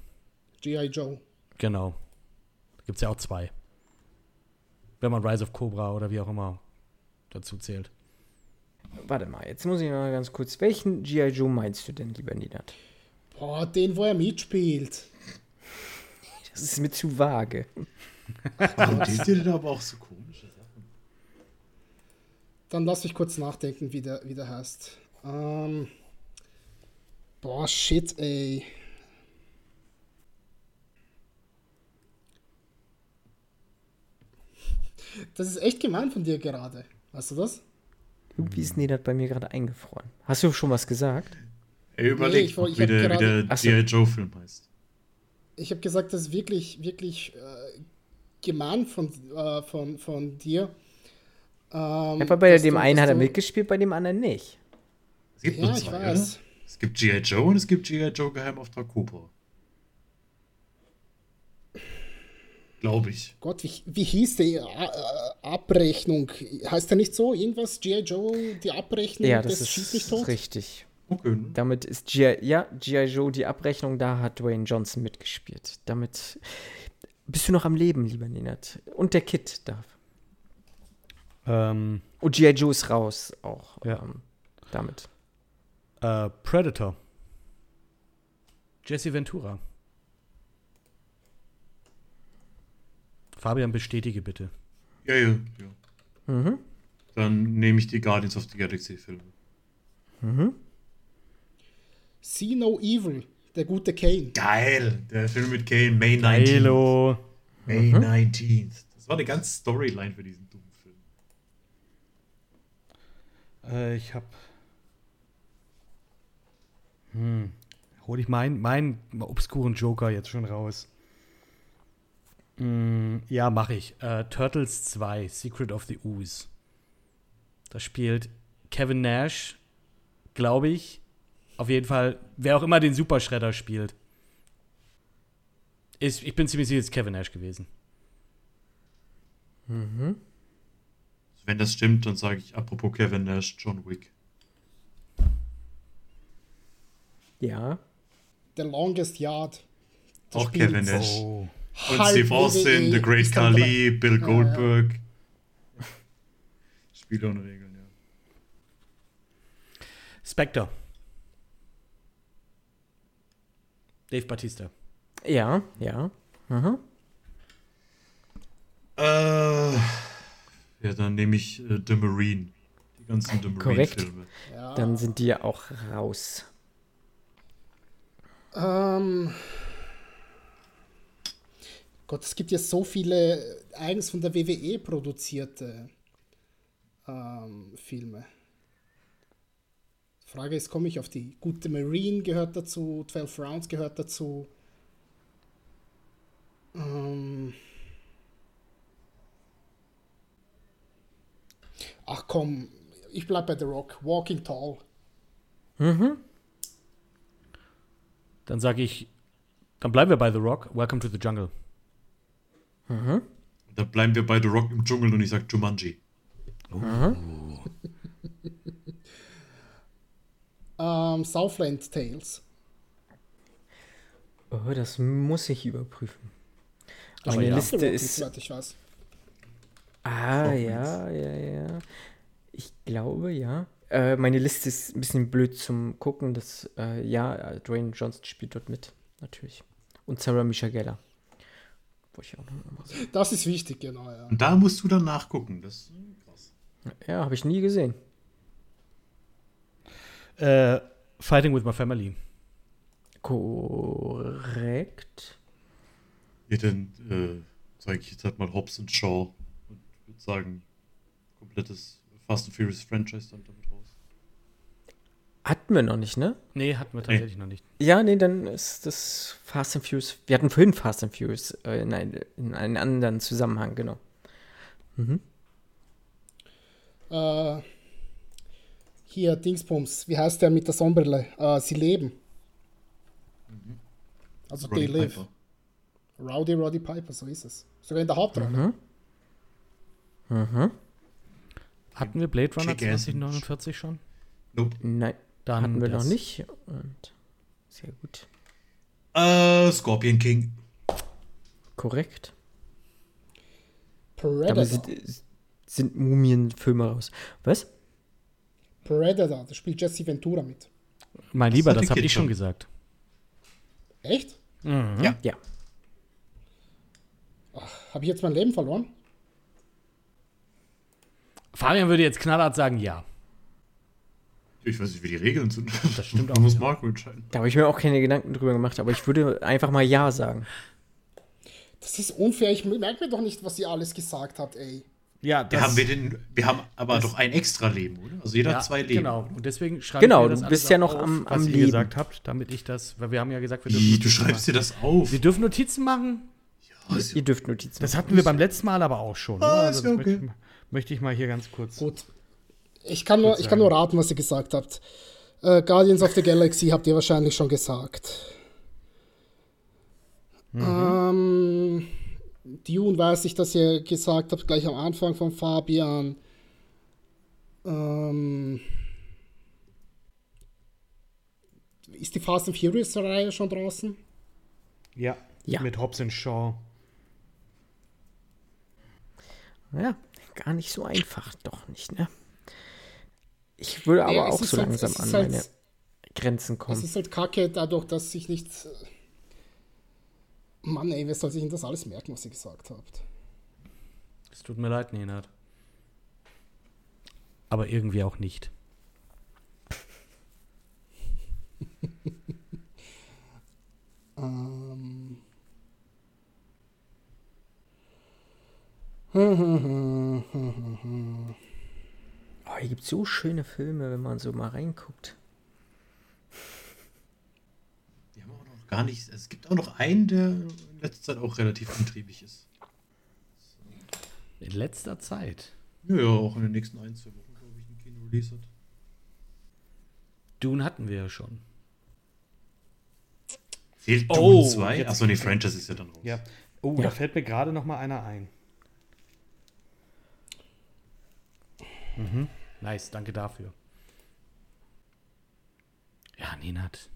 G.I. Joe. Genau. Da gibt es ja auch zwei. Wenn man Rise of Cobra oder wie auch immer dazu zählt. Warte mal, jetzt muss ich mal ganz kurz. Welchen G.I. Joe meinst du denn, lieber Nidat? Boah, den, wo er mitspielt. Das ist mir zu vage. *laughs* Warum seht ihr denn aber auch so komische Sachen? Dann lass mich kurz nachdenken, wie der, wie der heißt. Ähm, boah, shit, ey. Das ist echt gemein von dir gerade. Weißt du das? Irgendwie ist Nidat bei mir gerade eingefroren. Hast du schon was gesagt? Ey, überleg, ich wollt- ich wie, der, wie gerade- der. Joe-Film heißt. Ich habe gesagt, das ist wirklich, wirklich äh, gemein von, äh, von, von dir. Ähm, Aber bei dem du- einen hat er mitgespielt, bei dem anderen nicht. Es gibt Ja, nur zwei, weiß. oder? Es gibt G.I. Joe und es gibt G.I. Joe Geheimauftrag Cobra. Glaube ich. Gott, wie, wie hieß die äh, äh, Abrechnung? Heißt der nicht so? Irgendwas? G.I. Joe, die Abrechnung Ja, das des Schieß mich ist tot? richtig. Okay. Damit ist G.I. Ja, G.I. Joe die Abrechnung, da hat Dwayne Johnson mitgespielt. Damit bist du noch am Leben, lieber Nidat. Und der Kid darf. Ähm, Und G.I. Joe ist raus auch. Ja. Ähm, damit. äh, Predator. Jesse Ventura. Fabian, bestätige bitte. Ja, ja, ja. Mhm. Dann nehme ich die Guardians of the Galaxy-Filme. Mhm. See No Evil, der gute Kane. Geil! Der Film mit Kane, May 19th. Hallo. May 19th. Das war eine ganze Storyline für diesen dummen Film. Äh, ich hab. Hm. Hol ich meinen mein obskuren Joker jetzt schon raus? Hm, ja, mache ich. Äh, Turtles 2, Secret of the Ooze. Da spielt Kevin Nash, glaube ich. Auf jeden Fall, wer auch immer den Superschredder spielt. Ist, ich bin ziemlich sicher, es ist Kevin Nash gewesen. Mhm. Wenn das stimmt, dann sage ich apropos Kevin Nash, John Wick. Ja. The Longest Yard. Auch spielt Kevin Nash. Oh. Und halb Steve Austin, WWE The Great Khali, Bill ja. Goldberg. *laughs* Spiele ohne Regeln, ja. Spectre. Dave Batista. Ja, ja. Mhm. Äh, ja, dann nehme ich äh, The Marine. Die ganzen The Korrekt. Marine-Filme. Ja. Dann sind die ja auch raus. Ähm, Gott, es gibt ja so viele eigens von der WWE produzierte ähm, Filme. Die Frage ist, komme ich auf die gute Marine gehört dazu, 12 Rounds gehört dazu. Ähm, ach komm, ich bleib bei The Rock, Walking Tall. Mhm. Dann sage ich, dann bleiben wir bei The Rock. Welcome to the Jungle. Mhm. Da bleiben wir bei The Rock im Dschungel und ich sage Jumanji. *laughs* Ähm, Southland Tales. Oh, das muss ich überprüfen. Aber Meine ja. Liste ist. ich weiß. Ah, Auch ja, ja, ja. Ich glaube, ja. Äh, meine Liste ist ein bisschen blöd zum Gucken. Das, äh, ja, äh, Dwayne Johnson spielt dort mit, natürlich. Und Sarah Michelle. Das ist wichtig, genau, ja. Und da musst du dann nachgucken. Das ist krass. Ja, habe ich nie gesehen. Äh, Fighting with My Family. Korrekt. Ja, dann äh, zeige ich jetzt halt mal Hobbs und Shaw und würde sagen, komplettes Fast and Furious Franchise dann damit raus. Hatten wir noch nicht, ne? Nee, hatten wir tatsächlich noch nicht. Ja, nee, dann ist das Fast and Furious. Wir hatten vorhin Fast and Furious äh, in, ein, in einen anderen Zusammenhang, genau. Mhm. Äh, hier, Dingsbums, wie heißt der mit der Sonnenbrille? Äh, Sie leben. Also Roddy They Live. Piper. Rowdy Roddy Piper, so ist es. Sogar in der Hauptrolle. Mhm. Hatten wir Blade Runner Kick-Ass. 2049 schon? Nope. Nein, Dann hatten wir das. noch nicht. Und sehr gut. Äh, Scorpion King. Korrekt. Predator. Damit sind, sind Mumienfilme raus. Was? Predator, da spielt Jesse Ventura mit. Mein Lieber, hatte das habe ich schon schon. gesagt. Echt? Ja. Ja. Habe ich jetzt mein Leben verloren? Fabian würde jetzt knallhart sagen, ja. Ich weiß nicht, wie die Regeln sind. Das stimmt Da auch, muss ja. Marco entscheiden. Da habe ich mir auch keine Gedanken drüber gemacht, aber ich würde einfach mal Ja sagen. Das ist unfair. Ich merke mir doch nicht, was ihr alles gesagt habt, ey. Ja, Wir haben, wir, den, wir haben aber doch ein extra Leben, oder? Also jeder ja, hat zwei Leben. Genau, und deswegen schreibe Genau, ich mir das du alles bist ja noch auf, am- was am ihr Leben. gesagt habt, damit ich das, weil wir haben ja gesagt, wir dürfen Wie, du schreibst dir machen. das auf. Wir dürfen Notizen machen. Ja, ist Ihr dürft Notizen Das machen. hatten wir beim letzten Mal aber auch schon. Ah, oder? ist das ja okay. Möchte ich mal hier ganz kurz. Gut. Ich kann nur, ich kann nur raten, was ihr gesagt habt. Äh, Guardians of the Galaxy habt ihr wahrscheinlich schon gesagt. Ähm, Dune weiß ich, dass ihr gesagt habt, gleich am Anfang von Fabian. Ähm, ist die Fast and Furious Reihe schon draußen? Ja, Ja. mit Hobbs and Shaw. Ja, gar nicht so einfach, doch nicht, ne? Ich würde aber es auch so halt- langsam es an halt- meine Grenzen Es kommen. ist halt kacke dadurch, dass ich nicht. Mann, ey, wer soll sich denn das alles merken, was ihr gesagt habt? Es tut mir leid, Nenad. Aber irgendwie auch nicht. *laughs* Ähm. Oh, hier gibt so schöne Filme, wenn man so mal reinguckt. Wir haben auch noch gar nicht. Es gibt auch noch einen, der in letzter Zeit auch relativ umtriebig ist. In letzter Zeit. Ja, ja, auch in den nächsten ein, zwei Wochen, glaube ich, ein Kino-Release hat. Dune hatten wir ja schon. Fehlt Oh, Dune 2? jetzt- Achso, nee, Franchise ist ja dann raus. Ja. Oh, Ja. da fällt mir gerade noch mal einer ein. Mhm. Nice, danke dafür. Ja, Nenad.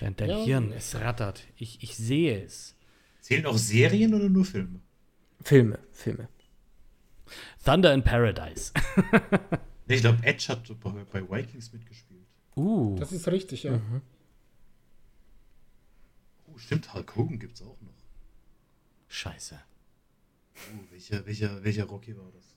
Dein, dein Ja. Hirn, es rattert. Ich, ich sehe es. Zählen auch Serien oder nur Filme? Filme, Filme. Thunder in Paradise. *laughs* Ich glaube, Edge hat bei, bei Vikings mitgespielt. Uh, Das ist richtig, ja. Oh, stimmt, Hulk Hogan gibt es auch noch. scheiße. Oh, welcher, welcher, welcher Rocky war das?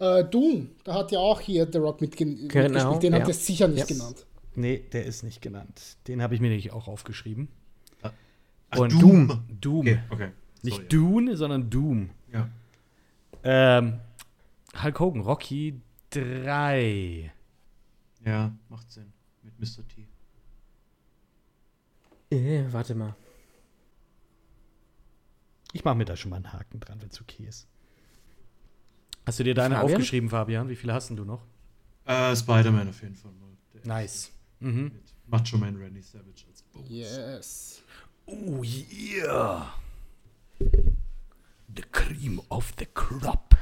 Äh, Doom, da hat ja auch hier The Rock mitge Genau, mitgespielt. Den ja. habt ihr sicher nicht Ja. genannt. Nee, der ist nicht genannt. Den habe ich mir nämlich auch aufgeschrieben. Ach, Und Doom. Doom. Okay, okay. Nicht Sorry. Dune, sondern Doom. Ja. Ähm, Hulk Hogan, Rocky 3. ja, macht Sinn. Mit Mr. T. Äh, warte mal. Ich mache mir da schon mal einen Haken dran, wenn es okay ist. Hast du dir deine Fabian? aufgeschrieben, Fabian? Wie viele hast denn du noch? Äh, Spider-Man auf jeden Fall Nice. Mhm. Mit Macho Man Randy Savage als Bones. Yes. Oh yeah. The cream of the crop.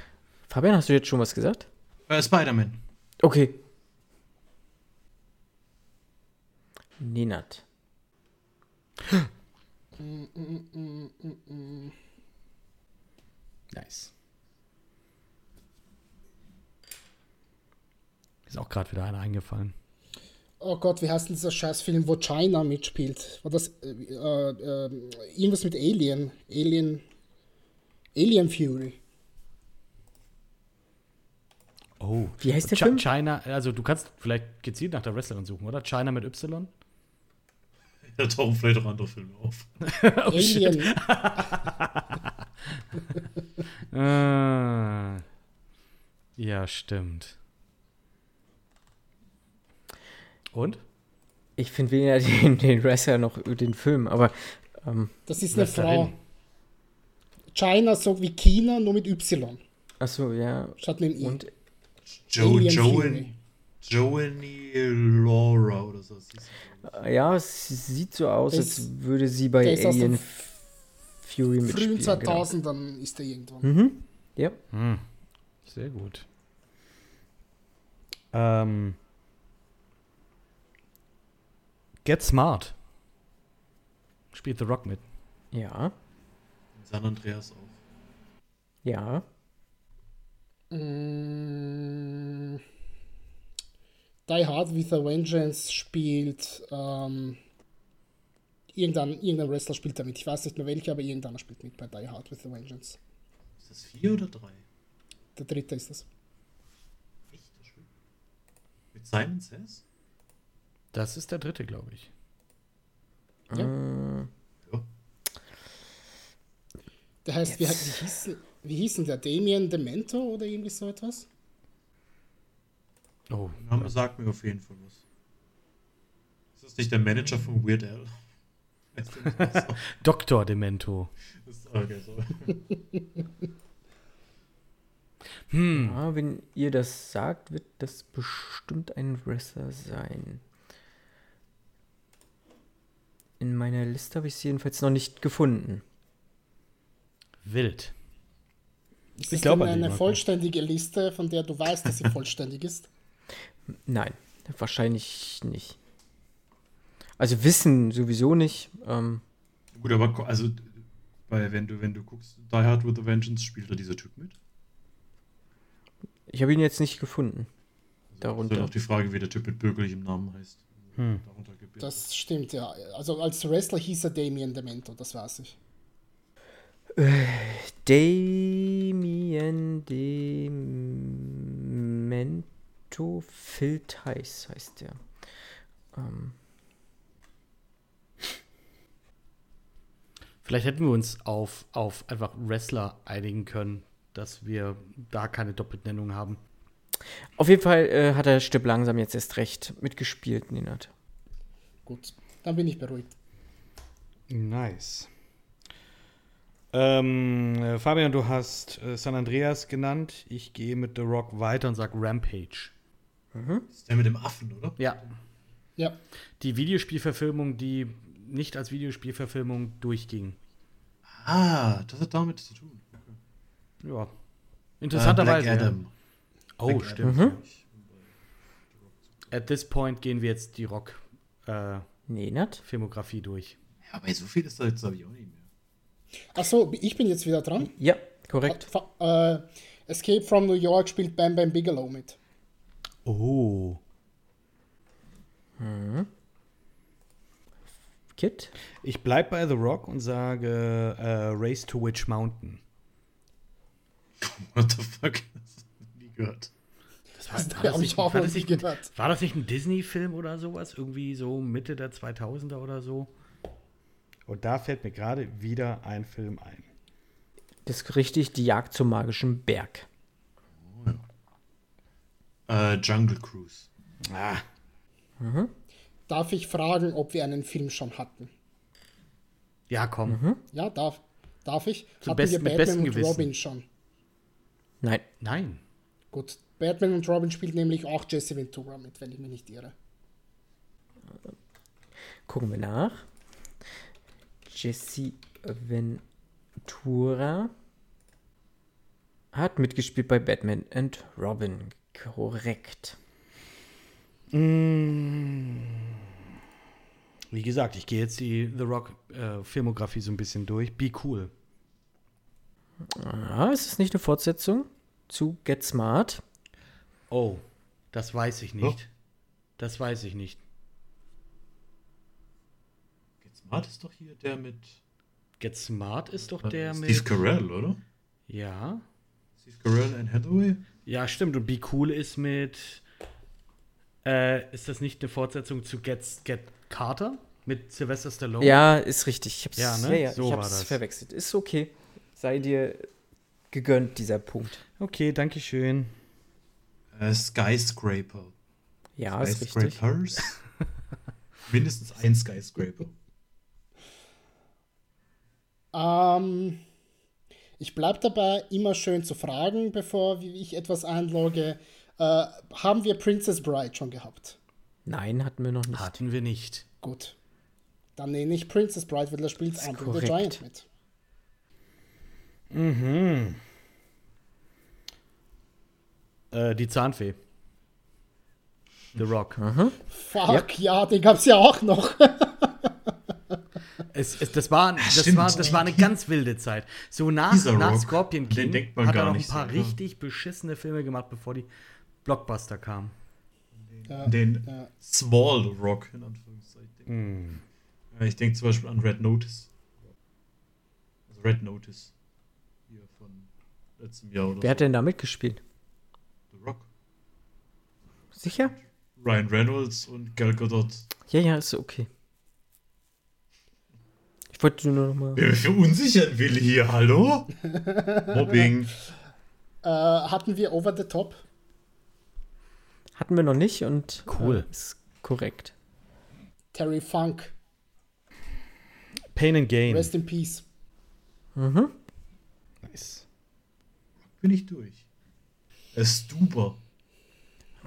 Fabian, hast du jetzt schon was gesagt? Äh, Spider-Man. Okay. Nenat. Nice. Ist auch gerade wieder einer eingefallen. Oh Gott, wie heißt denn dieser Scheißfilm, wo China mitspielt? War das äh, äh, irgendwas mit Alien? Alien. Alien Fury. Oh. Wie heißt der Chi- Film? China, also du kannst vielleicht gezielt nach der Wrestlerin suchen, oder? China mit Y? Da tauchen vielleicht auch andere Filme auf. *laughs* Alien. *laughs* *laughs* Ah. Ja, stimmt. Und? Ich finde weniger *laughs* den, den Wrestler noch den Film, aber ähm, Das ist eine. Frau. China so wie China, nur mit Y. achso, ja. Statt mit dem I. Und in, Joanie Laura oder so. Ja, es sieht so aus, Der als würde sie bei Alien Fury Frühen mitspielen. Genau. 2000ern ist er irgendwann. Mhm. Ja. Hm. Sehr gut. Ähm, Get Smart. Spielt The Rock mit. Ja. San Andreas auch. Ja. Mm, Die Hard with a Vengeance spielt ähm, irgendein, irgendein Wrestler spielt damit. Ich weiß nicht mehr welcher, aber irgendeiner spielt mit bei Die Hard with a Vengeance. Ist das vier oder drei? Der dritte ist das. Echt? Mit Simon Says? Das ist der dritte, glaube ich. Ja. Äh, Ja. Der heißt, wie, wie, hieß, wie hieß denn der? Damien Demento oder irgendwie so etwas? Oh, Der Name sagt mir auf jeden Fall was. Ist das nicht der Manager von Weird Al? Dr. *laughs* Demento. Das ist okay, so. Hm. ja, wenn ihr das sagt, wird das bestimmt ein Wrestler sein. In meiner Liste habe ich es jedenfalls noch nicht gefunden. Wild. Ist Ich das glaub denn an die eine vollständige Liste, von der du weißt, dass sie *laughs* vollständig ist? Nein, wahrscheinlich nicht. Also Wissen sowieso nicht. Ähm, Gut, aber also, weil wenn du, wenn du guckst, Die Hard with a Vengeance, spielt da dieser Typ mit? ich habe ihn jetzt nicht gefunden. Also, Darunter. Ist dann auch die Frage, wie der Typ mit bürgerlichem Namen heißt. Hm. Darunter gebildet. Das stimmt, ja. Also als Wrestler hieß er Damien Demento, das weiß ich. Damien Demento Phil Tice heißt der. Ähm, Vielleicht hätten wir uns auf, auf einfach Wrestler einigen können, dass wir da keine Doppelnennung haben. Auf jeden Fall äh, hat er Stipp langsam jetzt erst recht mitgespielt, Nenad. Gut, dann bin ich beruhigt. Nice. Ähm, äh, Fabian, du hast äh, San Andreas genannt. Ich gehe mit The Rock weiter und sage Rampage. Das ist der mit dem Affen, oder? Ja. Ja, Die Videospielverfilmung, die nicht als Videospielverfilmung durchging. Ah, das hat damit zu tun. Okay. Ja. Äh, Interessanterweise. Black ja. Oh, stimmt. Adam. At this point gehen wir jetzt die Rock-Filmografie Nenad? durch. Ja, aber so viel ist da jetzt, glaube ich, auch nicht mehr. achso, ich bin jetzt wieder dran. Ja, korrekt. Fa- Äh, Escape from New York spielt Bam Bam Bigelow mit. Oh. Kit? Ich bleibe bei The Rock und sage äh, Race to Witch Mountain. *laughs* What the fuck? Das hab ich nie gehört. Das habe das ich nicht, war, das nicht gehört. war das nicht ein Disney-Film oder sowas? Irgendwie so Mitte der 2000er oder so? Und da fällt mir gerade wieder ein Film ein. Das ist richtig, die Jagd zum magischen Berg. Äh, Jungle Cruise. Ah, Darf ich fragen, ob wir einen Film schon hatten? ja, komm. Ja, darf. Darf ich? Zu hatten best- wir mit Batman und Gewissen. Robin schon? Nein. Nein. Gut, Batman und Robin spielt nämlich auch Jesse Ventura mit, wenn ich mich nicht irre. Gucken wir nach. Jesse Ventura hat mitgespielt bei Batman and Robin. Korrekt. Wie gesagt, ich gehe jetzt die The Rock-Filmografie so ein bisschen durch. Be cool. Ah, ist es nicht eine Fortsetzung zu Get Smart? Oh, das weiß ich nicht. Das weiß ich nicht. Get Smart ist doch hier der mit Get Smart ist doch äh, der Steve mit. Carell, oder? Ja. Steve Carell and Hathaway? Ja, stimmt. Und Be Cool ist mit. Äh, ist das nicht eine Fortsetzung zu Get, Get Carter? Mit Sylvester Stallone? Ja, ist richtig. Ich hab's, Ja, ja, ne? ja, So ich war hab's das. verwechselt. Ist okay. Sei dir gegönnt, dieser Punkt. Okay, danke schön. Äh, Skyscraper. Ja, ist richtig. Skyscrapers? *laughs* Mindestens ein Skyscraper. Ähm, ich bleibe dabei, immer schön zu fragen, bevor ich etwas einlogge. Äh, haben wir Princess Bride schon gehabt? Nein, hatten wir noch nicht. Hatten wir nicht. Gut. Dann nehme ich Princess Bride, weil da spielt Andre the korrekt. Giant mit. Äh, die Zahnfee. The Rock. Fuck, ja, den gab's ja auch noch. Es, es, das, war, das, stimmt. war, das war eine ganz wilde Zeit. So nach, Dieser nach Rock, Scorpion King denkt man hat er noch ein paar so, ja. richtig beschissene Filme gemacht, bevor die Blockbuster kamen. Den ja. Small Rock, in Anführungszeichen. Ja, ich denke zum Beispiel an Red Notice. Also Red Notice. Letztem Jahr oder Wer hat so. denn da mitgespielt? The Rock. Sicher? Ryan Reynolds und Gal Gadot. Ja, ja, ist okay. Ich wollte nur noch mal. Wer verunsichern will hier, hallo? *laughs* Mobbing. äh, hatten wir Over the Top? Hatten wir noch nicht und Cool. äh, ist korrekt. Terry Funk. Pain and Gain. Rest in Peace. Nice. Bin ich durch.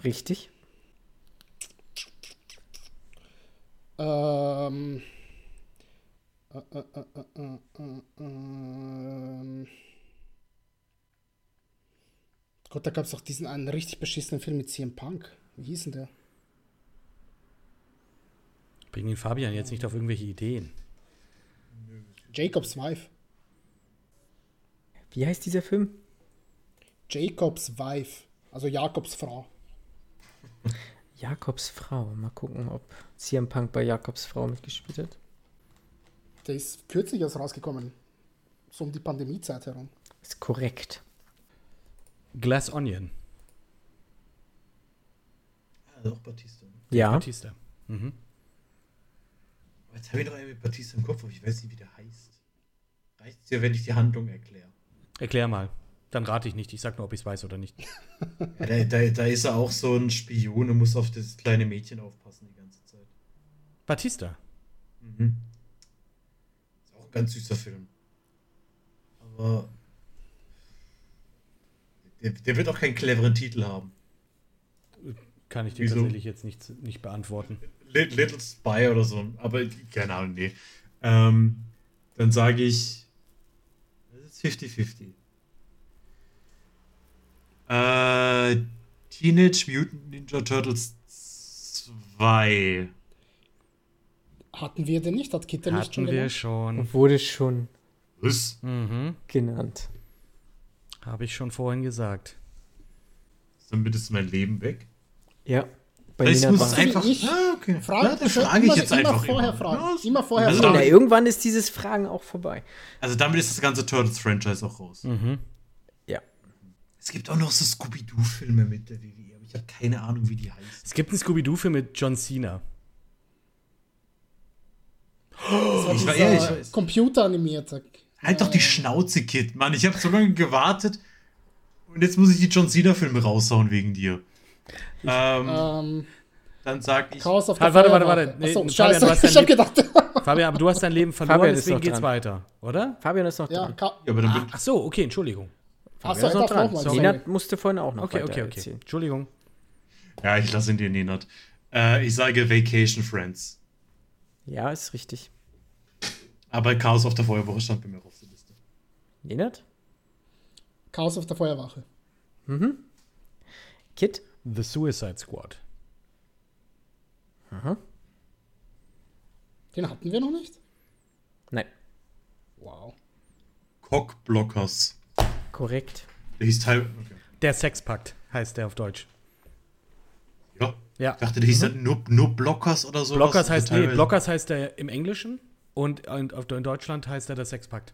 Richtig. Ähm. Äh, äh, äh, äh, äh, äh, ähm. Gott, da gab es auch diesen einen richtig beschissenen Film mit CM Punk. Wie hieß denn der? Bring den Fabian jetzt nicht auf irgendwelche Ideen. Jacobs Wife. Wie heißt dieser Film? Jacobs Wife. Also Jakobs Frau. *laughs* Jakobs Frau. Mal gucken, ob CM Punk bei Jakobs Frau mitgespielt hat. Der ist kürzlich erst rausgekommen. So um die Pandemiezeit herum. Ist korrekt. Glass Onion. Also auch Batista. Ja. Batista. Mhm. Jetzt habe ich noch einen mit Batista im Kopf, aber ich weiß nicht, wie der heißt. Reicht es dir, wenn ich die Handlung erkläre? Erklär mal. Dann rate ich nicht. Ich sag nur, ob ich es weiß oder nicht. Ja, da, da, da ist er auch so ein Spion und muss auf das kleine Mädchen aufpassen die ganze Zeit. Batista. Mhm. Ist auch ein ganz süßer Film. Aber der, der wird auch keinen cleveren Titel haben. Kann ich dir Wieso? tatsächlich jetzt nicht, nicht beantworten. Li- Little Spy oder so. Aber keine Ahnung, nee. Ähm, dann sage ich, das ist 50-50. Äh, Teenage Mutant Ninja Turtles 2. Hatten wir den nicht? Hat Kit den nicht schon Hatten wir genannt? schon. Wurde schon Was? Mhm. genannt. Habe ich schon vorhin gesagt. Dann bitte mein Leben weg. Ja. Bei Ich Nina muss es einfach. Ich- ah, okay. Frag, ja, frage ich immer, jetzt immer einfach vorher immer. fragen. Ja, Immer vorher Also fragen. Damit- irgendwann ist dieses Fragen auch vorbei. Also damit ist das ganze Turtles-Franchise auch raus. Mhm. Es gibt auch noch so Scooby-Doo-Filme mit der WWE, aber ich habe keine Ahnung, wie die heißen. Es gibt einen Scooby-Doo-Film mit John Cena. Das war Ich war- ja, ich. Computeranimierte. Halt doch die Schnauze, Kid, Mann. Ich habe so lange gewartet und jetzt muss ich die John Cena-Filme raushauen wegen dir. Ähm, Ähm, dann sag ich. Chaos auf Halt, warte, warte, warte. Nee, Achso, Fabian, scheiße, du hast *laughs* dein ich hab gedacht. Fabian, aber du hast dein Leben verloren, Fabian deswegen geht's dran. weiter, oder? Fabian ist noch ja, dran. Ja, aber dann Ah, ach so, okay, Entschuldigung. Ist ich noch dran. Sorry. Nina musste vorhin auch noch Okay, okay, okay. erzählen. Entschuldigung. ja, ich lasse ihn dir, Nenad. Äh, ich sage Vacation Friends. Ja, ist richtig. Aber Chaos auf der Feuerwoche stand bei mir auf der Liste. Nenad? Chaos auf der Feuerwache. Kit? The Suicide Squad. Den hatten wir noch nicht? Nein. Wow. Cockblockers. Korrekt. Der hieß Teil. Okay. Der Sexpakt heißt der auf Deutsch. Ja. Ja. Ich dachte, der hieß dann nur, nur Blockers oder so. Blockers heißt, nee, Blockers heißt er im Englischen und in, Deutschland heißt er der Sexpakt.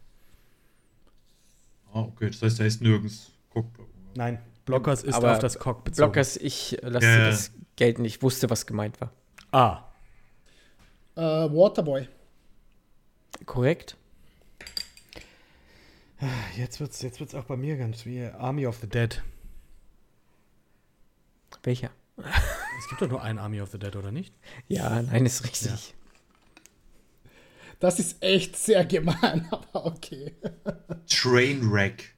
Ah, okay, das heißt, der heißt nirgends. Nein, Blockers ist Aber auf das Cock bezogen. Blockers, ich äh, lasse ja. das gelten. Ich wusste, was gemeint war. Ah, Äh, Waterboy. Korrekt. Jetzt wird's, jetzt wird's auch bei mir ganz wie Army of the Dead. Welcher? *laughs* Es gibt doch nur einen Army of the Dead, oder nicht? Ja, nein, ist richtig. Das ist echt sehr gemein, *laughs* aber okay. Trainwreck.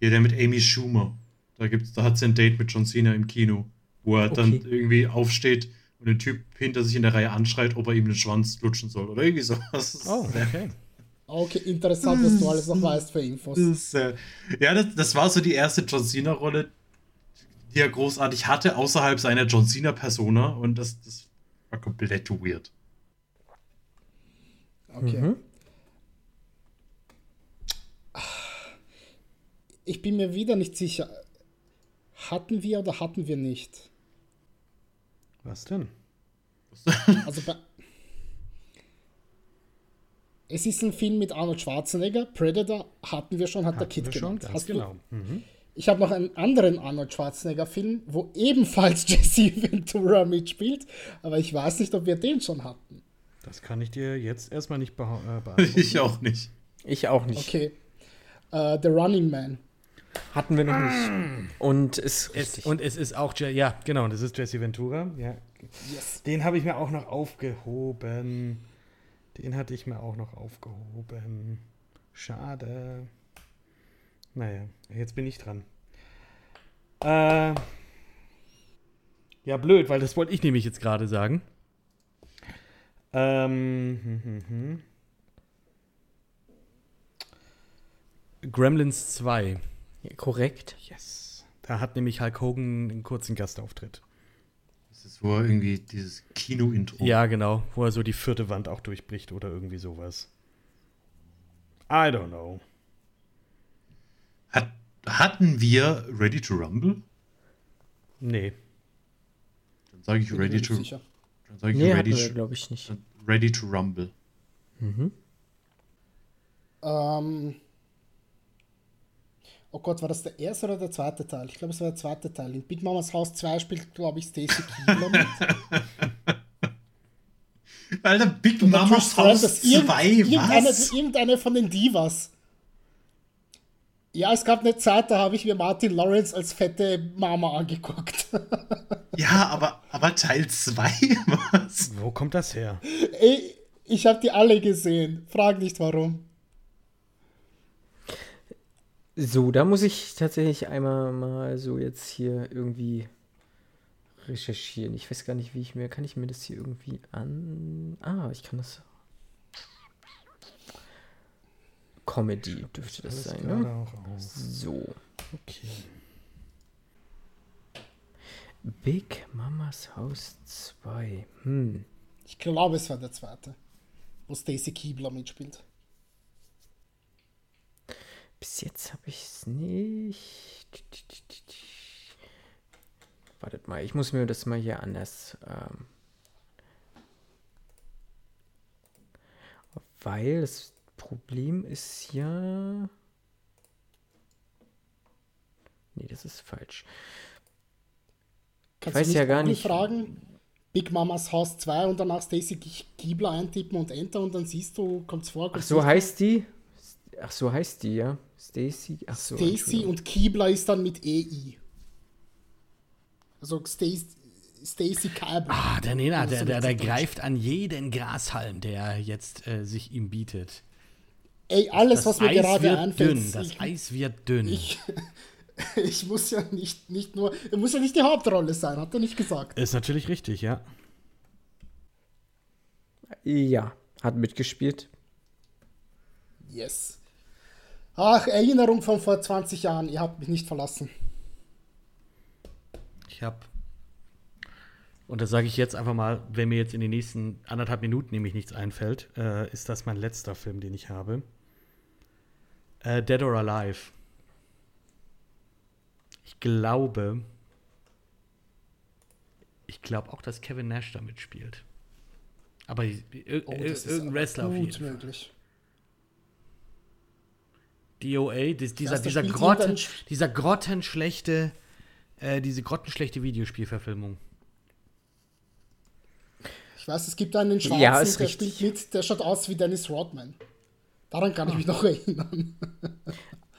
Hier der mit Amy Schumer. Da, gibt's, da hat sie ein Date mit John Cena im Kino, wo er dann irgendwie aufsteht und den Typ hinter sich in der Reihe anschreit, ob er ihm den Schwanz lutschen soll oder irgendwie sowas. Oh, okay. Okay, interessant, was du alles noch weißt für Infos. Das, äh, ja, das, das war so die erste John Cena-Rolle, die er großartig hatte, außerhalb seiner John Cena-Persona. Und das, das war komplett weird. Okay. Mhm. Ich bin mir wieder nicht sicher. Hatten wir oder hatten wir nicht? Was denn? Also bei, es ist ein Film mit Arnold Schwarzenegger. Predator hatten wir schon, hat hatten der Kid genannt. Hast genau. Mhm. Ich habe noch einen anderen Arnold Schwarzenegger-Film, wo ebenfalls *laughs* Jesse Ventura mitspielt, aber ich weiß nicht, ob wir den schon hatten. Das kann ich dir jetzt erstmal nicht beha äh, *laughs* beantworten. ich auch nicht. Ich auch nicht. Okay. Uh, The Running Man. Hatten wir noch nicht. Und ist es, und es ist auch, ja, genau, das ist Jesse Ventura. Ja. Yes. Den habe ich mir auch noch aufgehoben. Den hatte ich mir auch noch aufgehoben. Schade. Naja, jetzt bin ich dran. Äh, ja, blöd, weil das wollte ich nämlich jetzt gerade sagen. Ähm, hm, hm, hm. Gremlins 2. Ja, korrekt. Yes. Da hat nämlich Hulk Hogan einen kurzen Gastauftritt. Das ist wo er irgendwie dieses Kino-Intro. Ja, genau. Wo er so die vierte Wand auch durchbricht oder irgendwie sowas. I don't know. Hat, hatten wir Ready to Rumble? Nee. Dann sage ich Ready to. Sicher. Dann sage ich nee, Ready to. glaube ich nicht. Ready to Rumble. Mhm. Ähm. Oh Gott, war das der erste oder der zweite Teil? Ich glaube, es war der zweite Teil. In Big Mamas Haus 2 spielt, glaube ich, Stacey Keebler mit. *laughs* Alter, Big Mamas Haus 2, irgendeine, was? Irgendeine von den Divas. Ja, es gab eine Zeit, da habe ich mir Martin Lawrence als fette Mama angeguckt. *laughs* ja, aber, aber Teil 2, *laughs* was? Wo kommt das her? Ey, ich habe die alle gesehen. Frag nicht warum. So, da muss ich tatsächlich einmal mal so jetzt hier irgendwie recherchieren. Ich weiß gar nicht, wie ich mir, kann ich mir das hier irgendwie an... Ah, ich kann das... Comedy dürfte das, das sein, ne? So. Okay. Big Mamas Haus 2. Hm. Ich glaube, es war der zweite, wo Stacy Kiebler mitspielt. Bis jetzt habe ich es nicht. Wartet mal, ich muss mir das mal hier anders. Ähm, weil das Problem ist ja. Nee, das ist falsch. Kannst ich weiß ja gar nicht. fragen? Big Mamas Haus 2 und danach Stacy Giebler eintippen und Enter und dann siehst du, kommt es vor. Ach, so heißt die? Ach, so heißt die, ja. Stacy. Ach so. Stacy und Kiebler ist dann mit EI. Also Stacy Kalber. Ah, der Nena, der, der, der greift an jeden Grashalm, der jetzt äh, sich ihm bietet. Ey, alles, das was mir Eis gerade anfällt. Dünn, das ich, Eis wird dünn. Ich, *laughs* ich muss ja nicht, nicht nur, er muss ja nicht die Hauptrolle sein, hat er nicht gesagt. Ist natürlich richtig, ja. Ja, hat mitgespielt. Yes. Ach, Erinnerung von vor 20 Jahren, ihr habt mich nicht verlassen. Ich hab. Und das sage ich jetzt einfach mal, wenn mir jetzt in den nächsten anderthalb Minuten nämlich nichts einfällt, äh, ist das mein letzter Film, den ich habe. Äh, Dead or Alive. Ich glaube, ich glaube auch, dass Kevin Nash da mitspielt. Aber oh, irgendein Wrestler auf jeden Fall. Möglich. DOA, das, dieser, dieser, Grotten, dieser grottenschlechte, äh, diese grottenschlechte Videospielverfilmung. Ich weiß, es gibt einen Schwarzen, ja, der richtig. spielt mit, der schaut aus wie Dennis Rodman. Daran kann ich mich noch erinnern. *laughs*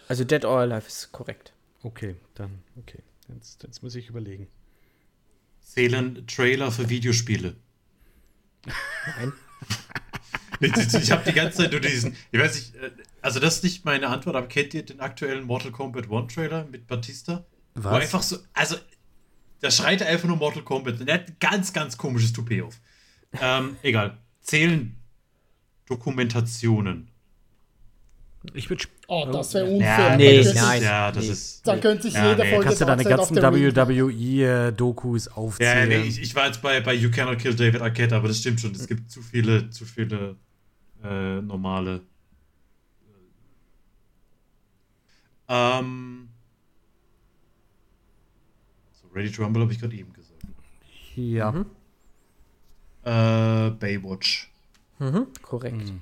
Also Dead or Alive ist korrekt. Okay, dann, okay. Jetzt, jetzt muss ich überlegen. Zählen Trailer für Videospiele. Nein. *laughs* ich habe die ganze Zeit nur diesen, ich weiß nicht, äh, also das ist nicht meine Antwort, aber kennt ihr den aktuellen Mortal Kombat One Trailer mit Batista? Wo einfach so, also, da schreit er einfach nur Mortal Kombat. Und der hat ein ganz, ganz komisches Toupet auf. Ähm, egal. Zählen Dokumentationen. Ich würde. Oh, das wäre unfair. Ja, nee, das ist, nein, ja, das nee. ist. Dann könnte ich Ja, jede nee. Folge Kannst du deine ganzen WWE-Dokus Ja, aufzählen? nee, ich, ich war jetzt bei, bei You Cannot Kill David Arquette, aber das stimmt schon. Es gibt zu viele, zu viele äh, normale. Ähm. So, Ready to Rumble habe ich gerade eben gesagt. ja. Äh, Baywatch. Mhm, korrekt. Hm.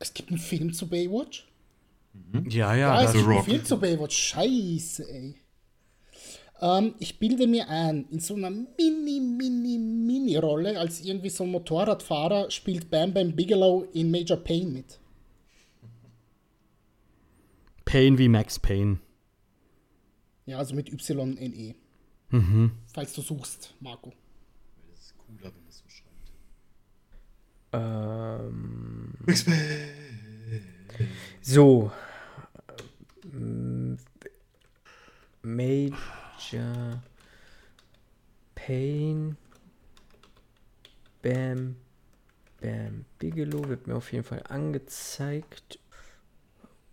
Es gibt einen Film zu Baywatch? Ja, Ja, ja. es gibt einen Rock. Film zu Baywatch. Scheiße, ey. Ähm, ich bilde mir ein, in so einer mini, mini, mini Rolle als irgendwie so ein Motorradfahrer spielt Bam Bam Bigelow in Major Payne mit. Pain wie Max Payne. Ja, also mit Y-N-E. Falls du suchst, Marco. Das ist cooler, wenn man es so schreibt. Ähm, X-Men. so. Ähm, Major Pain. Bam. Bam. Bigelow wird mir auf jeden Fall angezeigt.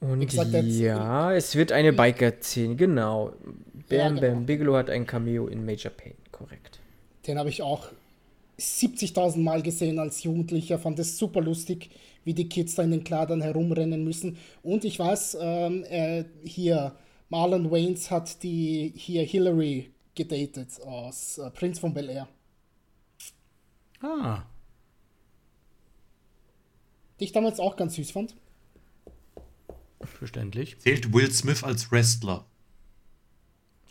Und ja, es wird eine Biker-Szene, genau. Bam Ja, genau. Bam Bigelow hat ein Cameo in Major Pain, korrekt. Den habe ich auch 70.000 Mal gesehen als Jugendlicher. Fand es super lustig, wie die Kids da in den Kleidern herumrennen müssen. Und ich weiß, ähm, äh, hier, Marlon Waynes hat die hier Hillary gedatet aus äh, Prince von Bel Air. Ah. Die ich damals auch ganz süß fand. Verständlich. Zählt Will Smith als Wrestler?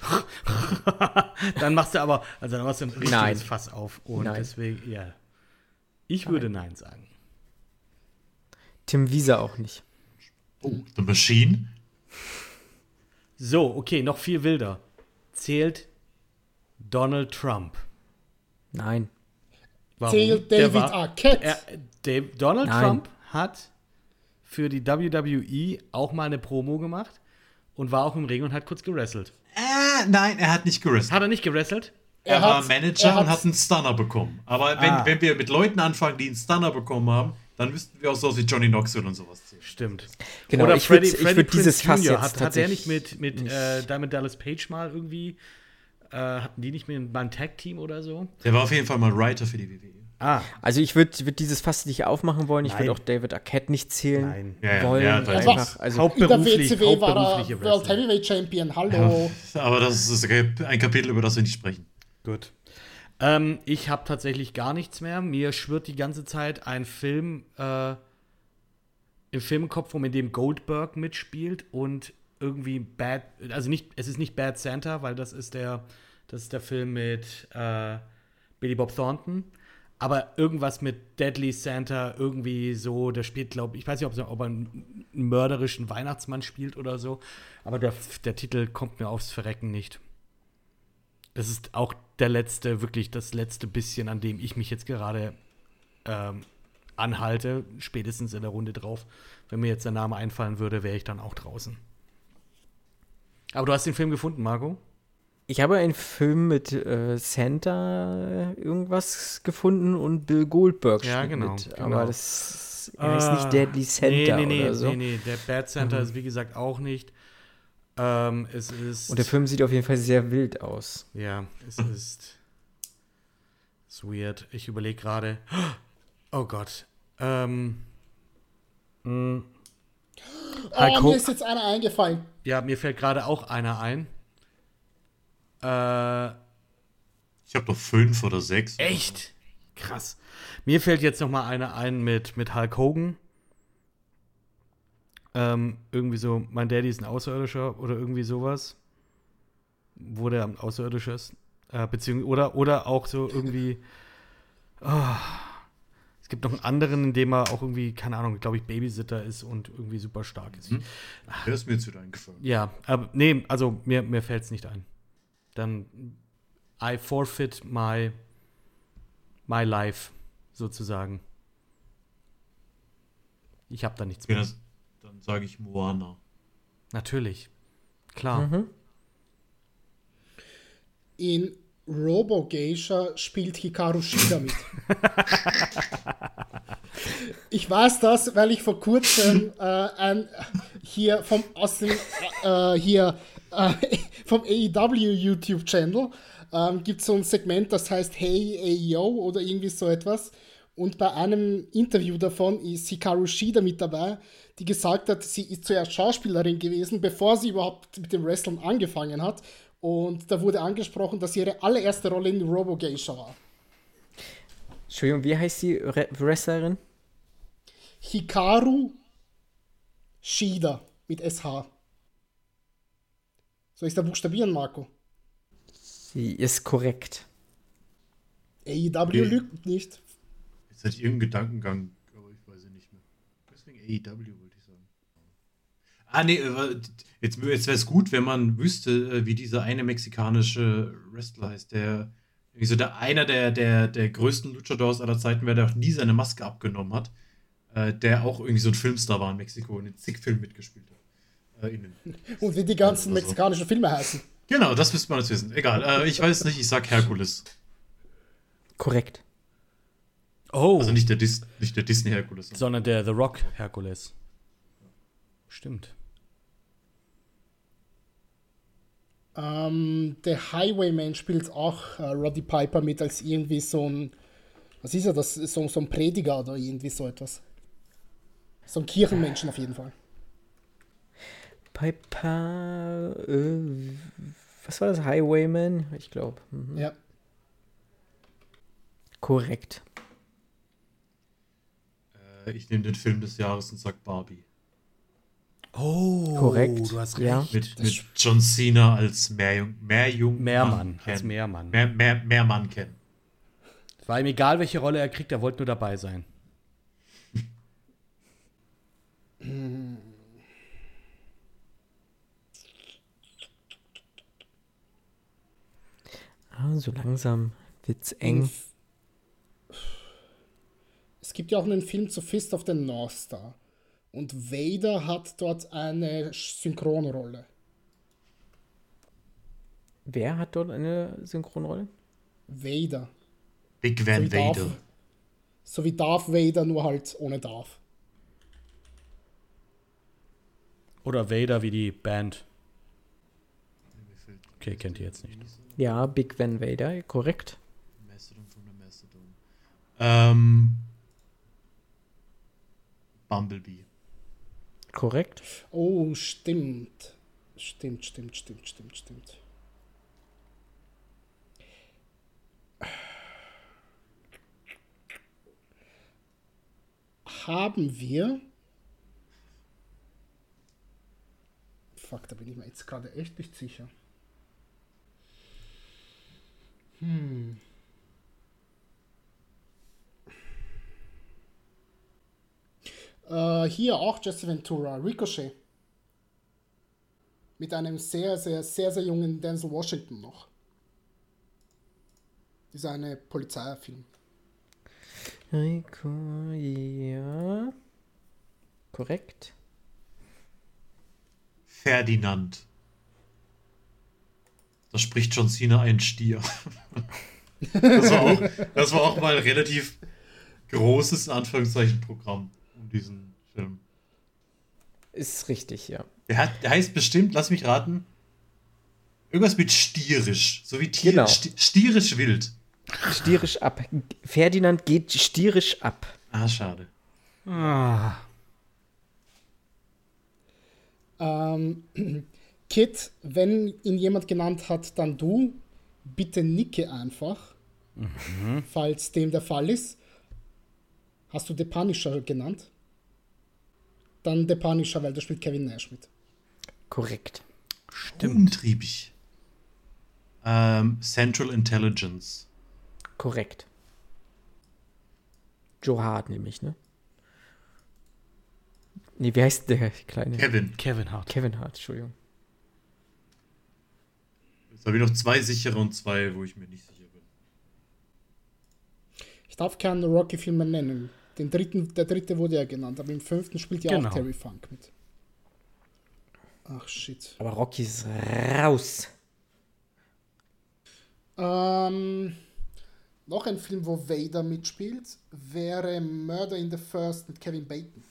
*laughs* Dann machst du aber, also dann machst du ein richtiges Nein. Fass auf. Und Nein. deswegen, ja. Ich würde Nein sagen. Tim Wieser auch nicht. Oh, The Machine? So, okay, noch viel wilder. Zählt Donald Trump. Nein. Warum? Zählt David war- Arquette. Er, Dave, Donald Nein. Trump hat für die WWE auch mal eine Promo gemacht und war auch im Ring und hat kurz gewrestelt. Äh, nein, er hat nicht gewrestelt. Hat er nicht gewrestelt? Er, Er war Manager er und hat einen Stunner bekommen. Aber wenn, Ah. wenn wir mit Leuten anfangen, die einen Stunner bekommen haben, dann müssten wir auch so wie Johnny Knoxville und sowas zählen. Stimmt. Genau, Oder ich ich Freddie würd Prinze dieses Fass Jr. jetzt hat, hat der nicht mit, mit äh, Diamond Dallas Page mal irgendwie, äh, hatten die nicht mit beim Tag-Team oder so? Der war auf jeden Fall mal Writer für die WWE. Ah, Also ich würde würd dieses Fass nicht aufmachen wollen. Ich würde auch David Arquette nicht zählen Nein. Ja, ja, wollen. ja, weiß einfach, also in der hauptberuflich, WCW war er World. Heavyweight Champion. Hallo. Aber das ist ein Kapitel, über das wir nicht sprechen. Gut. Ähm, ich habe tatsächlich gar nichts mehr. Mir schwirrt die ganze Zeit ein Film äh, im Filmkopf, um in dem Goldberg mitspielt und irgendwie Bad, also nicht, es ist nicht Bad Santa, weil das ist der, das ist der Film mit äh, Billy Bob Thornton. Aber irgendwas mit Deadly Santa, irgendwie so, der spielt, glaube ich, ich weiß nicht, ob, er- ob er einen mörderischen Weihnachtsmann spielt oder so, aber der, der Titel kommt mir aufs Verrecken nicht. Das ist auch der letzte, wirklich das letzte bisschen, an dem ich mich jetzt gerade ähm, anhalte, spätestens in der Runde drauf. Wenn mir jetzt der Name einfallen würde, wäre ich dann auch draußen. Aber du hast den Film gefunden, Marco? Ich habe einen Film mit äh, Santa irgendwas gefunden und Bill Goldberg Ja, spielt genau, mit. genau. Aber das heißt Ah, nicht Deadly Santa nee, nee, nee, oder so. Nee, nee, der Bad Santa ist wie gesagt auch nicht. Ähm, es ist. Und der Film sieht auf jeden Fall sehr wild aus. Ja, es ist. ist weird. Ich überlege gerade. Oh Gott. Ähm. mh, Hulk Oh, mir ist jetzt einer eingefallen. Ja, mir fällt gerade auch einer ein. Äh, Ich habe doch fünf oder sechs. echt? Krass. Mir fällt jetzt noch mal einer ein mit, mit Hulk Hogan. Ähm, irgendwie so, mein Daddy ist ein Außerirdischer oder irgendwie sowas. Wo der ein Außerirdischer ist. Äh, beziehungs oder, oder auch so irgendwie. ah, es gibt noch einen anderen, in dem er auch irgendwie, keine Ahnung, glaube ich, Babysitter ist und irgendwie super stark ist. Der ist mir jetzt wieder eingefallen. Ja, aber nee, also mir, mir fällt es nicht ein. Dann I forfeit my, my life, sozusagen. Ich habe da nichts Okay, mehr. das, dann sage ich Moana. Natürlich. Klar. Mhm. In Robo Geisha spielt Hikaru Shida mit. *laughs* ich weiß das, weil ich vor kurzem äh, ein, hier vom aus dem, äh, hier äh, *laughs* vom AEW YouTube Channel ähm, gibt es so ein Segment, das heißt Hey Ayo oder irgendwie so etwas. Und bei einem Interview davon ist Hikaru Shida mit dabei, die gesagt hat, sie ist zuerst Schauspielerin gewesen, bevor sie überhaupt mit dem Wrestling angefangen hat. Und da wurde angesprochen, dass ihre allererste Rolle in Robo Geisha war. Entschuldigung, wie heißt die Re Wrestlerin? Hikaru Shida mit SH. Soll ich da buchstabieren, Marco? Sie ist korrekt. AEW lügt nicht. Jetzt hatte ich irgendeinen Gedankengang, aber ich weiß es nicht mehr. Deswegen AEW wollte ich sagen. Ah, nee, äh, jetzt, jetzt wäre es gut, wenn man wüsste, äh, wie dieser eine mexikanische Wrestler heißt, der irgendwie so der einer der, der, der größten Luchadors aller Zeiten wäre, der auch nie seine Maske abgenommen hat, äh, der auch irgendwie so ein Filmstar war in Mexiko und in zig Filmen mitgespielt hat. Innen. *laughs* Und wie die ganzen Also. mexikanischen Filme heißen. Genau, das müsste man jetzt wissen. Egal, äh, ich weiß nicht, ich sag Herkules. Korrekt. Oh, Also nicht der, Dis nicht der Disney Herkules. sondern der The Rock Herkules. Stimmt. Ähm, der Highwayman spielt auch äh, Roddy Piper mit als irgendwie so ein, was ist er, das so, so ein Prediger oder irgendwie so etwas. So ein Kirchenmenschen auf jeden Fall. Piper. Äh, was war das? Highwayman? Ich glaube. Mhm. Ja. Korrekt. Äh, ich nehme den Film des Jahres und sag Barbie. Oh, Korrekt, Du hast ja. recht. Mit, mit John Cena als Meerjung, Meerjung Mehrmann, als. Mehrmann. Mehr, mehr, Mehrmann kennen. Es war ihm egal, welche Rolle er kriegt, er wollte nur dabei sein. Ah, so langsam wird's eng. Es gibt ja auch einen Film zu Fist of the North Star. Und Vader hat dort eine Synchronrolle. Wer hat dort eine Synchronrolle? Vader. Big So Van Darth- Vader. So wie Darth Vader, nur halt ohne Darth. Oder Vader wie die Band. Okay, kennt ihr jetzt nicht. Ja, Big Van Vader, korrekt. Mastodon von der Mastodon. Ähm, Bumblebee. Korrekt. Oh, stimmt. Stimmt, stimmt, stimmt, stimmt, stimmt. Haben wir. Fuck, da bin ich mir jetzt gerade echt nicht sicher. Hm. Äh, hier auch Jesse Ventura, Ricochet. Mit einem sehr, sehr, sehr, sehr jungen Denzel Washington noch. Das ist eine Polizeifilm. Rico, ja. Korrekt. Ferdinand. Da spricht John Cena einen Stier. *laughs* das, war auch, das war auch mal ein relativ großes in Anführungszeichen Programm um diesen Film. Ist richtig, ja. Der, hat, der heißt bestimmt, lass mich raten, irgendwas mit stierisch. So wie Tier, Genau. sti stierisch wild. Stierisch ab. Ferdinand geht stierisch ab. Ah, schade. Ah, Ähm, Kit, wenn ihn jemand genannt hat, dann du. Bitte nicke einfach. Falls dem der Fall ist. Hast du The Punisher genannt? Dann The Punisher, weil da spielt Kevin Nash mit. Korrekt. Umtriebig. Ähm, Central Intelligence. Korrekt. Joe Hart nämlich, ne? Nee, wie heißt der kleine? Kevin. Kevin Hart. Kevin Hart, Entschuldigung. Jetzt habe ich noch zwei sichere und zwei, wo ich mir nicht sicher bin. Ich darf keinen Rocky-Film mehr nennen. Den dritten, der dritte wurde ja genannt, aber im fünften spielt ja Genau. auch Terry Funk mit. Ach shit. Aber Rocky ist raus. Ähm, noch ein Film, wo Vader mitspielt, wäre Murder in the First mit Kevin Bacon.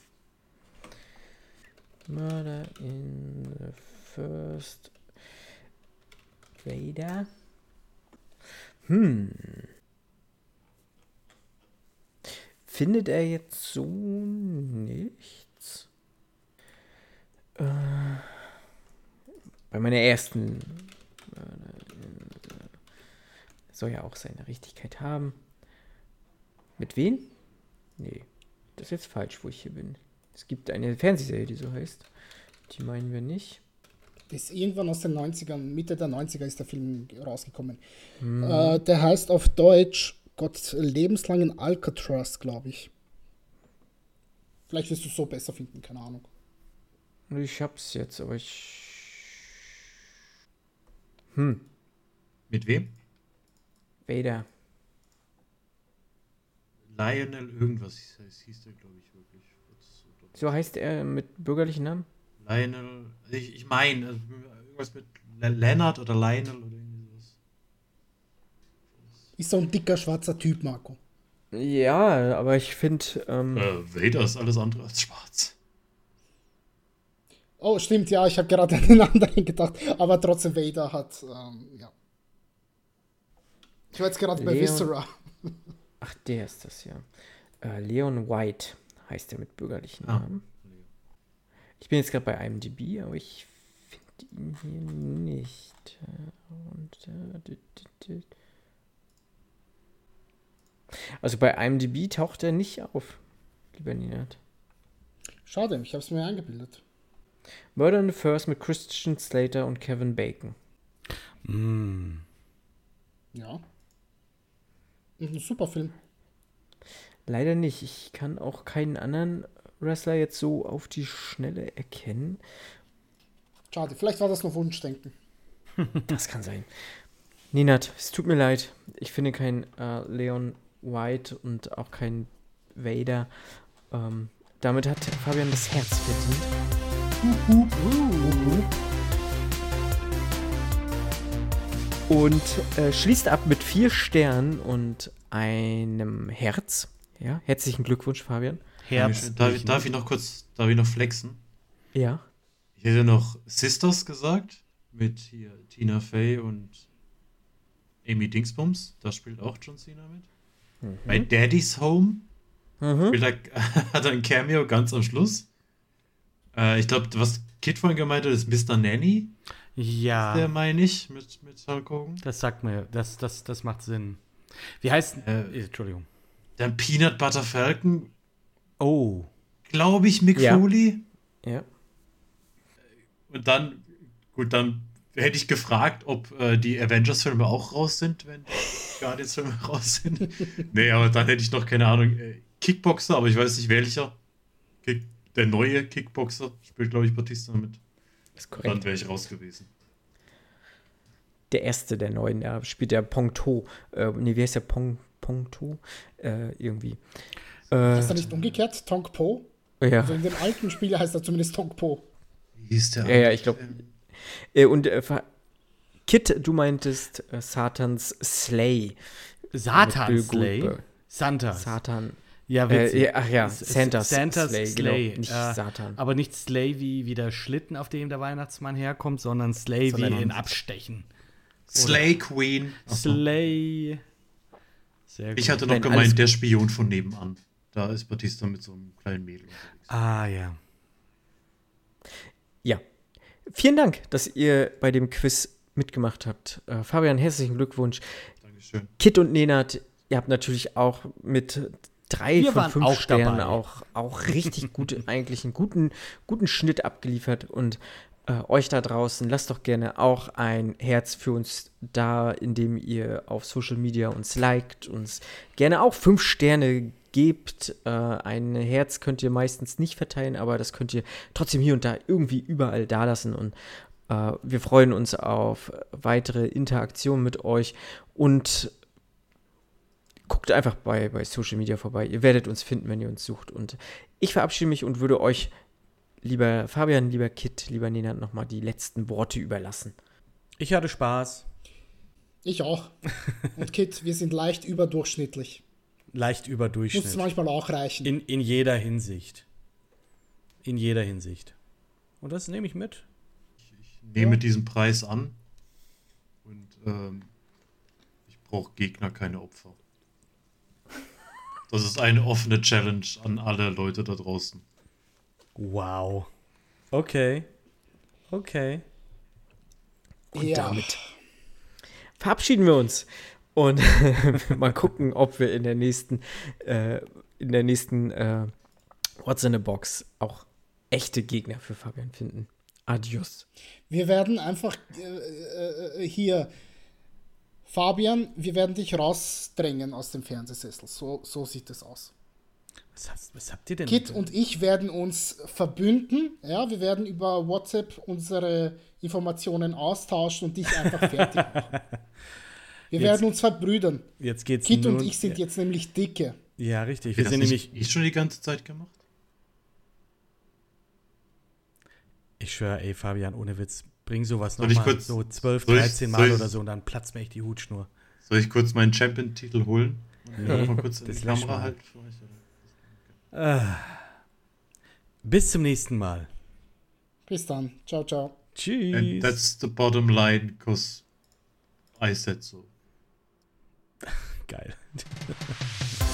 Murder in the First. Vader. Hm. Findet er jetzt so nichts? Äh, bei meiner ersten. Äh, soll ja auch seine Richtigkeit haben. Mit wem? Nee, das ist jetzt falsch, wo ich hier bin. Es gibt eine Fernsehserie, die so heißt. Die meinen wir nicht. Ist irgendwann aus den 90ern, Mitte der 90er ist der Film rausgekommen. Hm. Äh, der heißt auf Deutsch Gott lebenslang in Alcatraz, glaube ich. Vielleicht wirst du es so besser finden, keine Ahnung. Ich hab's jetzt, aber ich. Hm. Mit wem? Vader. Lionel irgendwas hieß der, glaube ich, wirklich. So heißt er mit bürgerlichen Namen? Lionel, ich, ich meine, also irgendwas mit Leonard oder Lionel oder irgendwie sowas. Ist so ein dicker schwarzer Typ, Marco. Ja, aber ich finde. Ähm äh, Vader ist alles andere als schwarz. Oh, stimmt, ja, ich habe gerade *laughs* an den anderen gedacht, aber trotzdem Vader hat, ähm, ja. Ich war jetzt gerade bei Viscera. Ach, der ist das ja. Äh, Leon White heißt er mit bürgerlichen ah. Namen. Ich bin jetzt gerade bei IMDb, aber ich finde ihn hier nicht. Und, äh, also bei IMDb taucht er nicht auf, lieber Ninat. Schade, ich habe es mir eingebildet. Murder in the First mit Christian Slater und Kevin Bacon. Mm. Ja. Ein super Film. Leider nicht. Ich kann auch keinen anderen Wrestler jetzt so auf die Schnelle erkennen. Schade, vielleicht war das nur Wunschdenken. *laughs* das kann sein. Ninat, es tut mir leid. Ich finde keinen äh, Leon White und auch keinen Vader. Ähm, damit hat Fabian das Herz verdient. Und äh, schließt ab mit vier Sternen und einem Herz. Ja, herzlichen Glückwunsch, Fabian. Herz. Darf ich, darf ich noch kurz, darf ich noch flexen? Ja. Ich hätte noch Sisters gesagt, mit hier Tina Fey und Amy Dingsbums. Da spielt auch John Cena mit. Mhm. Bei Daddy's Home mhm. er, *laughs* hat er ein Cameo ganz am Schluss. Äh, ich glaube, was Kid vorhin gemeint hat, ist Mr. Nanny. Ja. Der meine ich mit, mit Hulk Hogan. Das sagt mir, das, das, das macht Sinn. Wie heißt. Äh, Entschuldigung. Dann Peanut Butter Falcon Oh. Glaube ich, Mick ja. Foley. Ja. Und dann, gut, dann hätte ich gefragt, ob äh, die Avengers-Filme auch raus sind, wenn Guardians-Filme *laughs* raus sind. nee, aber dann hätte ich noch, keine Ahnung, äh, Kickboxer, aber ich weiß nicht welcher. Kick, der neue Kickboxer spielt, glaube ich, Batista mit. ist korrekt. Dann wäre ich raus gewesen. Der erste der neuen, da spielt der Pongto. Äh, nee, wie heißt der Pong, Pongto? Äh, irgendwie. Äh, heißt er nicht umgekehrt? Tonk Po? Ja. Also in dem alten Spiel heißt er zumindest Tonk Po. Wie hieß der? Ja, ja, ich glaube. Äh, und äh, Kit, du meintest äh, Satans Slay. Satan Slay? Santa. Satan. Ja, äh, witzig. Äh, ach ja, Santas, Santas Slay, Slay. Genau, nicht äh, Satan. Aber nicht Slay wie, wie der Schlitten, auf dem der Weihnachtsmann herkommt, sondern Slay sondern wie in Abstechen. Slay Queen. Slay. Sehr gut. Ich hatte noch Nein, gemeint, der Spion von nebenan. Da ist Batista mit so einem kleinen Mädel unterwegs. Ah, ja. Ja. Vielen Dank, dass ihr bei dem Quiz mitgemacht habt. Äh, Fabian, herzlichen Glückwunsch. Dankeschön. Kit und Nenad, ihr habt natürlich auch mit drei Wir von fünf auch Sternen dabei. auch, auch richtig gut, *laughs* eigentlich einen guten, guten Schnitt abgeliefert. Und äh, euch da draußen, lasst doch gerne auch ein Herz für uns da, indem ihr auf Social Media uns liked, uns gerne auch fünf Sterne gebt. Äh, ein Herz könnt ihr meistens nicht verteilen, aber das könnt ihr trotzdem hier und da irgendwie überall da lassen. Und äh, wir freuen uns auf weitere Interaktionen mit euch und guckt einfach bei, bei Social Media vorbei. Ihr werdet uns finden, wenn ihr uns sucht. Und ich verabschiede mich und würde euch, lieber Fabian, lieber Kit, lieber Nina, nochmal die letzten Worte überlassen. Ich hatte Spaß. Ich auch. *laughs* Und Kit, wir sind leicht überdurchschnittlich. Leicht über Muss Durchschnitt. manchmal auch reichen. In, in jeder Hinsicht. In jeder Hinsicht. Und das nehme ich mit. Nehme Ja. diesen Preis an. Und ähm, ich brauche Gegner, keine Opfer. Das ist eine offene Challenge an alle Leute da draußen. Wow. Okay. Okay. Und Ja. damit verabschieden wir uns. Und *laughs* mal gucken, ob wir in der nächsten, äh, in der nächsten äh, What's in a Box auch echte Gegner für Fabian finden. Adios. Wir werden einfach äh, äh, hier, Fabian, wir werden dich rausdrängen aus dem Fernsehsessel. So, so sieht es aus. Was, hast, was habt ihr denn? Kit und ich werden uns verbünden. Ja, wir werden über WhatsApp unsere Informationen austauschen und dich einfach fertig machen. *laughs* Wir Jetzt- werden uns verbrüdern. jetzt geht's Kit nun, und ich sind jetzt nämlich dicke. Ja, richtig. Wir Wir das sind nicht nämlich. ich schon die ganze Zeit gemacht? Ich schwöre, ey, Fabian, ohne Witz, bring sowas ich nochmal so 12, soll ich- 13 soll Mal ich- oder so und dann platzt mir echt die Hutschnur. Soll ich kurz meinen Champion-Titel holen? Nee, mal kurz in das die Kamera für euch, oder? Bis zum nächsten Mal. Bis dann. Ciao, ciao. And Tschüss. that's the bottom line, because I said so. Geil. *laughs*